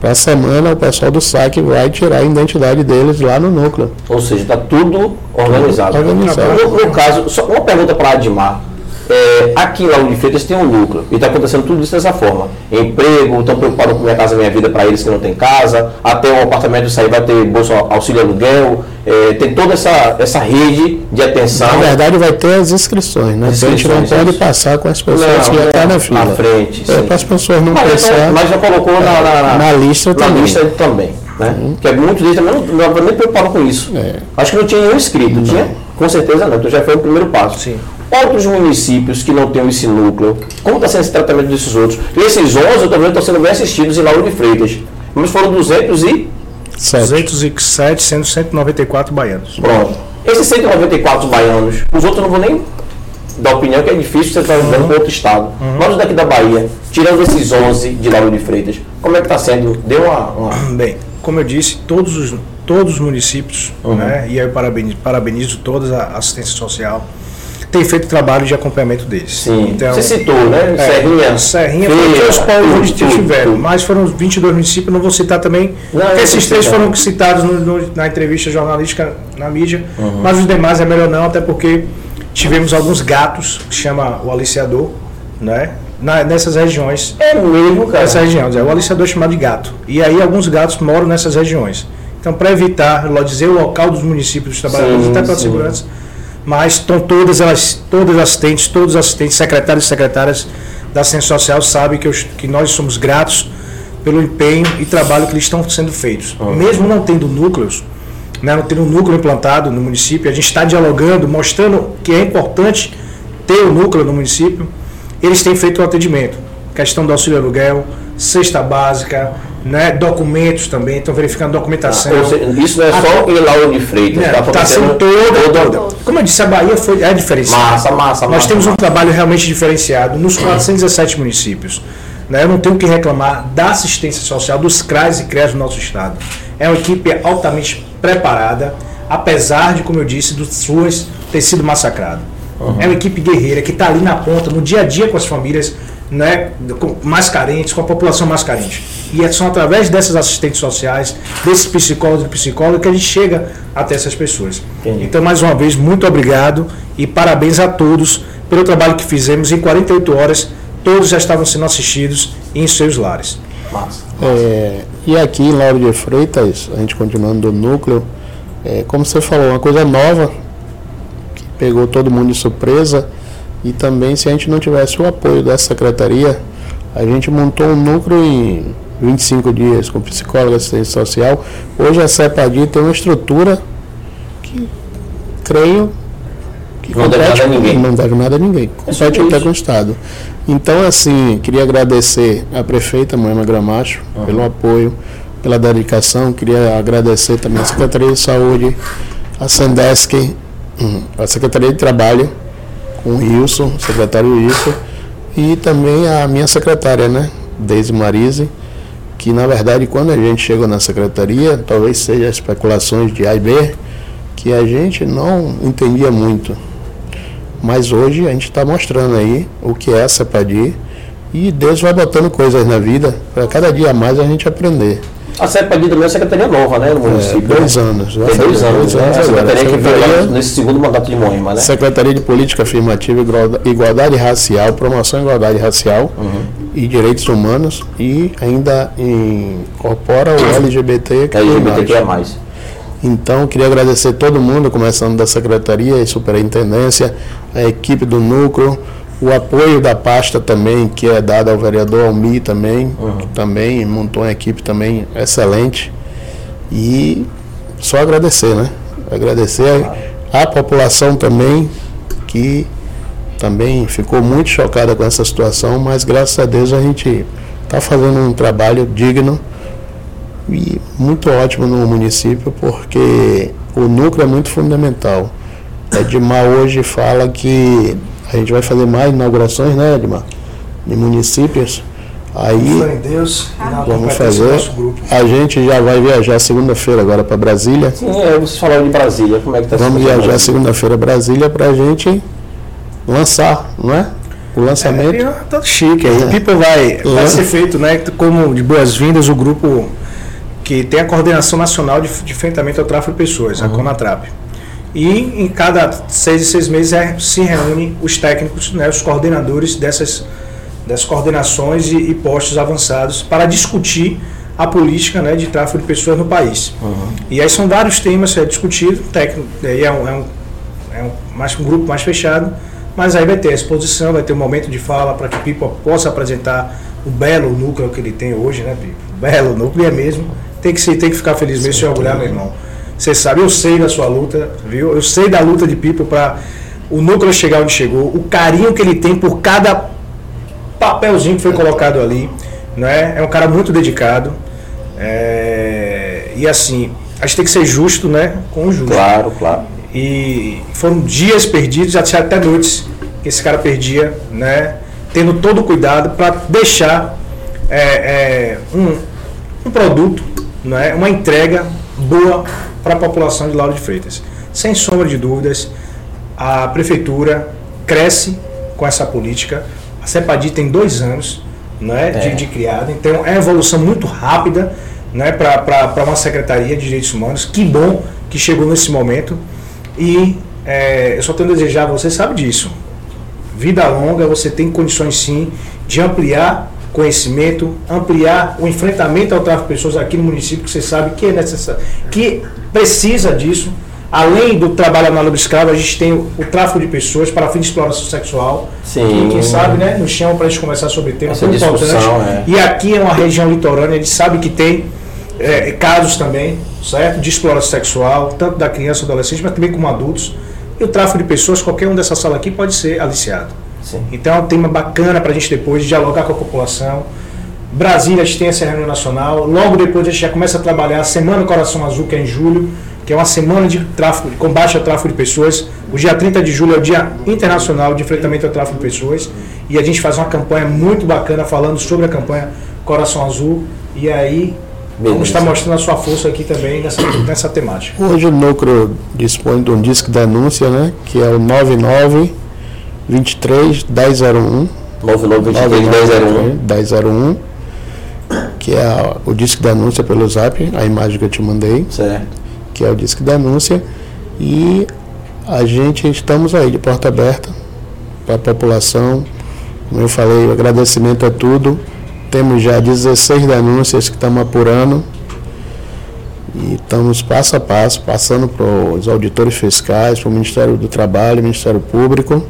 Para a semana, o pessoal do SAC vai tirar a identidade deles lá no núcleo. Ou seja, está tudo organizado. Organizado. No, no caso, só uma pergunta para a Admar. É, aqui em Lauro de Freitas tem um núcleo e está acontecendo tudo isso dessa forma. Emprego, estão preocupados com minha casa, minha vida para eles que não tem casa, até o apartamento sair vai ter bolsa auxílio aluguel, é, tem toda essa, essa rede de atenção. Na verdade, vai ter as inscrições, né? As a gente não inscrições, pode passar com as pessoas Não, que já estão não, na fila. na frente, É, para as pessoas não mas, então, pensar. mas já colocou na, na, na- Na lista na também. Uhum. lista também. Né? Que é muitos deles também não, não, nem preocuparam com isso. É. Acho que não tinha nenhum inscrito, tinha? Com certeza não, então já foi o primeiro passo. Sim. Outros municípios que não têm esse núcleo, como está sendo esse tratamento desses outros? E esses 11 eu estou vendo que estão sendo bem assistidos em Lauro de Freitas. Mas foram 200 e Sete. 207, sendo 194 baianos. pronto. Esses 194 baianos, os outros não vou nem dar opinião, que é difícil você estar lidando com outro estado. Mas os daqui da Bahia, tirando esses 11 de Lauro de Freitas, como é que está sendo? Deu uma... uma- [CLEARS THROAT] Bem, como eu disse, todos os, todos os municípios, Uhum. né, e aí eu parabenizo, parabenizo toda a assistência social, têm feito trabalho de acompanhamento deles. Sim, Então, você citou, né? é, Serrinha, Serrinha Feira, foi os povos tudo, onde tudo, tiveram, tudo. mas foram 22 municípios, não vou citar também, Não, porque esses três citar. foram citados no- no- na entrevista jornalística na mídia, Uhum. mas os demais é melhor não, até porque tivemos alguns gatos, que chama o aliciador, né, na- nessas regiões. É mesmo, cara. Essa região, é o aliciador chamado de gato. E aí alguns gatos moram nessas regiões. Então, para evitar, vou dizer o local dos municípios dos trabalhadores, Sim, até pela sim. segurança, mas estão todas elas, todas as assistentes, todos os assistentes, secretários e secretárias da assistência social sabem que, eu- que nós somos gratos pelo empenho e trabalho que eles estão sendo feitos. Mesmo não tendo núcleos, né, não tendo um núcleo implantado no município, a gente está dialogando, mostrando que é importante ter o núcleo no município, eles têm feito o atendimento. Questão do auxílio aluguel, cesta básica, né, documentos também, estão verificando documentação. Seja, isso não é só em Lauro de Freitas, Está está tá sendo toda, todo- Como eu disse, a Bahia foi, é diferenciada. Massa, massa, Nós massa, temos um trabalho realmente diferenciado nos 417 municípios. né? Eu não tenho que reclamar da assistência social, dos CRAS e CREAS do nosso estado. É uma equipe altamente preparada, apesar de, como eu disse, dos SUAS ter sido massacrado. É uma equipe guerreira que está ali na ponta, no dia a dia com as famílias né, mais carentes, com a população mais carente. E é só através dessas assistentes sociais, desses psicólogos e psicólogas, que a gente chega até essas pessoas. Entendi. Então, mais uma vez, muito obrigado e parabéns a todos pelo trabalho que fizemos. Em 48 horas, todos já estavam sendo assistidos em seus lares. Massa. É, e aqui em Lauro de Freitas, a gente continuando do núcleo, é, como você falou, uma coisa nova, que pegou todo mundo de surpresa, e também se a gente não tivesse o apoio dessa secretaria, a gente montou um núcleo em 25 dias com psicóloga, assistência social. Hoje a CEPADI tem uma estrutura que creio que Não deve nada a ninguém. Não deve nada a ninguém. É Compete até isso. com o Estado. Então, assim, queria agradecer a prefeita Moema Gramacho pelo apoio, pela dedicação. Queria agradecer também a Secretaria de Saúde, a Sendesc, hum, a Secretaria de Trabalho, com o Wilson, secretário Wilson, e também a minha secretária, né, Deise Marise, que na verdade quando a gente chegou na secretaria, talvez seja especulações de A e B, que a gente não entendia muito. Mas hoje a gente está mostrando aí o que é a CEPADI e Deus vai botando coisas na vida para cada dia mais a gente aprender. A CEPAD também é uma secretaria nova, né, no É, município. dois né? anos. Tem dois fazer anos, né? A secretaria que veio nesse segundo mandato de Moema, né? Secretaria de Política Afirmativa, Igualda- Igualdade Racial, Promoção e Igualdade Racial Uhum. E Direitos Humanos e ainda incorpora o LGBT. É LGBTQIA+. Então, queria agradecer todo mundo, começando da Secretaria e Superintendência, a equipe do Núcleo, o apoio da pasta também, que é dado ao vereador Almi também, que também montou uma equipe também excelente. E só agradecer, né? Agradecer à população também, que também ficou muito chocada com essa situação, mas graças a Deus a gente está fazendo um trabalho digno e muito ótimo no município, porque o núcleo é muito fundamental. Edmar hoje fala que a gente vai fazer mais inaugurações, né, Edmar? De municípios. Aí Deus e na vamos fazer. nosso grupo. A gente já vai viajar segunda-feira agora para Brasília. Sim, é, vocês falaram de Brasília, como é que tá Vamos viajar segunda-feira a Brasília para a gente lançar, não é? O lançamento. É, tá chique aí. É. O People vai, vai É. ser feito, né, como de boas-vindas o grupo que tem a coordenação nacional de, de enfrentamento ao tráfico de pessoas, a CONATRAP. E em cada seis e seis meses é, se reúne os técnicos, né, os coordenadores dessas, dessas coordenações e, e postos avançados para discutir a política né, de tráfico de pessoas no país. E aí são vários temas a ser discutido, técnico, é um, é um é um, mais, um grupo mais fechado, mas aí vai ter a exposição, vai ter um momento de fala para que o Pipo possa apresentar o belo núcleo que ele tem hoje, né, Pipo? Belo núcleo é mesmo. Tem que, ser, tem que ficar feliz mesmo se orgulhar, meu irmão. Você sabe, eu sei da sua luta, viu? Eu sei da luta de Pipo para o núcleo chegar onde chegou, o carinho que ele tem por cada papelzinho que foi colocado ali, né? É um cara muito dedicado. é, E assim, a gente tem que ser justo, né? Com o justo. Claro, claro. E foram dias perdidos, já tinha até noites que esse cara perdia, né? Tendo todo o cuidado para deixar é, é, um, um produto, né? uma entrega boa para a população de Lauro de Freitas. Sem sombra de dúvidas, a prefeitura cresce com essa política. A CEPADI tem dois anos né, de, É. de criada, então é uma evolução muito rápida né, para uma Secretaria de Direitos Humanos. Que bom que chegou nesse momento. E é, eu só tenho a desejar, você sabe disso. Vida longa, você tem condições sim de ampliar conhecimento, ampliar o enfrentamento ao tráfico de pessoas aqui no município, que você sabe que é necessário, que precisa disso. Além do trabalho análogo escravo, a gente tem o, o tráfico de pessoas para fim de exploração sexual. Sim. Que, quem sabe, né, nos chama para a gente conversar sobre o tema. Essa tão discussão, é. E aqui é uma região litorânea, a gente sabe que tem é, casos também, certo? De exploração sexual, tanto da criança e adolescente, mas também como adultos. E o tráfico de pessoas, qualquer um dessa sala aqui pode ser aliciado. Sim. Então é um tema bacana para a gente depois dialogar com a população. Brasília, a gente tem essa reunião nacional. Logo depois a gente já começa a trabalhar a Semana Coração Azul, que é em julho, que é uma semana de tráfico, de combate ao tráfico de pessoas. O dia 30 de julho é o Dia Internacional de Enfrentamento ao Tráfico de Pessoas. E a gente faz uma campanha muito bacana falando sobre a campanha Coração Azul. E aí Beleza. vamos estar mostrando a sua força aqui também nessa, nessa temática. Hoje o núcleo dispõe de um disco de denúncia, né? Que é o 99 23 1001. 9923 1001. Que é a- o disco de denúncia pelo zap, a imagem que eu te mandei, Certo. que é o disco de denúncia. E a gente estamos aí de porta aberta para a população. Como eu falei, o agradecimento é tudo. Temos já 16 denúncias que estamos apurando. E estamos passo a passo, passando para os auditores fiscais, para o Ministério do Trabalho, Ministério Público,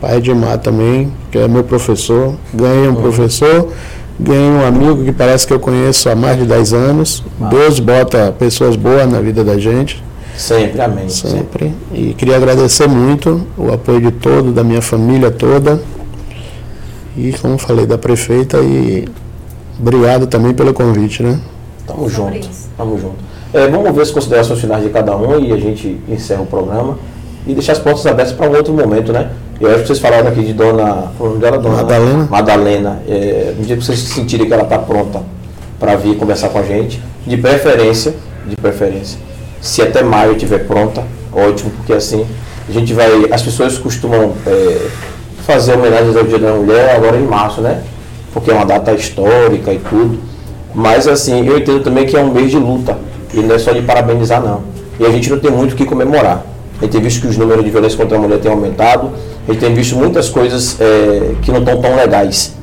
para a Edmar também, que é meu professor. Ganhei um professor, ganhei um amigo que parece que eu conheço há mais de 10 anos. Deus bota pessoas boas na vida da gente, Sempre, amém. Sempre. sempre. E queria agradecer muito o apoio de todo, da minha família toda. E como falei, da prefeita e obrigado também pelo convite, né? Tamo Sobre junto. isso. Tamo junto. É, vamos ver as considerações finais de cada um e a gente encerra o programa. E deixar as portas abertas para um outro momento, né? Eu acho que vocês falaram aqui de dona. Qual é o nome dela? Dona Madalena. Madalena. É, no dia que vocês sentirem que ela está pronta para vir conversar com a gente, de preferência, de preferência, se até maio estiver pronta, ótimo, porque assim a gente vai. As pessoas costumam é, fazer homenagens ao Dia da Mulher agora em março, né? Porque é uma data histórica e tudo. Mas assim, eu entendo também que é um mês de luta. E não é só de parabenizar não. E a gente não tem muito o que comemorar. A gente tem visto que os números de violência contra a mulher têm aumentado. A gente tem visto muitas coisas é, que não estão tão legais.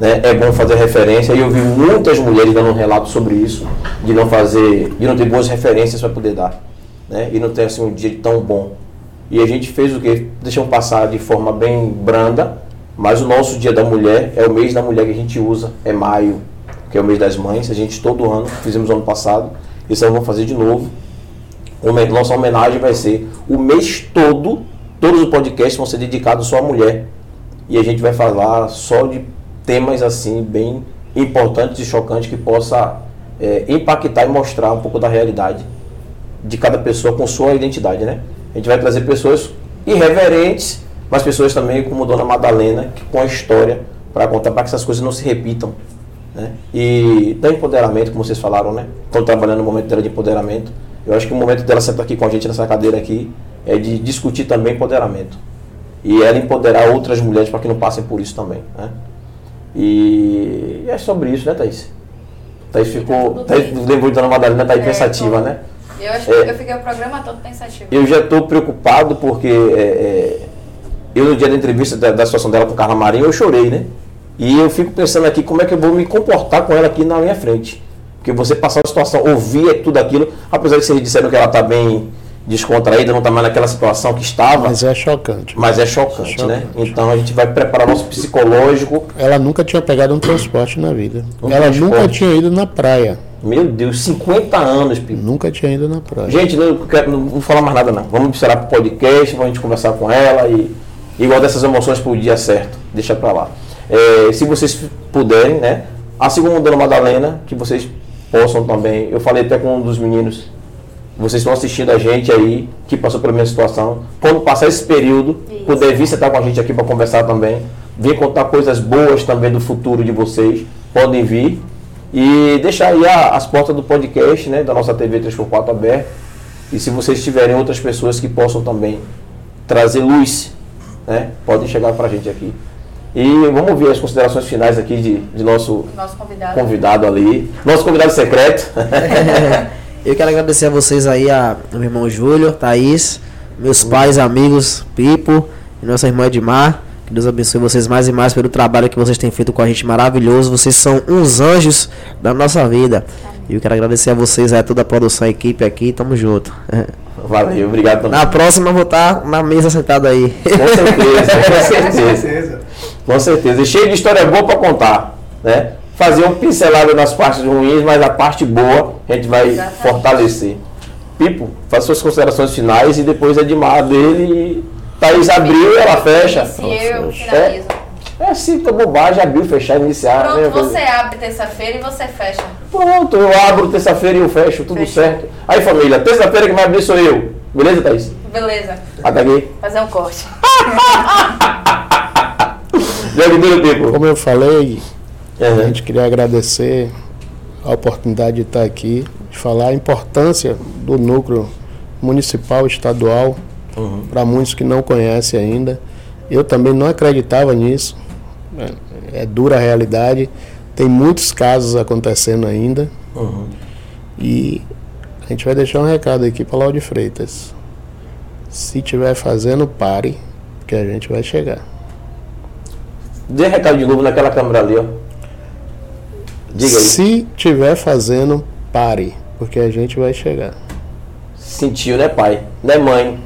Né? É bom fazer referência. E eu vi muitas mulheres dando um relato sobre isso, de não fazer, de não ter boas referências para poder dar. Né? E não ter assim, um dia tão bom. E a gente fez o que? Deixamos passar de forma bem branda, mas o nosso Dia da Mulher é o mês da mulher que a gente usa, é maio, que é o mês das mães. A gente todo ano, fizemos ano passado, esse ano vamos fazer de novo. Nossa homenagem vai ser o mês todo, todos os podcasts vão ser dedicados só à mulher. E a gente vai falar só de temas assim, bem importantes e chocantes que possa é, impactar e mostrar um pouco da realidade de cada pessoa com sua identidade, né? A gente vai trazer pessoas irreverentes, mas pessoas também como Dona Madalena, que com a história para contar para que essas coisas não se repitam, Né? E da empoderamento, como vocês falaram, né? Estão trabalhando no momento dela de empoderamento. Eu acho que o momento dela sentar aqui com a gente nessa cadeira aqui é de discutir também empoderamento. E ela empoderar outras mulheres para que não passem por isso também. Né? E é sobre isso, né, Thaís? Thaís ficou. Thaís lembrou de Dona Madalena, tá aí É, pensativa, tô. né? Eu acho que É. eu fiquei o programa todo pensativo. Eu já estou preocupado porque é, é, eu no dia da entrevista da, da situação dela com Carla Marinho eu chorei, né? E eu fico pensando aqui como é que eu vou me comportar com ela aqui na minha frente. Porque você passar uma situação, ouvir tudo aquilo, apesar de vocês disseram que ela está bem descontraída, não está mais naquela situação que estava, Mas é chocante. mas é chocante, né? Chocante. Então a gente vai preparar nosso psicológico. Ela nunca tinha pegado um transporte na vida. Um ela transporte. nunca tinha ido na praia. Meu Deus, 50 anos, Pipo. Nunca tinha ido na praia. Gente, não, quero- não vou falar mais nada não. Vamos esperar pro podcast, vamos gente conversar com ela e igual dessas emoções pro dia certo. Deixa pra lá. É, se vocês puderem, né? Assim como Dona Madalena, que vocês possam também. Eu falei até com um dos meninos. Vocês estão assistindo a gente aí, que passou pela mesma situação. Quando passar esse período, Isso. puder vir sentar com a gente aqui para conversar também. Vir contar coisas boas também do futuro de vocês. Podem vir. E deixar aí as portas do podcast, né? Da nossa TV 3x4 aberta. E se vocês tiverem outras pessoas que possam também trazer luz, né? Podem chegar para a gente aqui. E vamos ouvir as considerações finais aqui de, de nosso Nosso convidado. convidado ali. Nosso convidado secreto. [LAUGHS] Eu quero agradecer a vocês aí, a, a meu irmão Júlio, Thaís, meus pais, amigos, Pipo e nossa irmã Edmar. Que Deus abençoe vocês mais e mais pelo trabalho que vocês têm feito com a gente maravilhoso. Vocês são uns anjos da nossa vida. E eu quero agradecer a vocês, a toda a produção, a equipe aqui. Tamo junto. [LAUGHS] Valeu, obrigado também. Na próxima eu vou estar na mesa sentado aí. Com certeza, com [LAUGHS] Com certeza. Com certeza. E cheio de história boa para contar, né? Fazer um pincelado nas partes ruins, mas a parte boa a gente vai Exatamente. fortalecer. Pipo, faça suas considerações finais e depois Edmar dele e Thaís abriu e ela fecha. Se eu fecha. finalizo. É assim, tá bobagem, abriu, fechar, iniciar. Pronto, né? você abre terça-feira e você fecha. Pronto, eu abro terça-feira e eu fecho, tudo Fechou. certo. Aí família, terça-feira que vai abrir sou eu. Beleza, Thaís? Beleza. Até aqui. Fazer um corte. [LAUGHS] Como eu falei, a Uhum. gente queria agradecer a oportunidade de estar aqui, de falar a importância do núcleo municipal estadual Uhum. para muitos que não conhecem ainda. Eu também não acreditava nisso. É, é dura a realidade. Tem muitos casos acontecendo ainda. Uhum. E a gente vai deixar um recado aqui para Lauro de Freitas. Se tiver fazendo, pare, que a gente vai chegar. Dê recado de novo naquela câmera ali, ó. Diga aí. Se tiver fazendo, pare, porque a gente vai chegar. Sentiu, né, pai? Né, mãe?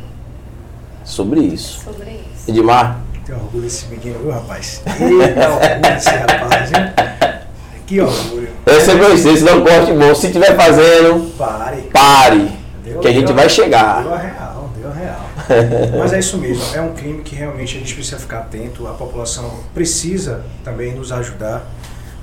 Sobre isso. Sobre isso. Edmar, Tem orgulho desse menino, viu, rapaz? [LAUGHS] Eita, orgulho desse rapaz, hein? Que orgulho. essa é conhecer, se não corte bom. Se tiver fazendo, Pare. pare. Deu- Que a gente deu- vai chegar. Deu a real, deu a real. [LAUGHS] Mas é isso mesmo, é um crime que realmente a gente precisa ficar atento, a população precisa também nos ajudar.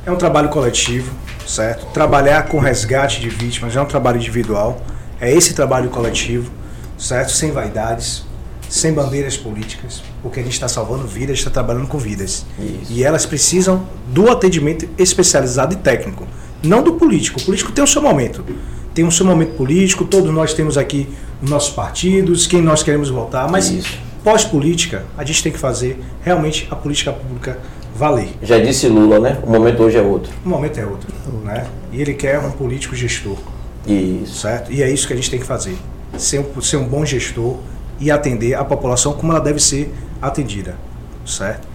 É um trabalho coletivo, certo? Trabalhar com resgate de vítimas é um trabalho individual, é esse trabalho coletivo, certo? Sem vaidades, sem bandeiras políticas, porque a gente está salvando vidas, está trabalhando com vidas. Isso. E elas precisam do atendimento especializado e técnico, não do político. O político tem o seu momento. Tem o seu momento político, todos nós temos aqui os nossos partidos, quem nós queremos votar, mas pós-política, a gente tem que fazer realmente a política pública valer. Já disse Lula, né? O momento hoje é outro. O momento é outro, né? E ele quer um político gestor, Isso. certo? E é isso que a gente tem que fazer. Ser um, ser um bom gestor e atender a população como ela deve ser atendida, certo?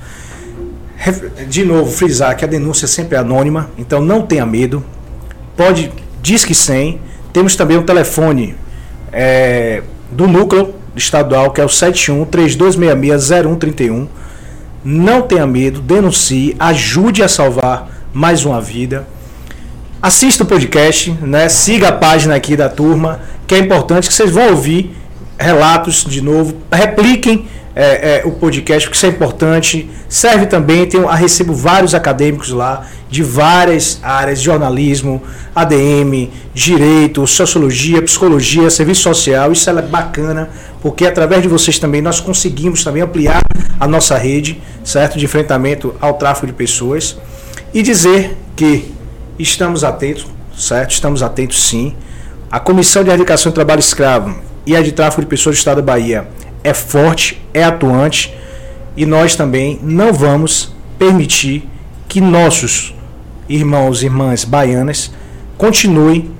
De novo, frisar que a denúncia sempre é anônima, então não tenha medo. Pode, diz que 100. Temos também o telefone é, do núcleo estadual, que é o 71 3266 0131. Não tenha medo, denuncie, ajude a salvar mais uma vida. Assista o podcast, né? siga a página aqui da turma, que é importante que vocês vão ouvir relatos de novo, repliquem é, é, o podcast, porque isso é importante. Serve também, eu recebo vários acadêmicos lá de várias áreas, jornalismo, ADM, direito, sociologia, psicologia, serviço social. Isso é bacana, porque através de vocês também nós conseguimos também ampliar a nossa rede, certo, de enfrentamento ao tráfico de pessoas e dizer que Estamos atentos, certo? Estamos atentos sim. A Comissão de Erradicação do Trabalho Escravo e a de Tráfico de Pessoas do Estado da Bahia é forte, é atuante e nós também não vamos permitir que nossos irmãos e irmãs baianas continuem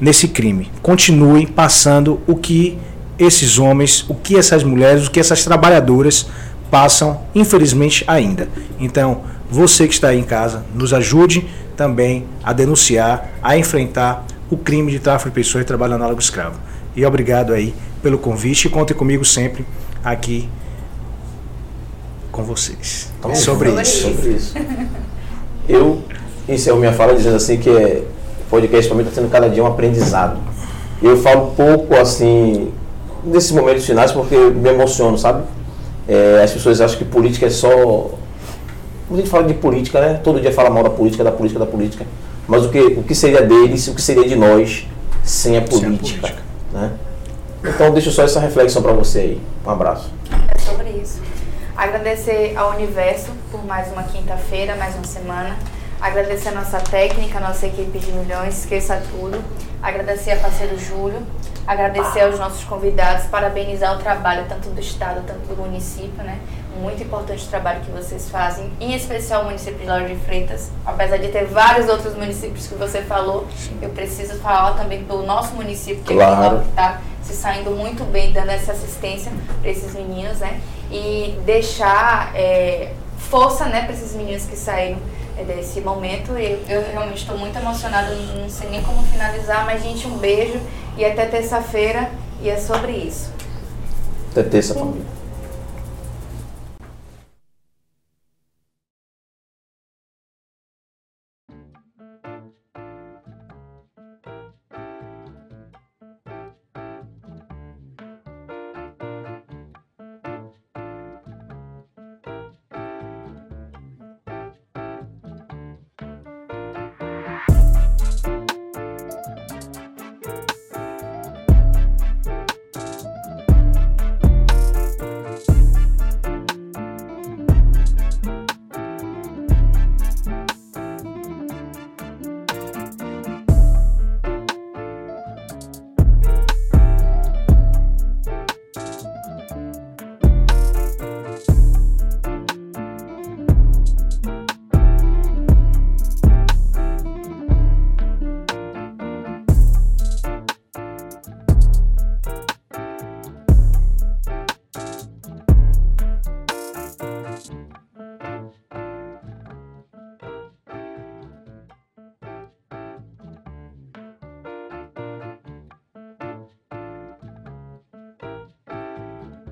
nesse crime, continuem passando o que esses homens, o que essas mulheres, o que essas trabalhadoras passam, infelizmente, ainda. Então, você que está aí em casa, nos ajude também a denunciar, a enfrentar o crime de tráfico de pessoas e trabalho análogo escravo. E obrigado aí pelo convite e contem comigo sempre aqui com vocês. Tamo sobre junto. isso. Sobre isso. Eu encerro minha fala dizendo assim que é, o podcast para mim está sendo cada dia um aprendizado. Eu falo pouco assim nesses momentos finais porque me emociono, sabe? É, as pessoas acham que política é só. A gente fala de política, né? Todo dia fala mal da política, da política, da política. Mas o que, o que seria deles, o que seria de nós sem a política? Sem a política. Né? Então deixo só essa reflexão para você aí. Um abraço. É sobre isso. Agradecer ao universo por mais uma quinta-feira, mais uma semana. Agradecer a nossa técnica, a nossa equipe de milhões, esqueça tudo. Agradecer a parceiro Júlio. Agradecer aos nossos convidados, parabenizar o trabalho tanto do Estado, tanto do município, né? Muito importante o trabalho que vocês fazem, em especial o município de Lauro de Freitas. Apesar de ter vários outros municípios que você falou, eu preciso falar também do nosso município, que Claro. é o Lauro, que está se saindo muito bem, dando essa assistência para esses meninos, né? E deixar é, força, né, para esses meninos que saíram é, desse momento. Eu, eu realmente estou muito emocionada, não sei nem como finalizar, mas gente, um beijo e até terça-feira. E é sobre isso. Até terça, família.